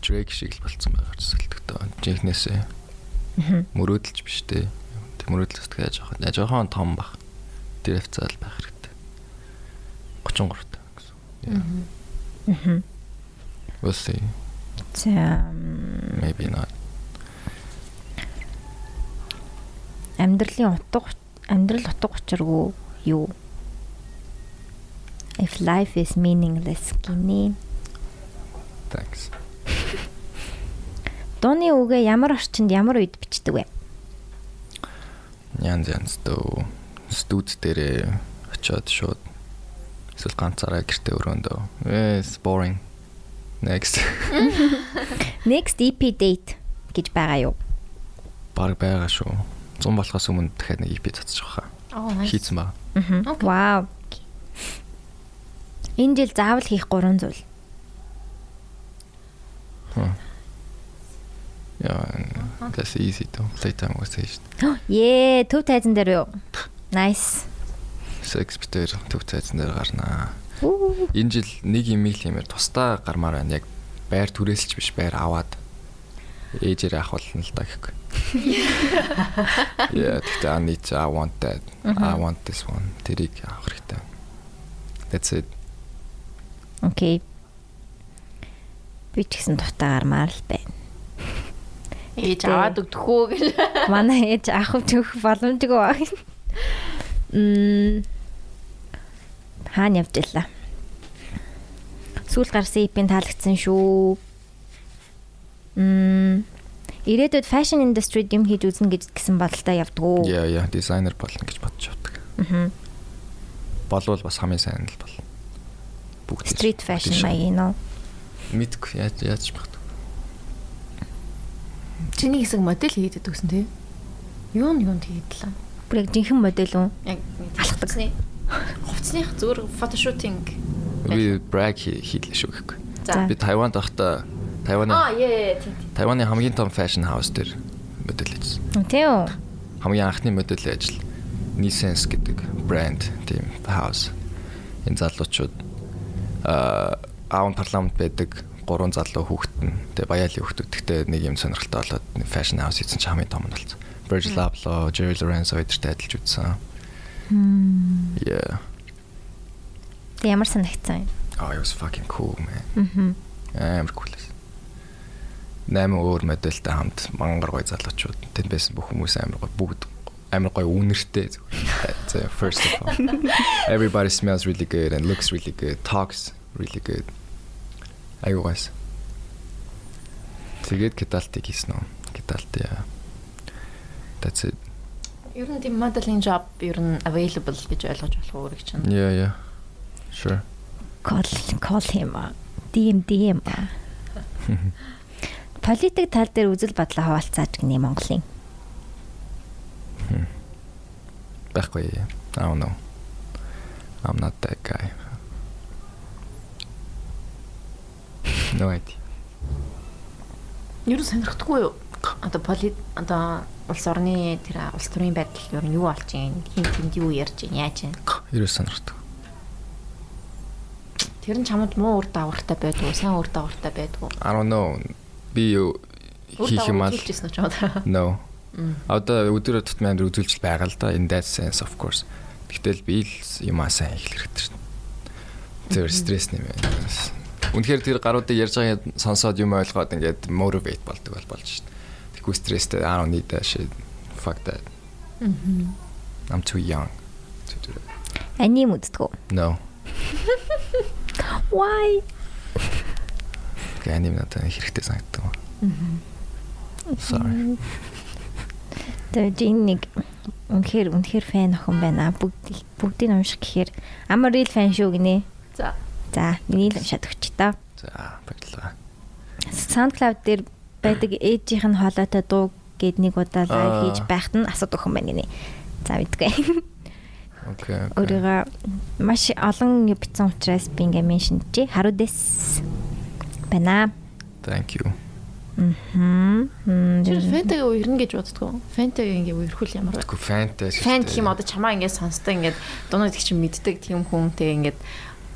Drake шиг л болцсон байгаа ч сэлдэг доо. Жинхнээсээ. Мөрөөдөлж биш дээ. Тэг мөрөөдөлс тэгээ жоохон том бах. Тэр хвцаал байх хэрэгтэй. 33 та гэсэн. Мгм. We'll see. За Maybe not. амьдралын утга амьдрал утга учиргүй юу? If life is meaningless гинэ. Thanks. Дууны үгээ ямар орчинд ямар үед бичдэг вэ? Янз янз дөө студ дээрээ очиод шууд эсвэл ганцаараа гэртээ өрөөндөө. Yes, boring. Next. Next EP date гэж байгаа юу? Баг байгаа шүү. 100 болохоос өмнө дахиад нэг EP цацчих واخа. Хийцэн баг. Вау. Энэ жил заавал хийх гурван зүйл. Яа, that's easy to play time with it. Ее, төв тайзан дээр юу? Nice. Sex битэр төв цайзан дээр гарнаа. Энэ жил нэг имэйл хиймээр тусдаа гармаар байна. Яг байр түрээсэлж биш байр аваад ээжээр авах болно л да гэхгүй. Yeah, тэгтээ I need to, I want that. I want this one. Тэрийг авах хэрэгтэй. That's it. Окей. Би ч гэсэн дутаа гармаар л байна. ээж аваад өгдөх үү гэж Манай ээж авах төгөх боломжгүй баг. Мм. Хаана явж илаа? Сүүл гарсан EP-ийн таалагдсан шүү. Мм. Ирээдүйд fashion industry-д юм хийж үзнэ гэж гисэн бодолтой явдгүү. Yeah, yeah, дизайнер болно гэж бодож явдаг. Аа. Болвол бас хамгийн сайн л бол. Бүгд Street fashion маягийн нөө. мэдгүй яаж яаж багт. чиний хэсэг модель хийдэг гэсэн тий юу нь юунд хийдлээ Бүр яг жинхэнэ модель үү? яг алхдаг хувцсных зүгээр фотошутинг Би браг хийлээ шүү гэхгүй. за Би Тайванд байхдаа аа Тайваны яа тийм Тайваны хамгийн том fashion house дээр модель хийсэн. Тийм үү? Хамгийн анхны модель ажил Nissen's гэдэг брэнд тийм house. Энэ залуучууд аа аав нь парламент байдаг гурван залуу хүүхэд нь тэгээ баяалын хүүхдүүд гэхдээ нэг юм сонирхолтой болоод fashion house хийсэн чи хамгийн том нь болсон. Virgil Abloh, Jerry Lorenzo эдэртэй адилж үзсэн. Yeah. Тэг ямар санагцсан юм? Oh, it was fucking cool, man. Аа. Амар cool байсан. Найман өөр модельтэй хамт мангар гой залуучууд тэнд байсан бүх хүмүүс амар гой бүгд амар гой үнэртэй зүгээр. First of all, everybody smells really good and looks really good, talks really good. Аюу гайс. Тэгээд киталтыг хийсэн үү? Киталт яа. That's it. ер нь тийм моделинг job ер нь available гэж ойлгож болох гэж чинь Yeah, yeah. Sure. Call call him. DM DM. Политик тал дээр үзэл бодлоо хаваалцаач гинэ Монголын. Байхгүй. I don't know. I'm not that guy. No idea. нь сонирхдаггүй юу одоо полит одоо улс орны тэр улс төрийн байдал ер нь юу болж байна хин тэнд юу ярьж байна яаж байна Ерөөс сонирхдаг. тэр нь чамд муу үр дагавартай байдгүй сайн үр дагавартай байдгүй I don't know. Би хийх юм аа. No. Одоо өдөр тутмын амьдрал үзүүлж байгаа л да. In that sense of course. Гэтэл би л юм аа сайн хийх хэрэгтэй шин. Тэр стресс нэмэ. Үнэхээр тэр гаруудыг ярьж байгааг сонсоод юм ойлгоод ингээд motivate болдог бол болж шин. Тэгэхгүй стресстэй I don't need that shit. Fuck that. I'm too young to do that. Аним үздэггүй. No. Why? Аним надад хэрэгтэй санагддаг. Sorry. Тэр жин нэг үнэхээр үнэхээр фэн охин байна. Бүгд бүгдийг унших гэхээр амар real fan шүү гинэ. за За, миний л уншаад өгч та. За баярлалаа. SoundCloud дээр байдаг ээжийнх нь хоолойтой дуу гэд нэг удаа Аа. лайв хийж байхад нь асууд охин байна гинэ. За мэдгүй. Окей. Өөрийгөө маш олон юм бичсэн учраас би ингээ меншн чи харуудэс байна. Thank you. Хм. тэр фэнтэг үернэ гэж боддгоо фэнтэг ингээ үерхүүл ямар вэ Тэгэхгүй фэнтэй шүү. фэн гэх юм одоо чамаа ингээ сонсдог ингээ дуунууд их чинь мэддэг тийм хүнтэй ингээ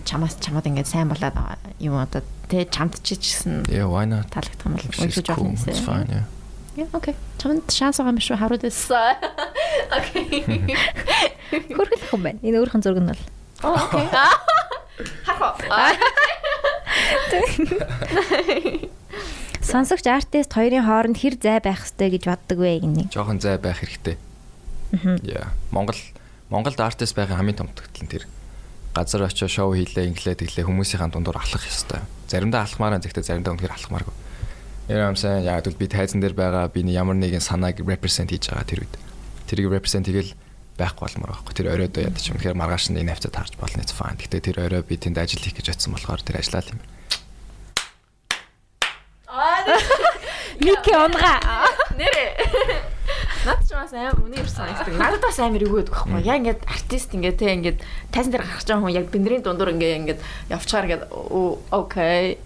чамаас чамаад ингээ сайн болоод юм одоо тэ чамд ч гэсэн Yeah, why not? таалагдах юм бол болно it's гэсэн. fine, yeah. Yeah, okay. Чамд шанс байгаа юм шүү харуудаас. Окей. Хөргөлөх юм байна. Энэ өөрхөн зураг нь бол. Оо, окей. Харах. Сонсогч артист хоёрын хооронд хэр зай байх ёстой гэж боддог вэ гинэ. Жохон зай байх хэрэгтэй. Яа. Монгол Монголд артист байхын хамгийн том тогтол нь тэр газар очиж шоу хийлээ, инглээ тэглээ хүмүүсийн дундуур алхах ёстой. Заримдаа алхмаар зэгтээ заримдаа үнэхээр алхмааргүй. Яг юмсан яг л би тайзан дээр байгаа биний ямар нэгэн санааг represent хийж байгаа тэр үед. Тэрийг represent хийгээл байхгүй болмоор байхгүй. Тэр оройдоо ядаж юм. Тэгэхээр маргааш нь энэ хавцад харж болно. It's fine. Гэтэ тэр орой би тэнд ажил хийх гэж очисон болохоор тэр ажиллаа юм. Мики унгаа. Нэрээ. Наад ч бас амар үнээр санагддаг. Надад бас амар өгөөд байхгүй. Яг ингээд артист ингээд те ингээд тайзан дээр гарах байгаа хүн яг бидний дундуур ингээд ингээд явчихаар ингээд окей.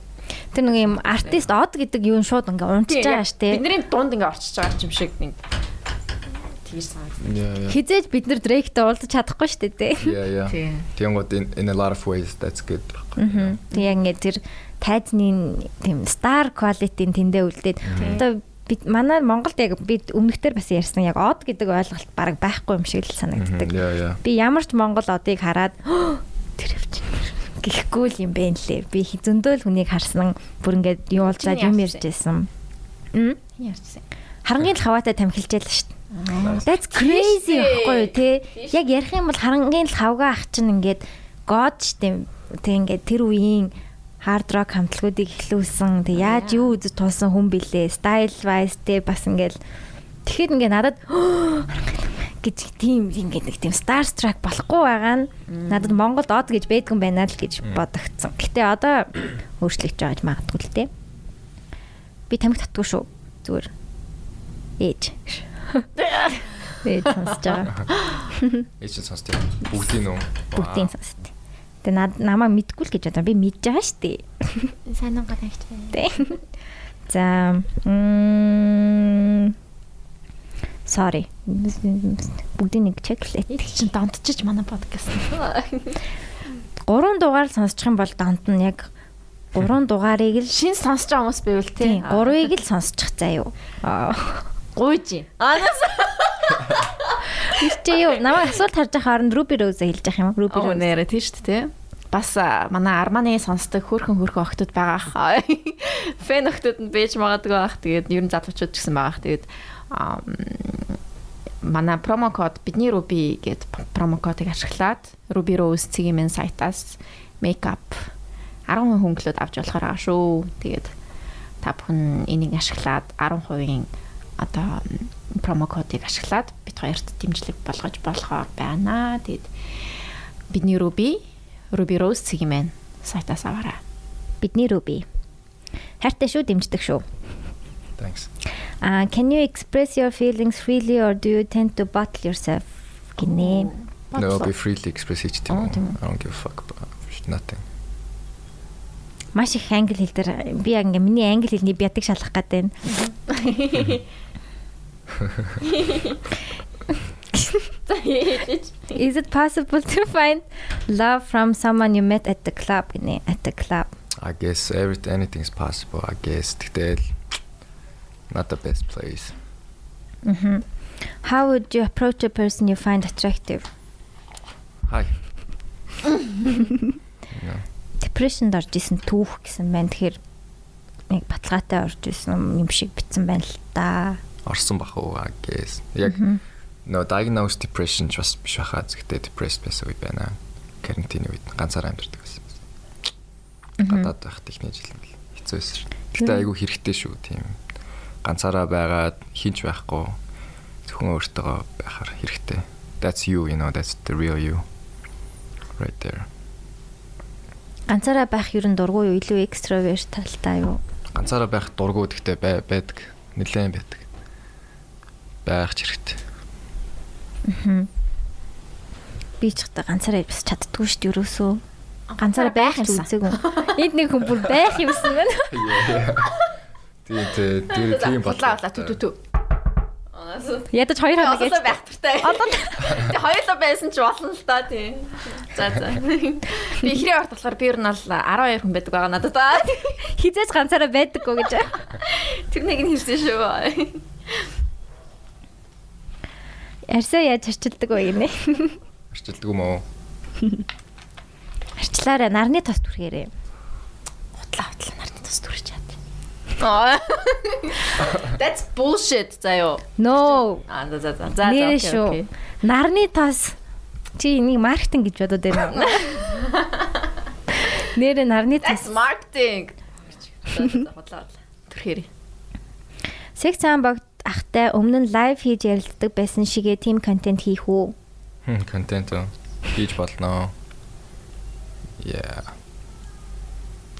Тэр нэг юм артист од гэдэг юу шууд ингээ унтж байгаа ш тэ. Бидний дунд ингээд орчиж байгаа юм шиг нэг. Яа яа. Хизээж бид нар Дрейктэй уулзах чадахгүй шүү дээ яа. Тийм. Тэнгууд in in a lot of ways that's good. Мгм. Тэг яг ингээ тэр тайзны тийм star quality-н тэндээ үлдээд одоо бид манай Монголд яг бид өмнөхдөр бас ярьсан яг од гэдэг ойлголт баг байхгүй юм шиг л санагддаг. Би ямар ч Монгол одыг хараад тэр явчих гэхгүй л юм бэ нлээ. Би зөндөө л хүнийг харсан. Бүр ингээд юу уулзаад Чиний юм ярьж байсан. М? Хин ярьсан. Харангийн л хаваатай тамхилжээ л шүү дээ. That's crazy байхгүй юу те. Яг ярих юм бол харангийн л хавгаа ах чинь ингээд god штэ. Тэг ингээд тэр үеийн hard rock хамтлагуудыг эхлүүлсэн. Тэг яаж юу үзэж туулсан хүн билээ. Style wise те бас ингээд тэгэхэд ингээд надад гэж тийм ингээд нэг тийм starstruck болохгүй байгаа нь надад Монголд од гэж байдгүй байна л гэж бодогдсон. Гэтэ одоо өөрчлөгдөж байгаа гэж магадгүй л те. Би тамхи татгүй шүү. Зүгээр. Ээж. Ээж сонсож байгаа. Эйжен сонсдог. Бүгдийн үү? Бүгдийн сонсд. Тэгээ намаа мэдгүй л гэж бодоо. Би мэдж байгаа шүү дээ. Сайн уу гайхаж байна. Тэ. За мм Sorry. Бүгдийн нэг чеклээ. Эд чинь донтчиж манай подкаст. Гурван дугаар сонсчих юм бол донт нь яг гурван дугаарыг л Шин сонсож байгаа хүмүүс байвал те. тийм гурвыг л сонсчих заа юу. Гуйж. Анаас Чи юу намайг асуулт харж байгаа хооронд Ruby Rose хэлж явах юм? Ruby Rose. нэрэ тийш тэ. Бас а, манай Арманы сонсдог хөөрхөн хөөрхөн охтууд байгаа. Фэн охтууд нь бэж магадгүй ах. Тэгээд ер нь залуучууд ч гэсэн байгаа. Тэгээд манай промо код бидний Ruby гэд промо кодыг ашиглаад Ruby Rose цэгийн мен сайтаас мейкап 10% хөнгөлөд авч болохоор байгаа шүү. Тэгээд та бүхэн энийг ашиглаад 10%-ийн одоо промо кодыг ашиглаад бид хоёрт дэмжлэг болгож болохоор байна. Тэгээд бидний Ruby Ruby Rose цэгийн мэн сайтаас аваарай. Бидний Ruby. Хайртай шүү дэмждэг шүү. Thanks. А can you express your feelings freely or do you tend to bottle yourself? гинэ. No, be freely express each thing. I don't give a fuck about nothing. Маш их англи хэл дээр би яг ингээ миний англи хэлний бядаг шалгах гэдэг. Is it possible to find love from someone you met at the club гинэ? At the club. I guess every anything's possible. I guess тэгтэл not the best place. Mhm. How would you approach a person you find attractive? Hi. Depressionд орж исэн түүх гэсэн байна. Тэгэхээр нэг баталгаатай орж исэн юм шиг битсэн байна л да. Орсон бах уу guess. Яг no diagnosed depression ч бас биш байхаа зэгтээ depressed байсан үе байна. Карантины үед ганцаараа амьдардаг байсан. Гадаад байх техник жил бэл. Хэцүү байсан шүү. Гэтэ айгүй хэрэгтэй шүү тийм. Ганцаараа байгаад хинч байхгүй зөвхөн өөртөө байхаар хэрэгтэй. That's you, you know, that's the real you. Right there. Ганцаараа байх ер нь дургүй юу? Илүү extrovert талтай юу? Ганцаараа байх дургу гэхдээ бай- байдаг. Нилээн байдаг. Байх ч хэрэгтэй. Би ч ихтэй ганцаараа бас чаддгүй шүү дээ ерөөсөө. Ганцаараа байх үзээгүй. Энд нэг хүн бүр байх юмсан байна. Тийм тийм тийм тийм бодлоо бодлоо түү түү түү. Ядаж хоёр хоног Одоо гэж. байх туртай. Тэг хоёулаа байсан ч болно л да тийм. За за. Би ихрийн орд болохоор би ер нь бол 12 хүн байдаг байгаа надад. Хизээж ганцаараа байдаггүй гэж. Тэр нэг нь хэлсэн шүү. Арсаа яаж арчилдаг вэ гинэ? Арчилдаг юм уу? Арчлаараа нарны тос түрхээрээ. Хутлаа хутлаа нарны тус дүрч чад. That's bullshit заяо. No. Аа за за за. За Нэр окей. Нарны тас. Чи энийг маркетинг гэж бодоод байна. Нэр нарны тас. That's marketing. Бодлоо. Тэрхээрээ. Секс цаан богд ахтай өмнө нь лайв хийж ярилцдаг байсан шигээ тим контент хийх үү? Хм, контент уу? хийж болно. Yeah.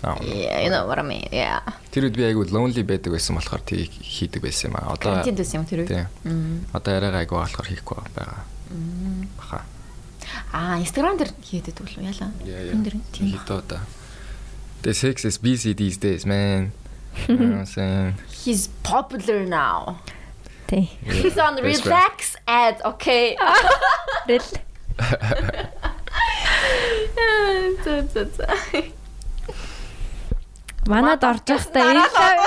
Аа. Yeah, you know what I mean. Yeah. Тэр үед би айгүй lonely байдаг байсан болохоор тийг хийдэг байсан юм аа. Одоо Контент үс юм тэр үү? тий. Одоо арай айгүй болохоор хийхгүй байгаа. Баха. Аа, Instagram дээр хийдэг үү? Яла. Энд дэр тийм. Хитоо да. The sex is busy these days, man. You know what I'm saying? He's popular now. Тий. He's on relax ad, okay? Рэл. За за за. Манад орж явахдаа энэ лав.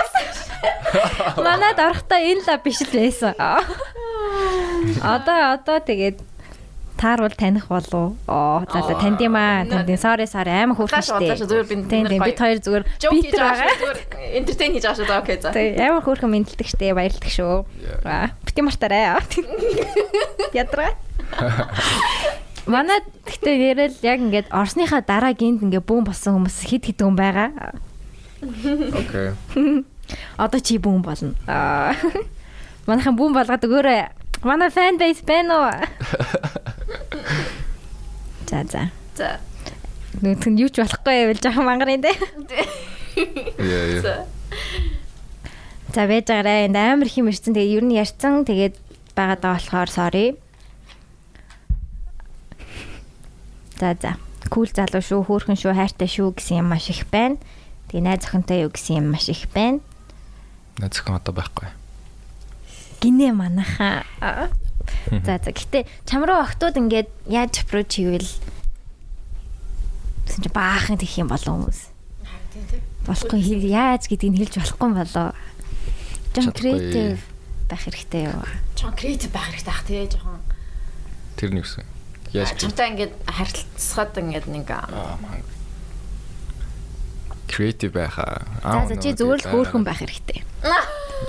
Манад орохдоо энэ лав биш л байсан. Одоо одоо тэгээд тааруул таних болов. Оо лала танд юм аа. Танд sorry sorry амар хөөрхөн удааш штэ. зүгээр би тийм бид хоёр зүгээр битэр байгаа шүү. Зүгээр entertain хийж байгаа шүү. За, Окей за. Тийм амар хөөрхөн мэдлэг штэ баярлдаг шүү. Yeah. Аа бити мартаарай. Ядраа. Манай гэхдээ нэрэл яг ингээд орсныхаа дараа гинт ингээд бүүн болсон хүмүүс хэд хэдэн хүн байгаа. Okay. Одоо чи бүүн болно. Манайхан бүүн болгоод өгөөрэй. Манай фэн бейс байна уу? За за. За. Нүгт нь юу ч болохгүй байвал жоохон мангарын дээ. Yeah, yeah. За. За байж байгаарай. Энд амар их юм ирсэн. Тэгээ ер нь ярьсан. Тэгээд байгаад байгаа болохоор sorry. За за. Кул залуу шүү, хөөрхөн шүү, хайртай шүү гэсэн юм маш их байна. Тэгээ найз охинтой юу гэсэн юм маш их байна. Найз охин одоо байхгүй. Гинэ манайхаа. За за. Гэтэ чам руу охтууд ингээд яаж approach хийвэл гэсэн чи баахан тэгэх юм болов хүмүүс. Болохгүй яаж гэдгийг нь хэлж болохгүй юм болоо. Жон creative байх хэрэгтэй юу? Чон креатив байх хэрэгтэй ах тий жоохон. Тэр нь юу гэсэн? Яаж Чамтай ингээд харилцахад ингээд нэг. Creative байхаа. За за чи зүгээр л хөөрхөн байх хэрэгтэй.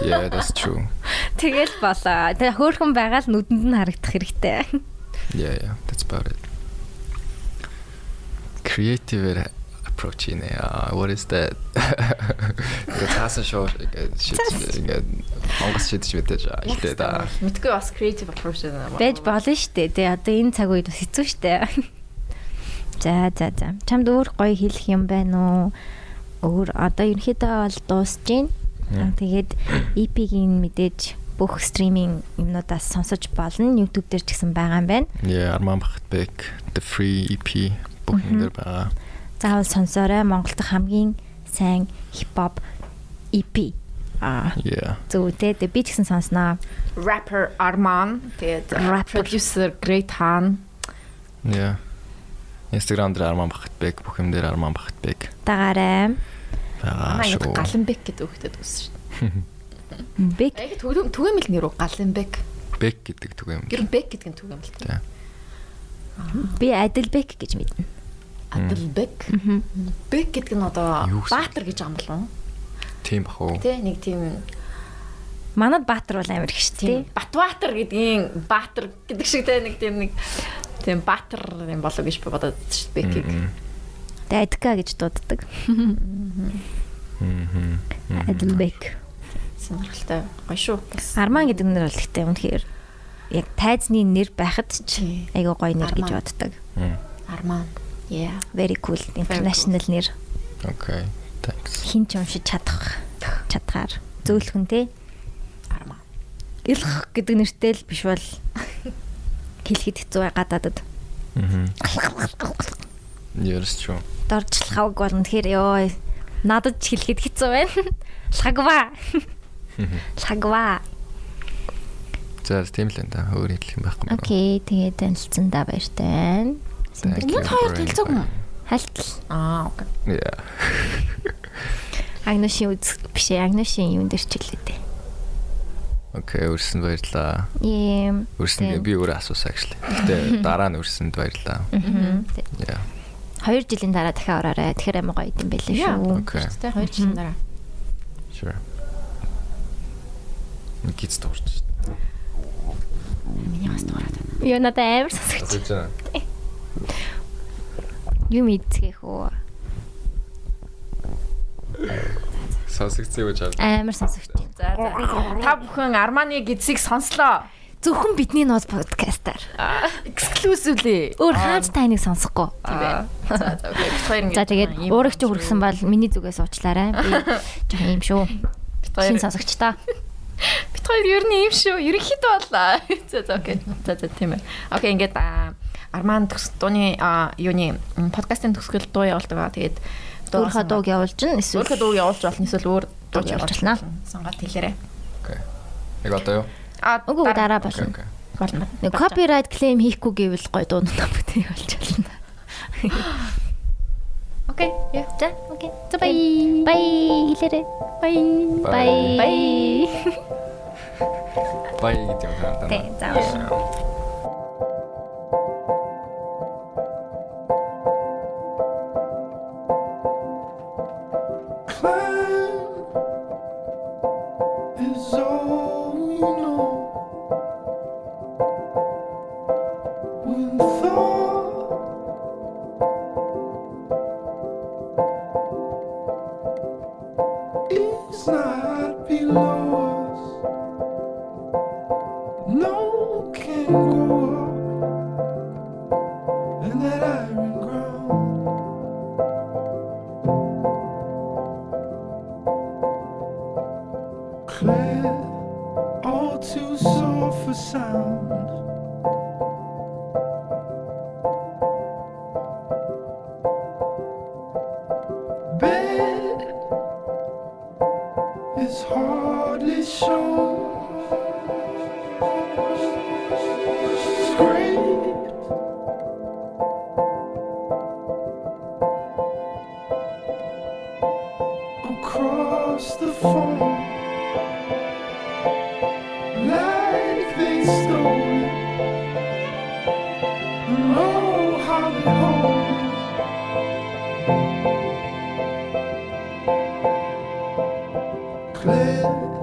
Yeah, that's true. Тэгэл болоо. Тэгээ хөөрхөн байгаа л нүдэнд нь харагдах хэрэгтэй. Yeah, yeah, that's about it. Creative approach in uh, what is that? Гэт хаасан шоу ингээд Монгол шидэж мэдээж ихтэй да. мэдгүй бас креатив approach байна. Бэж болно штэ. Тэгээ одоо энэ цаг үед бас хэцүү штэ. За за за. Чамд өөр гоё хэлэх юм байна уу? Өөр одоо ерөнхийдөө бол дуусж. Аа, Тэгээд EP-гийн мэдээж бүх стриминг юмнуудаас сонсож болно. YouTube дээр ч гэсэн байгаа юм байна. Yeah, Арман Бахтбек, The Free EP бүх юм дээр байгаа. Заавал сонсоорой. Монголд хамгийн сайн хипхоп EP. Аа, Yeah. Тэгээ би ч гэсэн сонсноо. rapper Arman тэгээд Rapper. producer Great Han Yeah. Instagram дээр Арман Бахтбек бүх юм дээр Арман Бахтбек Дагаарай. байгаа шүү. Галанбек гэдэг хүүхдэд үссэн шүү. Бэг Яг түгэм түгээмэл нэр үү Галанбек. Бек гэдэг түг юм. Гэр Бек гэдэг нь түгээмэл. Тий. би Адилбек гэж мэднэ. Адалбек. Бек гэдэг нь одоо? Баатар гэж уу? Тийм бах уу? Тэ нэг тийм Манад Баатар бол амар их шүү дээ. тийм Батбаатар гэдгийн Баатар гэдэг шиг тэ нэг тийм нэг тийм Баатар юм болов гэж би бодоод шүү дээ Бекийг. Мгм. Тэгээ Адка гэж дууддаг. Мгм. Адилбек. Сонирхолтой гоё шүү. Арман гэдэг нэр бол ихтэй үнэхээр яг тайзны нэр байхад ч айгүй гоё нэр гэж боддог. Арман. Yeah. Very cool international нэр. Okay. Thanks. Хин ч уншиж чадах чадхаар зөөлхөн те. Илх гэдэг нэртэй л биш бол хэлэхэд хэцүү бай гадаадад. Мгм. Yes, true. Доржлахаг болно. Тэгэхээр ёо надад ч хэлэхэд хэцүү байна. Лагва. Лагва. За тийм л энэ да. Өөр хэлэх юм байхгүй маа. Окей, тэгээд танилцсандаа баяртай. Мөн you хоёр for танилцаагүй юм. Халтал. Аа, окей. Yeah. Агнушийн үз биш ээ, Агнушийн юун дээр ч хэлээ дээ. Okay, өрсөнд баярлаа. Ийм. Өрсөнд би өөрөө асуусан actually. Гэтэ дараа нь өрсөнд баярлаа. Yeah. Хоёр жилийн дараа дахиад ороорой. Тэгэхээр амар гоё юм байлээ шүү. Тэ хоёр жилийн дараа. Sure. Гиз дуурч. Миний бас дуурайд байна. Юу надад амар. Сонсож байна. Юм идцгээх үү? Сонсогцсон гэж хаад. Амар сонсогч. За за. Та бүхэн Арманы гидсийг сонслоо. Зөвхөн бидний ноз подкастаар. Exclusively. Өөр хаач таныг сонсохгүй. Тийм ээ. За за окей. Хоёр За тэгээд өөрөгч хүрсэн бол миний зүгээс уучлаарай. Би жоохон юм шүү. Шин сонсогч та. Бид хоёр ер нь юм шүү. Ерөнхийдөө боллоо. За за окей. За за тийм ээ. Окей ингээд Арман төгс дууны юуны подкастын төгсгөл дуу явуулдаг. Тэгээд Өөрийнхөө дууг явуулж н эсвэл Өөрийнхөө дууг явуулж болно эсвэл өөр дуу Дууг явуулж явуулж болно. Сонгоод хэлээрэй. Окей. Яг одоо юу? А үгүй дараа болно. окей. болно. Нэг копирайт клейм хийхгүй гэвэл гоё дуунаа бүтээ болж болно. Окей. Я. За, окей. За бай. Бай хэлээрэй. Бай. Бай. Бай. Бай гэдэг юм хараад Тэ, байна. За. is all you know. clear.